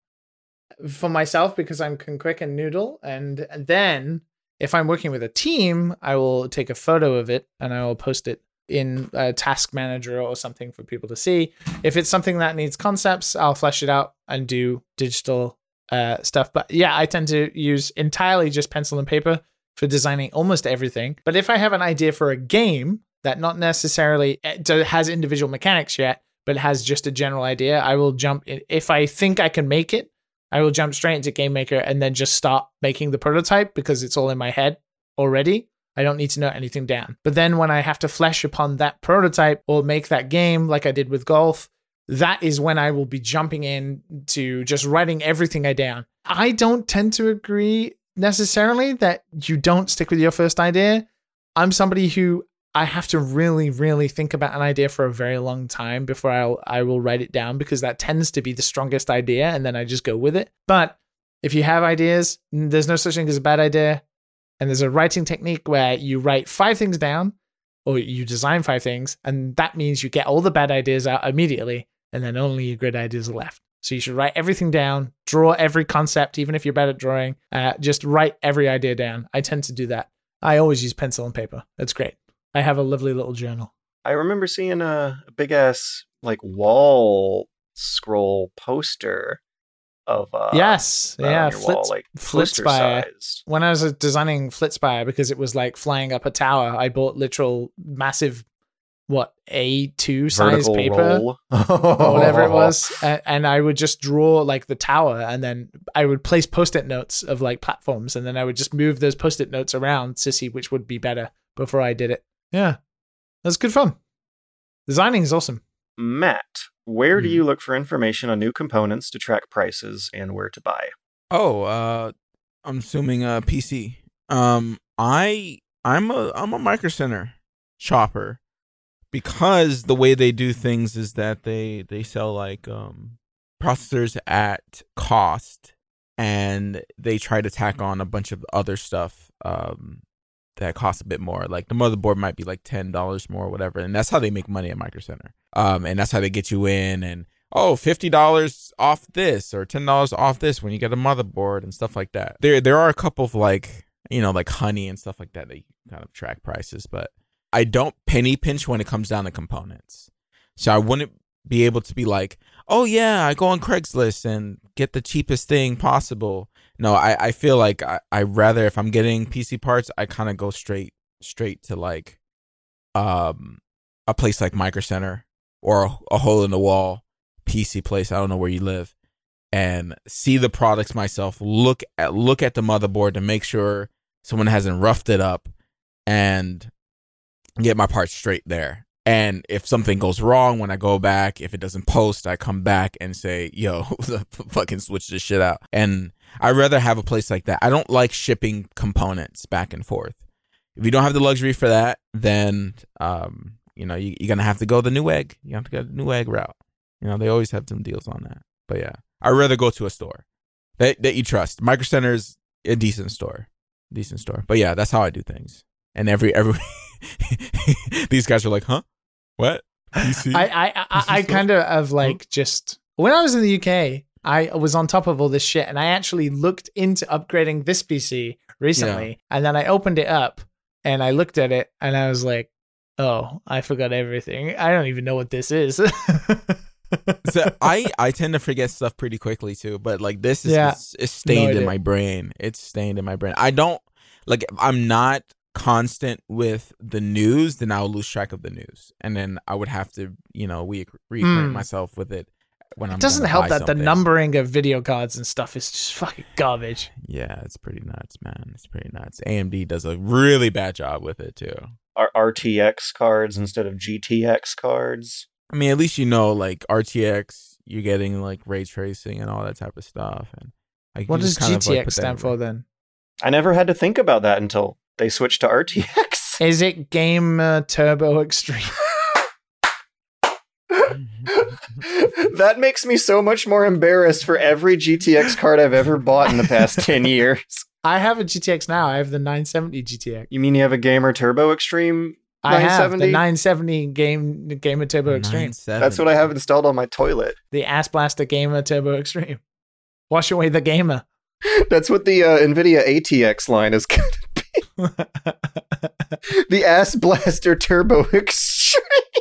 for myself because I'm can quick and noodle, and then if I'm working with a team, I will take a photo of it and I will post it in a task manager or something for people to see. If it's something that needs concepts, I'll flesh it out and do digital uh, stuff. But yeah, I tend to use entirely just pencil and paper for designing almost everything. But if I have an idea for a game that not necessarily uh, has individual mechanics yet, but has just a general idea, I will jump in. If I think I can make it, I will jump straight into Game Maker and then just start making the prototype because it's all in my head already. I don't need to note anything down. But then when I have to flesh upon that prototype or make that game like I did with golf, that is when I will be jumping in to just writing everything I down. I don't tend to agree necessarily that you don't stick with your first idea. I'm somebody who I have to really, really think about an idea for a very long time before I'll I will write it down because that tends to be the strongest idea, and then I just go with it. But if you have ideas, there's no such thing as a bad idea, and there's a writing technique where you write five things down, or you design five things, and that means you get all the bad ideas out immediately, and then only your good ideas are left. So you should write everything down, draw every concept, even if you're bad at drawing. Uh, just write every idea down. I tend to do that. I always use pencil and paper. That's great. I have a lovely little journal. I remember seeing a, a big ass like wall scroll poster of uh yes, yeah, your wall, like poster Flitzspire. When I was uh, designing Flitzspire, because it was like flying up a tower, I bought literal massive, what A2 size Vertical paper. roll. or whatever it was, and, and I would just draw like the tower, and then I would place post-it notes of like platforms, and then I would just move those post-it notes around to see which would be better before I did it. Yeah, that's good fun. Designing is awesome. Matt, where do Hmm. you look for information on new components to track prices and where to buy? Oh, uh, I'm assuming a PC. Um, I I'm a I'm a Micro Center shopper because the way they do things is that they they sell like um processors at cost and they try to tack on a bunch of other stuff um, that costs a bit more. Like the motherboard might be like ten dollars more, or whatever, and that's how they make money at Micro Center. Um, and that's how they get you in and oh, fifty dollars off this or ten dollars off this when you get a motherboard and stuff like that. There there are a couple of like you know like honey and stuff like that that kind of track prices, but I don't penny pinch when it comes down to components. So I wouldn't be able to be like, oh yeah, I go on Craigslist and get the cheapest thing possible. No, I, I feel like I, I rather if I'm getting PC parts, I kind of go straight straight to like um a place like Micro Center or a, a hole in the wall PC place. I don't know where you live, and see the products myself. Look at look at the motherboard to make sure someone hasn't roughed it up, and get my parts straight there. And if something goes wrong when I go back, if it doesn't post, I come back and say, "Yo, fucking switch this shit out." And I'd rather have a place like that. I don't like shipping components back and forth. If you don't have the luxury for that, then um, you know you, are gonna have to go the Newegg. You have to go the Newegg route. You know they always have some deals on that. But yeah, I'd rather go to a store that that you trust. Micro Center's a decent store, decent store. But yeah, that's how I do things. And every every these guys are like, huh? What? PC? I I I, I kind of have like just when I was in the UK, I was on top of all this shit, and I actually looked into upgrading this PC recently, yeah. and then I opened it up and I looked at it, and I was like, oh, I forgot everything. I don't even know what this is. so I I tend to forget stuff pretty quickly too, but like this is yeah, it's, stained no in my brain. It's stained in my brain. I don't like I'm not constant with the news, then I'll lose track of the news, and then I would have to, you know, re- reacquaint mm. myself with it when I'm. It doesn't help that something. the numbering of video cards and stuff is just fucking garbage. Yeah, it's pretty nuts, man. It's pretty nuts. AMD does a really bad job with it too. Are RTX cards instead of GTX cards. I mean, at least you know, like RTX, you're getting like ray tracing and all that type of stuff. And like, what does GTX like, stand for then? I never had to think about that until they switched to RTX. Is it Game uh, Turbo Extreme? that makes me so much more embarrassed for every GTX card I've ever bought in the past 10 years. I have a GTX now. I have the 970 GTX. You mean you have a Gamer Turbo Extreme I have the 970 game Gamer Turbo Extreme. That's what I have installed on my toilet. The Ass Blaster Gamer Turbo Extreme. Wash away the gamer. That's what the uh, NVIDIA ATX line is going to be. the Ass Blaster Turbo Extreme.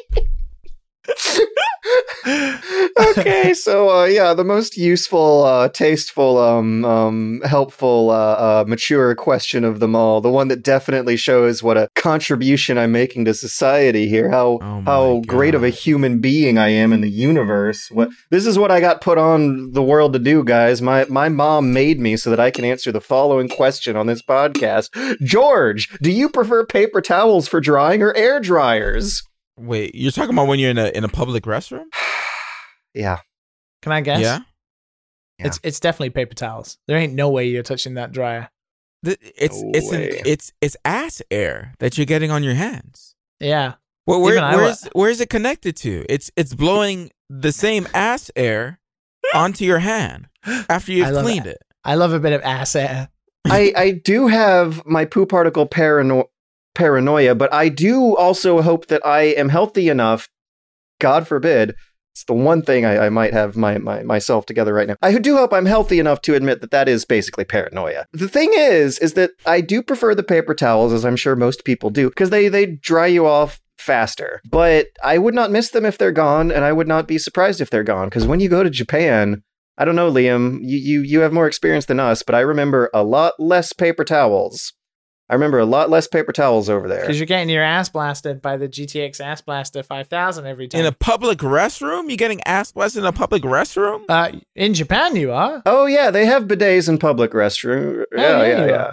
okay, so uh, yeah, the most useful, uh, tasteful, um, um, helpful, uh, uh, mature question of them all, the one that definitely shows what a contribution I'm making to society here, how oh how God. great of a human being I am in the universe. What this is what I got put on the world to do, guys. My my mom made me so that I can answer the following question on this podcast. George, do you prefer paper towels for drying or air dryers? Wait, you're talking about when you're in a in a public restroom? yeah. Can I guess? Yeah. yeah. It's it's definitely paper towels. There ain't no way you're touching that dryer. it's no it's an, it's it's ass air that you're getting on your hands. Yeah. Well, where where's where's it connected to? It's it's blowing the same ass air onto your hand after you've cleaned it. I love a bit of ass air. I I do have my poo particle parano- paranoia, but I do also hope that I am healthy enough, God forbid, it's the one thing I, I, might have my, my myself together right now. I do hope I'm healthy enough to admit that that is basically paranoia. The thing is, is that I do prefer the paper towels, as I'm sure most people do, because they they dry you off faster. But I would not miss them if they're gone, and I would not be surprised if they're gone. Because when you go to Japan, I don't know, Liam, you, you you have more experience than us, but I remember a lot less paper towels I remember a lot less paper towels over there. Because you're getting your ass blasted by the GTX Ass Blaster 5000 every time. In a public restroom? You're getting ass blasted in a public restroom? Uh, in Japan, you are. Oh yeah, they have bidets in public restroom. Oh, yeah, yeah, yeah. yeah.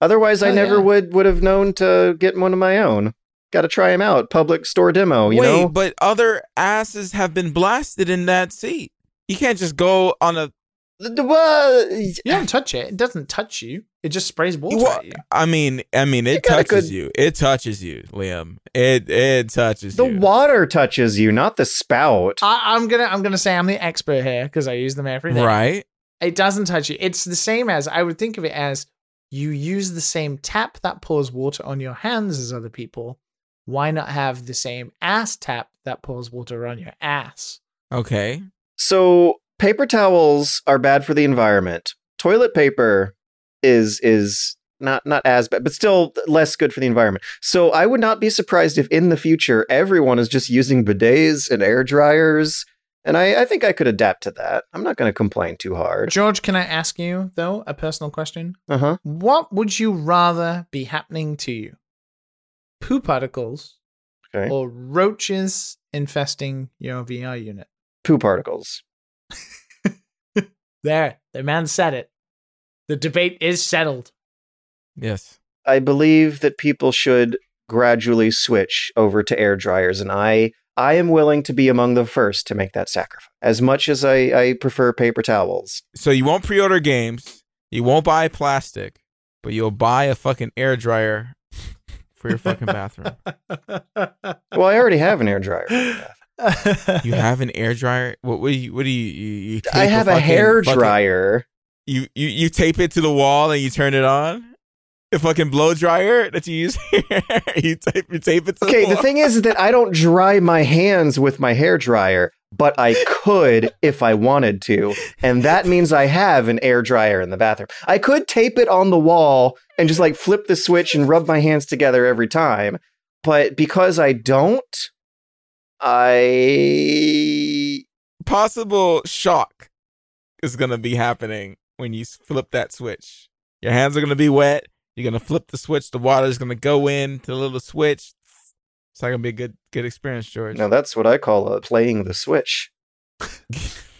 Otherwise, oh, I never yeah. would would have known to get one of my own. Got to try them out. Public store demo. You Wait, know. but other asses have been blasted in that seat. You can't just go on a well, you don't touch it. It doesn't touch you. It just sprays water well, at you. I mean, I mean, it touches good... you. It touches you, Liam. It it touches the you. The water touches you, not the spout. I, am gonna I'm gonna say I'm the expert here because I use them every day. Right. It doesn't touch you. It's the same as I would think of it as you use the same tap that pours water on your hands as other people. Why not have the same ass tap that pours water on your ass? Okay. So paper towels are bad for the environment. Toilet paper is is not not as bad, but still less good for the environment. So I would not be surprised if in the future everyone is just using bidets and air dryers. And I, I think I could adapt to that. I'm not going to complain too hard. George, can I ask you, though, a personal question? Uh huh. What would you rather be happening to you? Poo particles Okay. or roaches infesting your VR unit? Poo particles. There, the man said it. The debate is settled. Yes. I believe that people should gradually switch over to air dryers, and I I am willing to be among the first to make that sacrifice. As much as I, I prefer paper towels. So you won't pre-order games. You won't buy plastic, but you'll buy a fucking air dryer for your fucking bathroom. Well, I already have an air dryer. You have an air dryer. What? What do you? What do you? You, you I have a fucking- hair fucking- dryer. You, you you tape it to the wall and you turn it on. The fucking blow dryer that you use here. you tape you tape it to Okay, the the thing is that I don't dry my hands with my hair dryer, but I could if I wanted to. And that means I have an air dryer in the bathroom. I could tape it on the wall and just like flip the switch and rub my hands together every time. But because I don't, I possible shock is gonna be happening when you flip that switch. Your hands are gonna be wet. You're gonna flip the switch. The water's gonna go in to the little switch. It's not gonna be a good good experience, George. now that's what I call uh, playing the switch.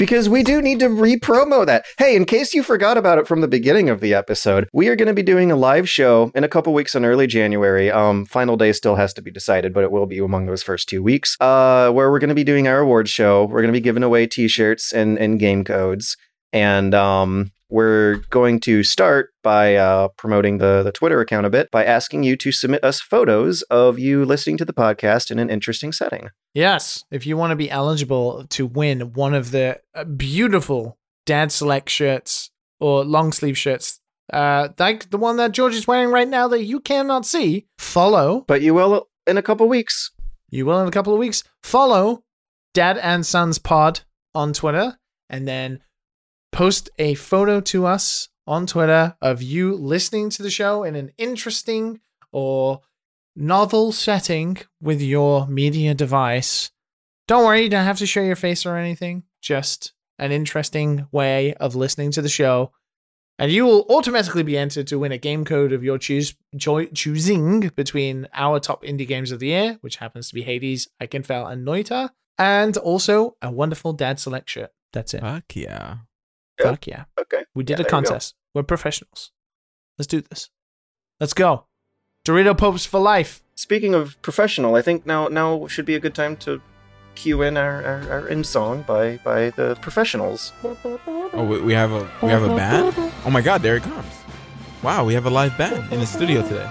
Because we do need to re-promo that. Hey, in case you forgot about it from the beginning of the episode, we are going to be doing a live show in a couple weeks in early January. Um, final day still has to be decided, but it will be among those first two weeks. Uh, where we're going to be doing our awards show. We're going to be giving away T-shirts and and game codes, and um, we're going to start by uh, promoting the the Twitter account a bit by asking you to submit us photos of you listening to the podcast in an interesting setting. Yes, if you want to be eligible to win one of the uh, beautiful Dad Select shirts or long sleeve shirts, uh, like the one that George is wearing right now that you cannot see, follow. But you will in a couple weeks. You will in a couple of weeks. Follow Dad and Sons Pod on Twitter, and then post a photo to us on Twitter of you listening to the show in an interesting or novel setting with your media device. Don't worry, you don't have to show your face or anything. Just an interesting way of listening to the show. And you will automatically be entered to win a game code of your choose choosing between our top indie games of the year, which happens to be Hades, Ikenfell, and Noita, and also a wonderful Dad Select shirt. That's it. Fuck yeah. Fuck yeah. Okay. We did Yeah, a there you go. contest. We're professionals. Let's do this. Let's go. Dorito Popes for life. Speaking of professional, I think now now should be a good time to cue in our, our, our end song by by the professionals. Oh, we, we have a we have a band. Oh my God, there it comes. Wow, we have a live band in the studio today.